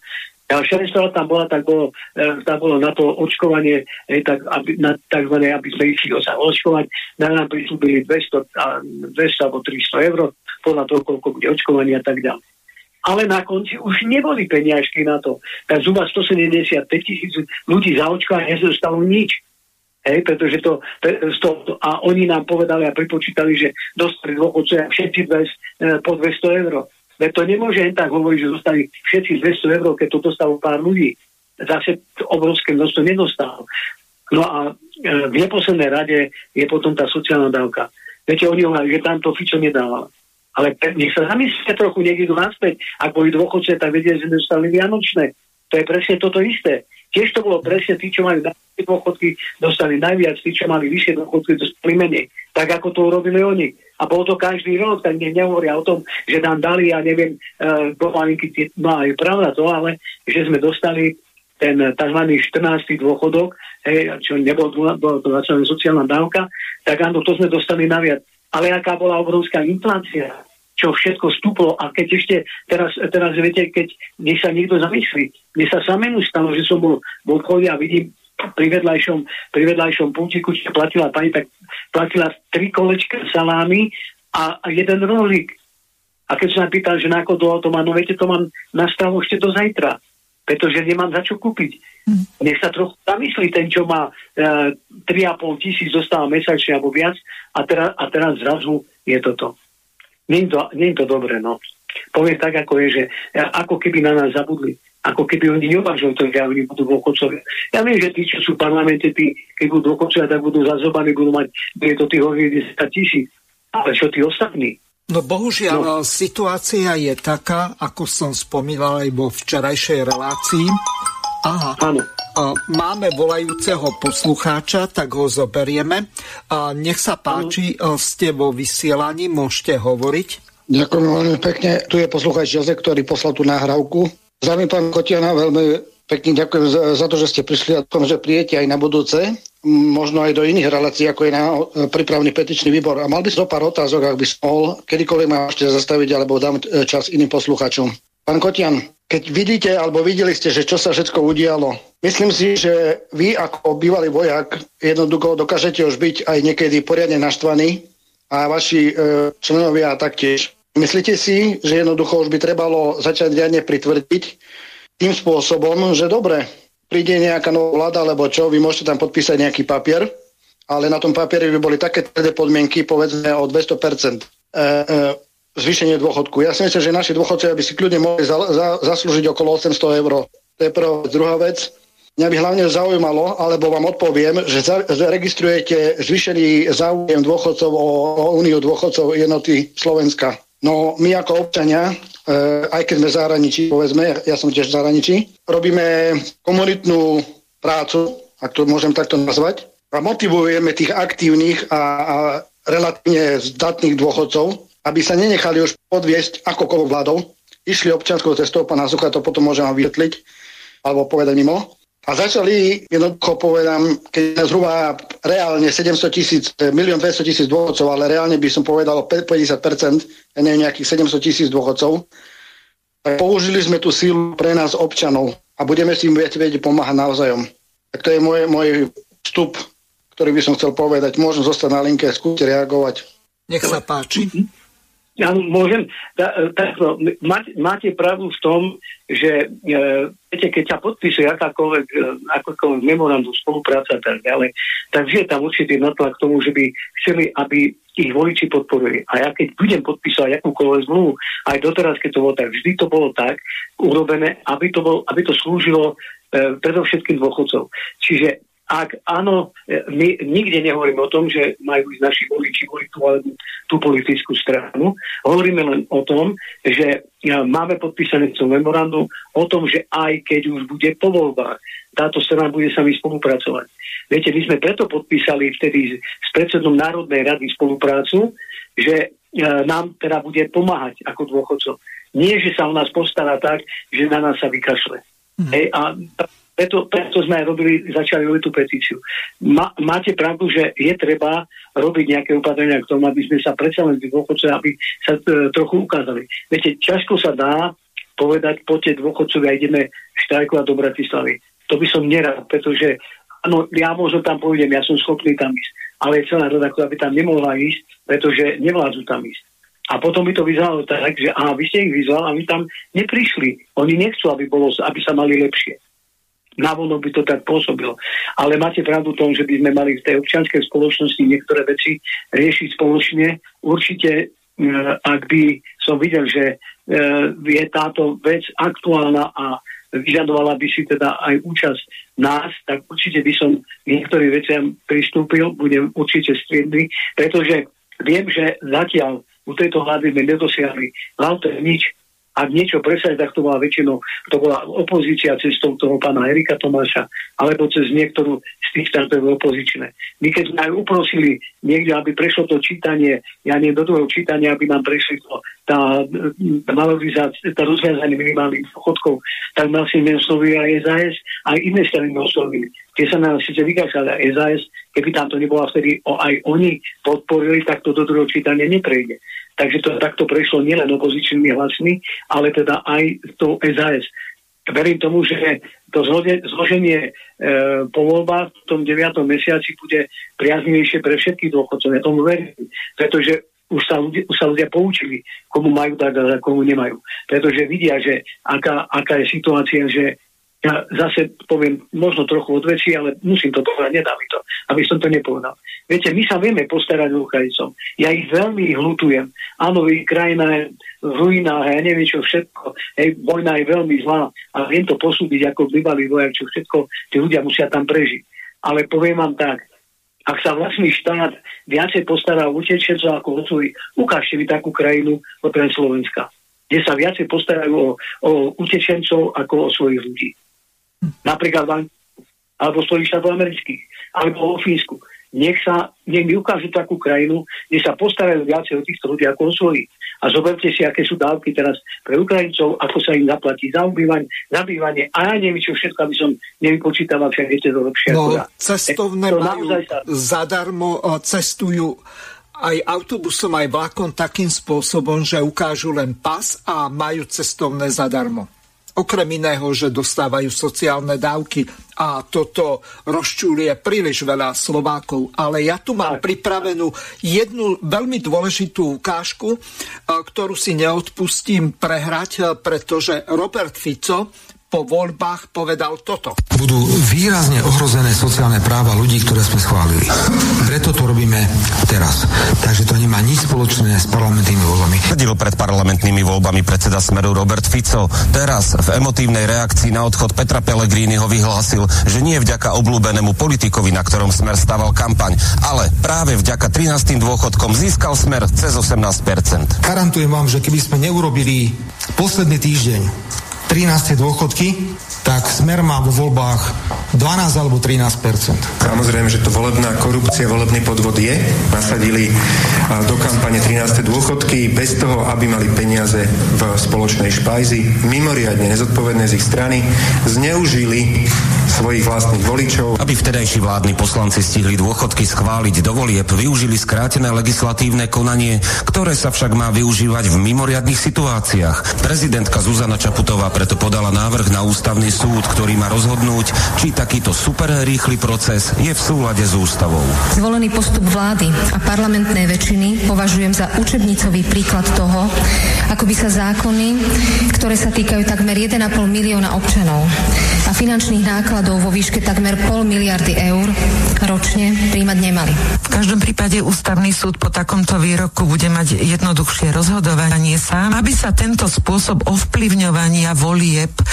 A všade, tam bola, tak bolo, e, tam bolo na to očkovanie, e, tak, aby, na, takzvané, aby sme išli sa očkovať, na nám prislúbili 200, 200 alebo 300 eur, podľa toho, koľko bude očkovanie a tak ďalej. Ale na konci už neboli peniažky na to. Tak zhruba 175 tisíc ľudí za očkovanie nezostalo nič. Hej, pretože to, to, a oni nám povedali a pripočítali, že dostali dôchodcovia všetci bez, e, po 200 eur. Veď to nemôže len tak hovoriť, že dostali všetci 200 eur, keď to dostalo pár ľudí. Zase obrovské množstvo nedostalo. No a e, v neposlednej rade je potom tá sociálna dávka. Viete, oni hovorí, že tam to Fico nedával. Ale nech sa zamyslíte trochu, nech naspäť. Ak boli dôchodce, tak vedia, že dostali vianočné. To je presne toto isté. Tiež to bolo presne tí, čo mali najvyššie dôchodky, dostali najviac, tí, čo mali vyššie dôchodky, dostali menej. Tak ako to urobili oni. A bolo to každý rok, tak nech nehovoria o tom, že nám dali, ja neviem, uh, malinky, no aj pravda to, ale že sme dostali ten tzv. 14. dôchodok, hej, čo nebol bolo to sociálna dávka, tak áno, to sme dostali naviac. Ale aká bola obrovská inflácia, čo všetko stúplo a keď ešte teraz, teraz viete, keď nech sa niekto zamyslí, mne sa samému stalo, že som bol v obchode a vidím pri vedľajšom, pri vedľajšom pultiku, čo platila pani, tak platila tri kolečka salámy a, a jeden rohlík. A keď sa pýtal, že na dlho to má, no viete, to mám na stavu ešte do zajtra, pretože nemám za čo kúpiť. Mm. Nech sa trochu zamyslí ten, čo má e, 3,5 tisíc, dostáva mesačne alebo viac a teraz, a teraz zrazu je toto. Nie je to, nie je to dobré, no. Poviem tak, ako je, že ako keby na nás zabudli. Ako keby oni neuvažujú to, že oni budú dôchodcovia. Ja viem, že tí, čo sú v parlamente, tí, keď budú dôchodcovia, tak budú zazobaní, budú mať, bude to tých 10 tisíc. Ale čo tí ostatní? No bohužiaľ, no. situácia je taká, ako som spomínal aj vo včerajšej relácii. Aha. Áno. Máme volajúceho poslucháča, tak ho zoberieme. Nech sa páči, ste vo vysielaní, môžete hovoriť. Ďakujem veľmi pekne. Tu je poslucháč Jozef, ktorý poslal tú náhrávku. Zdravím pán Kotiana, veľmi pekne ďakujem za, za to, že ste prišli a tom, že prijete aj na budúce, možno aj do iných relácií, ako je na prípravný petičný výbor. A mal by som pár otázok, ak by som mohol, kedykoľvek ma ešte zastaviť, alebo dám e, čas iným poslucháčom. Pán Kotian, keď vidíte alebo videli ste, že čo sa všetko udialo, myslím si, že vy ako bývalý vojak jednoducho dokážete už byť aj niekedy poriadne naštvaní a vaši e, členovia taktiež. Myslíte si, že jednoducho už by trebalo začať riadne pritvrdiť tým spôsobom, že dobre, príde nejaká nová vláda, alebo čo, vy môžete tam podpísať nejaký papier, ale na tom papieri by boli také tvrdé podmienky, povedzme o 200% e, e, zvýšenie dôchodku. Ja si myslím, že naši dôchodcovia by si kľudne mohli za, za, zaslúžiť okolo 800 eur. To je prvá vec. Druhá vec, mňa by hlavne zaujímalo, alebo vám odpoviem, že zaregistrujete zvýšený záujem dôchodcov o, o Úniu dôchodcov jednoty Slovenska. No my ako občania, e, aj keď sme zahraničí, povedzme, ja som tiež v zahraničí, robíme komunitnú prácu, ak to môžem takto nazvať, a motivujeme tých aktívnych a, a relatívne zdatných dôchodcov, aby sa nenechali už podviesť akokoľvek vládou, išli občianskou cestou, pán Hazucha to potom môžem vám vysvetliť, alebo povedať mimo. A začali, jednoducho povedám, keď zhruba reálne 700 tisíc, milión 200 tisíc dôchodcov, ale reálne by som povedal 50%, ja neviem, nejakých 700 tisíc dôchodcov, tak použili sme tú sílu pre nás občanov a budeme si im vedieť pomáhať navzájom. Tak to je môj, môj vstup, ktorý by som chcel povedať. Môžem zostať na linke, skúste reagovať. Nech sa páči. Ja môžem, takto, máte, máte pravdu v tom, že e, viete, keď sa podpíše akákoľvek, e, akákoľvek memorandum spolupráca a tak ďalej, tak je tam určitý natlak k tomu, že by chceli, aby ich voliči podporili. A ja keď budem podpísať akúkoľvek zmluvu, aj doteraz, keď to bolo tak, vždy to bolo tak urobené, aby to, bol, aby to slúžilo e, predovšetkým dôchodcov. Čiže ak áno, e, my nikde nehovoríme o tom, že majú ísť naši voliči voliť tú, tú politickú stranu. Hovoríme len o tom, že e, máme podpísané to memorandum o tom, že aj keď už bude po voľbách, táto strana bude sa mi spolupracovať. Viete, my sme preto podpísali vtedy s predsedom Národnej rady spoluprácu, že e, nám teda bude pomáhať ako dôchodcov. Nie, že sa o nás postará tak, že na nás sa vykašle. Mm. Hej, a preto, preto sme robili, začali robiť tú petíciu. Ma, máte pravdu, že je treba robiť nejaké opatrenia k tomu, aby sme sa predsa len dôchodcovia, aby sa e, trochu ukázali. Viete, ťažko sa dá povedať, poďte dôchodcovia, ideme štrajkovať do Bratislavy. To by som nerad, pretože áno, ja možno tam pôjdem, ja som schopný tam ísť, ale celá rada, ktorá by tam nemohla ísť, pretože nevládzu tam ísť. A potom by to vyzeralo tak, že aha, vy ste ich vyzval a my tam neprišli. Oni nechcú, aby, bolo, aby sa mali lepšie navonok by to tak pôsobilo. Ale máte pravdu tom, že by sme mali v tej občianskej spoločnosti niektoré veci riešiť spoločne. Určite, e, ak by som videl, že e, je táto vec aktuálna a vyžadovala by si teda aj účasť nás, tak určite by som niektorým veciam pristúpil, budem určite striedný, pretože viem, že zatiaľ u tejto vlády sme nedosiahli hlavne nič, ak niečo presať, tak to bola väčšinou, to bola opozícia cestou toho pána Erika Tomáša, alebo cez niektorú z tých štátov opozičné. My keď sme aj uprosili niekde, aby prešlo to čítanie, ja nie do druhého čítania, aby nám prešli to, tá, tá valorizácia, tá rozviazanie minimálnych dôchodkov, tak vlastne oslovili aj SAS, aj iné strany oslovili. Tie sa nám síce vykašľali SAS, keby tam to nebola vtedy o, aj oni podporili, tak to do druhého čítania neprejde. Takže to takto prešlo nielen opozičnými hlasmi, ale teda aj to SAS. Verím tomu, že to zloženie e, po voľbách v tom 9. mesiaci bude priaznivejšie pre všetkých dôchodcov. Ja tomu verím, pretože už sa, ľudia, už sa ľudia poučili, komu majú dať a komu nemajú. Pretože vidia, že aká, aká je situácia, že ja zase poviem možno trochu odveci, ale musím to povedať, nedá mi to, aby som to nepovedal. Viete, my sa vieme postarať o Ukrajincom. Ja ich veľmi hlutujem. Áno, ich krajina je v ruinách ja neviem čo všetko. Hej, vojna je veľmi zlá a viem to posúdiť ako bývalý vojak, čo všetko tí ľudia musia tam prežiť. Ale poviem vám tak, ak sa vlastný štát viacej postará o utečencov ako o svojich, ukážte mi takú krajinu, okrem Slovenska, kde sa viacej postarajú o, o utečencov ako o svojich ľudí napríklad v alebo Spojených štátov amerických, alebo vo Fínsku. Nech, sa, nech mi ukážu takú krajinu, kde sa postarajú viacej o týchto ľudí ako o svojich. A zoberte si, aké sú dávky teraz pre Ukrajincov, ako sa im zaplatí za ubývanie, zabývanie a ja neviem, čo všetko, aby som nevypočítaval, však viete to lepšie. No, cestovné to majú sa... zadarmo, cestujú aj autobusom, aj vlakom takým spôsobom, že ukážu len pas a majú cestovné zadarmo. Okrem iného, že dostávajú sociálne dávky a toto rozčúlie príliš veľa Slovákov. Ale ja tu mám pripravenú jednu veľmi dôležitú ukážku, ktorú si neodpustím prehrať, pretože Robert Fico po voľbách povedal toto. Budú výrazne ohrozené sociálne práva ľudí, ktoré sme schválili. Preto to robíme teraz. Takže to nemá nič spoločné s parlamentnými voľbami. Tvrdil pred parlamentnými voľbami predseda Smeru Robert Fico. Teraz v emotívnej reakcii na odchod Petra ho vyhlásil, že nie vďaka obľúbenému politikovi, na ktorom Smer stával kampaň, ale práve vďaka 13. dôchodkom získal Smer cez 18%. Garantujem vám, že keby sme neurobili posledný týždeň 13. dôchodky, tak Smer má vo voľbách 12 alebo 13% Samozrejme, že to volebná korupcia, volebný podvod je. Nasadili do kampane 13. dôchodky bez toho, aby mali peniaze v spoločnej špajzi. Mimoriadne nezodpovedné z ich strany zneužili svojich vlastných voličov. Aby vtedajší vládni poslanci stihli dôchodky schváliť do volieb, využili skrátené legislatívne konanie, ktoré sa však má využívať v mimoriadných situáciách. Prezidentka Zuzana Čaputová preto podala návrh na ústavný súd, ktorý má rozhodnúť, či takýto super rýchly proces je v súlade s ústavou. Zvolený postup vlády a parlamentnej väčšiny považujem za učebnicový príklad toho, ako by sa zákony, ktoré sa týkajú takmer 1,5 milióna občanov a finančných nákladov vo výške takmer pol miliardy eur ročne príjmať nemali. V každom prípade ústavný súd po takomto výroku bude mať jednoduchšie rozhodovanie sám, aby sa tento spôsob ovplyvňovania volieb e,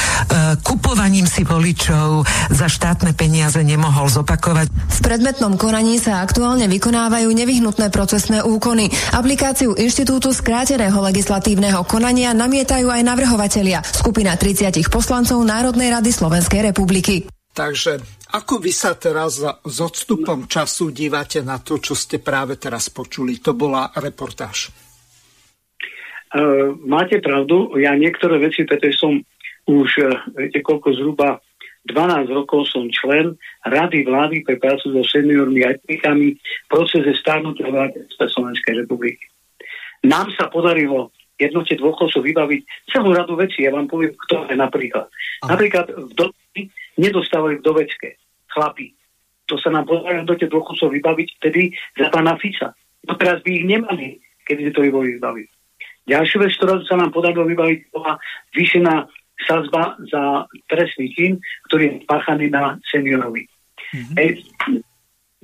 kupovaním si voličov za štátne peniaze nemohol zopakovať. V predmetnom konaní sa aktuálne vykonávajú nevyhnutné procesné úkony. Aplikáciu Inštitútu skráteného legislatívneho konania namietajú aj navrhovatelia. Skupina 30 poslancov Národnej rady Slovenskej republiky. Takže ako vy sa teraz s odstupom času dívate na to, čo ste práve teraz počuli? To bola reportáž. Uh, máte pravdu, ja niektoré veci, pretože som už, uh, viete koľko, zhruba 12 rokov som člen Rady vlády pre prácu so seniormi a etnikami v procese starnutia vlády Slovenskej republiky. Nám sa podarilo jednote dôchodcov vybaviť celú radu vecí. Ja vám poviem, ktoré napríklad. Aha. Napríklad v doby nedostávajú vdovecké chlapi. To sa nám podarilo do tie dôchodcov vybaviť vtedy za pána Fica. No teraz by ich nemali, keby to boli vybaviť. Ďalšiu vec, ktorá sa nám podarilo vybaviť, bola vyšená sazba za trestný čin, ktorý je páchaný na seniorovi. Mm-hmm. E,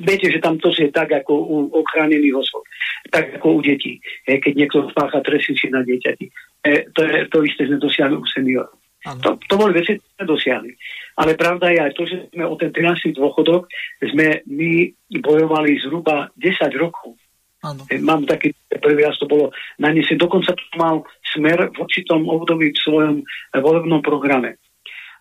viete, že tam to je tak ako u ochránených osôb, tak ako u detí. E, keď niekto spácha trestný čin na dieťati. E, to, je, to isté sme dosiahli u seniorov. To, to boli veci, ktoré dosiahli. Ale pravda je aj to, že sme o ten 13. dôchodok sme my bojovali zhruba 10 rokov. Ano. Mám taký prvý raz to bolo na nese, dokonca to mal smer v určitom období v svojom volebnom programe.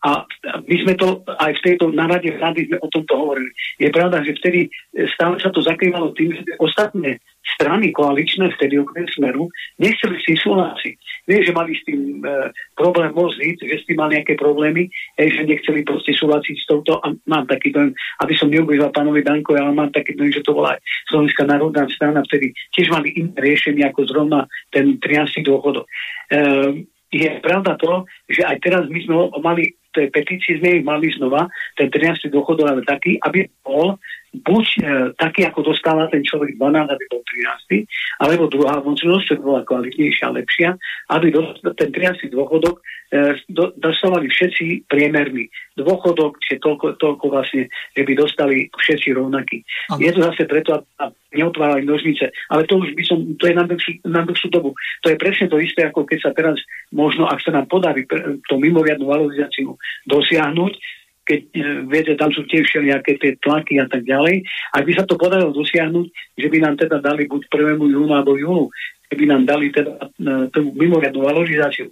A my sme to aj v tejto narade rady sme o tomto hovorili. Je pravda, že vtedy stále sa to zakrývalo tým, že ostatné strany koaličné vtedy okrem smeru nechceli s tým súhlasiť. Nie, že mali s tým e, problém voziť, že s tým mali nejaké problémy, e, že nechceli proste súhlasiť s touto. A mám taký dojem, aby som neubližal pánovi Dankovi, ale mám taký dojem, že to bola aj Slovenská národná strana, vtedy tiež mali iné riešenie ako zrovna ten 13. dôchodok. E, je pravda to, že aj teraz my sme mali tej petícii sme ich mali znova, ten 13. dôchodok, ale taký, aby bol buď e, taký, ako dostáva ten človek 12, aby bol 13, alebo druhá možnosť, čo bola kvalitnejšia, lepšia, aby dostal, ten 13. dôchodok e, do, dostávali všetci priemerný dôchodok, čiže toľko, toľko vlastne, že by dostali všetci rovnaký. Aha. Je to zase preto, aby neotvárali nožnice, ale to už by som, to je na dlhšiu, na dlhšiu dobu. To je presne to isté, ako keď sa teraz možno, ak sa nám podarí to mimoriadnú valorizáciu dosiahnuť, keď e, viete, tam sú tiež všelijaké tie tlaky a tak ďalej. Ak by sa to podarilo dosiahnuť, že by nám teda dali buď 1. júnu alebo júnu, keby nám dali teda e, tú mimoriadnú valorizáciu.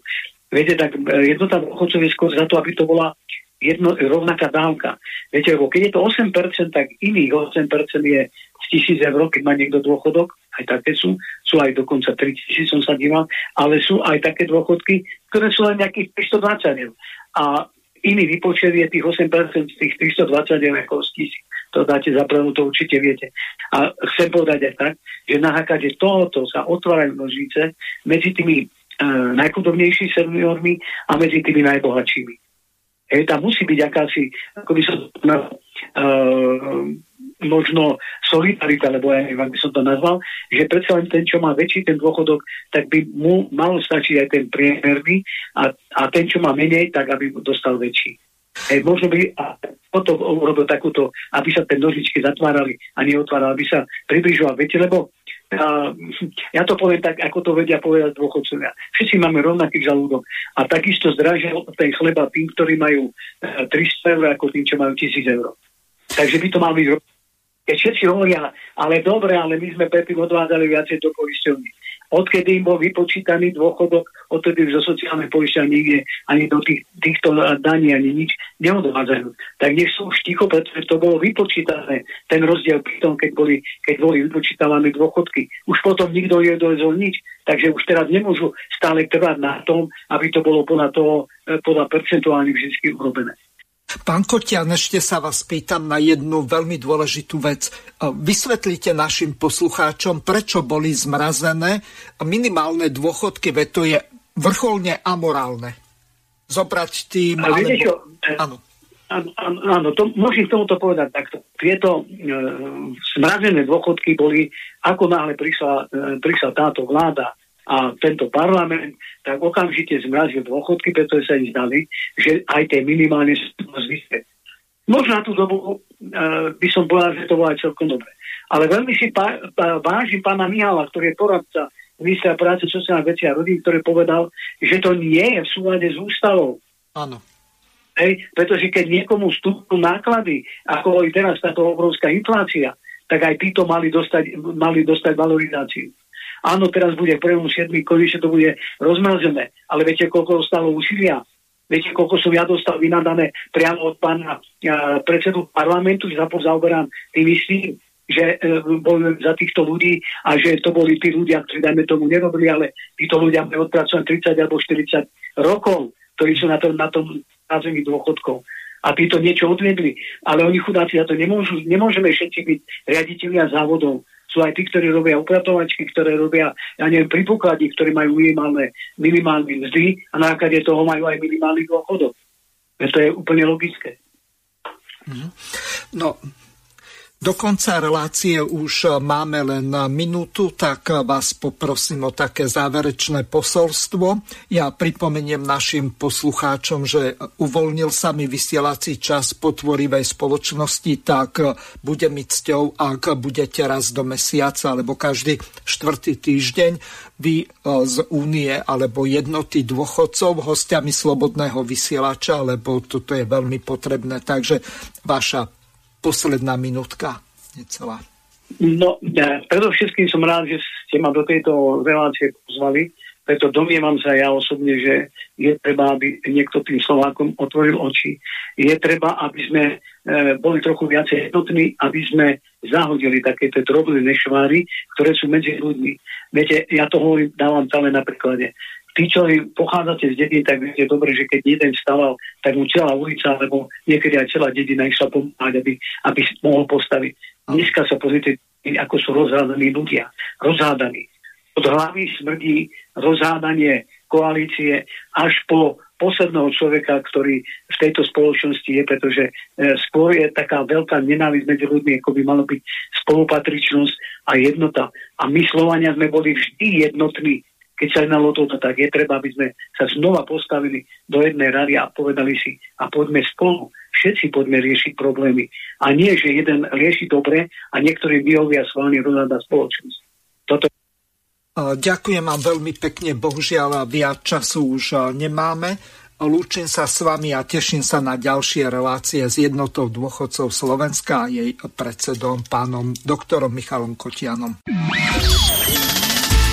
Viete, tak e, jednota dôchodcov je skôr za to, aby to bola jedno, rovnaká dávka. Viete, lebo keď je to 8%, tak iných 8% je z tisíc eur, keď má niekto dôchodok, aj také sú, sú aj dokonca 3 tisíc, som sa díval, ale sú aj také dôchodky, ktoré sú len nejakých 320 eur. A iný vypočet je tých 8% z tých 320 eur ako z tisíc. To dáte zapravdu, to určite viete. A chcem povedať aj tak, že na základe tohoto sa otvárajú nožnice medzi tými e, najchudobnejšími seniormi a medzi tými najbohatšími. Hej, tam musí byť akási, ako by som e, možno solidarita, lebo ja neviem, by som to nazval, že predsa len ten, čo má väčší ten dôchodok, tak by mu malo stačiť aj ten priemerný a, a ten, čo má menej, tak aby dostal väčší. Hej, možno by a potom urobil takúto, aby sa tie nožičky zatvárali a neotvárali, aby sa približoval. Viete, lebo ja to poviem tak, ako to vedia povedať dôchodcovia. Všetci máme rovnaký žalúdok a takisto zdražil ten chleba tým, ktorí majú 300 e, eur, ako tým, čo majú 1000 eur. Takže by to mal byť keď všetci hovoria, ale dobre, ale my sme predtým odvádzali viacej do poisťovní. Odkedy im bol vypočítaný dôchodok, odtedy zo sociálnej poisťovne nikde ani do tých, týchto daní ani nič neodvádzajú. Tak nech sú už ticho, pretože to bolo vypočítané, ten rozdiel pri tom, keď boli, keď boli vypočítavané dôchodky. Už potom nikto nedovezol nič, takže už teraz nemôžu stále trvať na tom, aby to bolo podľa toho, eh, podľa percentuálnych vždy urobené. Pán Kotian, ešte sa vás pýtam na jednu veľmi dôležitú vec. Vysvetlite našim poslucháčom, prečo boli zmrazené minimálne dôchodky, veď to je vrcholne amorálne. Zobrať tým... Ale alebo... čo? Áno. Áno, áno, to, môžem k tomuto povedať takto. Tieto e, zmrazené dôchodky boli, ako náhle prišla, e, prišla táto vláda a tento parlament, tak okamžite zmrazil dôchodky, pretože sa im zdali, že aj tie minimálne sú zvyšné. Možno na tú dobu uh, by som povedal, že to bolo aj celkom dobre. Ale veľmi si pá, pá, vážim pána Mihala, ktorý je poradca ministra práce, sociálnych vecí a rodín, ktorý povedal, že to nie je v súlade s ústavou. Áno. Hej, pretože keď niekomu vstúpnu náklady, ako je teraz táto obrovská inflácia, tak aj títo mali dostať, mali dostať valorizáciu. Áno, teraz bude 1.7. konečne to bude rozmrazené, ale viete, koľko stalo úsilia? Viete, koľko som ja dostal vynadané priamo od pána predsedu parlamentu, že sa zaoberám tým istým, že e, bojujem za týchto ľudí a že to boli tí ľudia, ktorí dajme tomu nerobili, ale títo ľudia majú odpracované 30 alebo 40 rokov, ktorí sú na tom, na tom názemí dôchodkov. A títo niečo odvedli, ale oni chudáci za to nemôžu, nemôžeme všetci byť riaditeľia závodov sú aj tí, ktorí robia upratovačky, ktoré robia, ja neviem, pri ktorí majú minimálne, minimálne mzdy a na základe toho majú aj minimálny dôchodok. To je úplne logické. Mhm. No, do konca relácie už máme len minútu, tak vás poprosím o také záverečné posolstvo. Ja pripomeniem našim poslucháčom, že uvoľnil sa mi vysielací čas potvorivej spoločnosti, tak bude mi cťou, ak budete raz do mesiaca alebo každý štvrtý týždeň vy e, z únie alebo jednoty dôchodcov hostiami slobodného vysielača, lebo toto je veľmi potrebné. Takže vaša posledná minútka necelá. No, ja, predovšetkým som rád, že ste ma do tejto relácie pozvali, preto domnievam sa ja osobne, že je treba, aby niekto tým Slovákom otvoril oči. Je treba, aby sme e, boli trochu viacej jednotní, aby sme zahodili takéto drobné nešváry, ktoré sú medzi ľuďmi. Viete, ja to hovorím, dávam celé na príklade. Tí, čo pochádzate z dediny, tak viete dobre, že keď jeden stával, tak mu celá ulica, alebo niekedy aj celá dedina išla pomáhať, aby, aby mohol postaviť. Dneska sa pozrite, ako sú rozhádaní ľudia. Rozhádaní. Od hlavy smrdí rozhádanie koalície až po posledného človeka, ktorý v tejto spoločnosti je, pretože e, skôr je taká veľká nenávisť medzi ľuďmi, ako by malo byť spolupatričnosť a jednota. A my Slovania sme boli vždy jednotní, keď sa jednalo toto, tak je treba, aby sme sa znova postavili do jednej rady a povedali si a poďme spolu, všetci poďme riešiť problémy. A nie, že jeden rieši dobre a niektorí vyhovia sválne rozhľada spoločnosť. Toto Ďakujem vám veľmi pekne, bohužiaľ viac času už nemáme. Lúčim sa s vami a teším sa na ďalšie relácie s jednotou dôchodcov Slovenska a jej predsedom pánom doktorom Michalom Kotianom.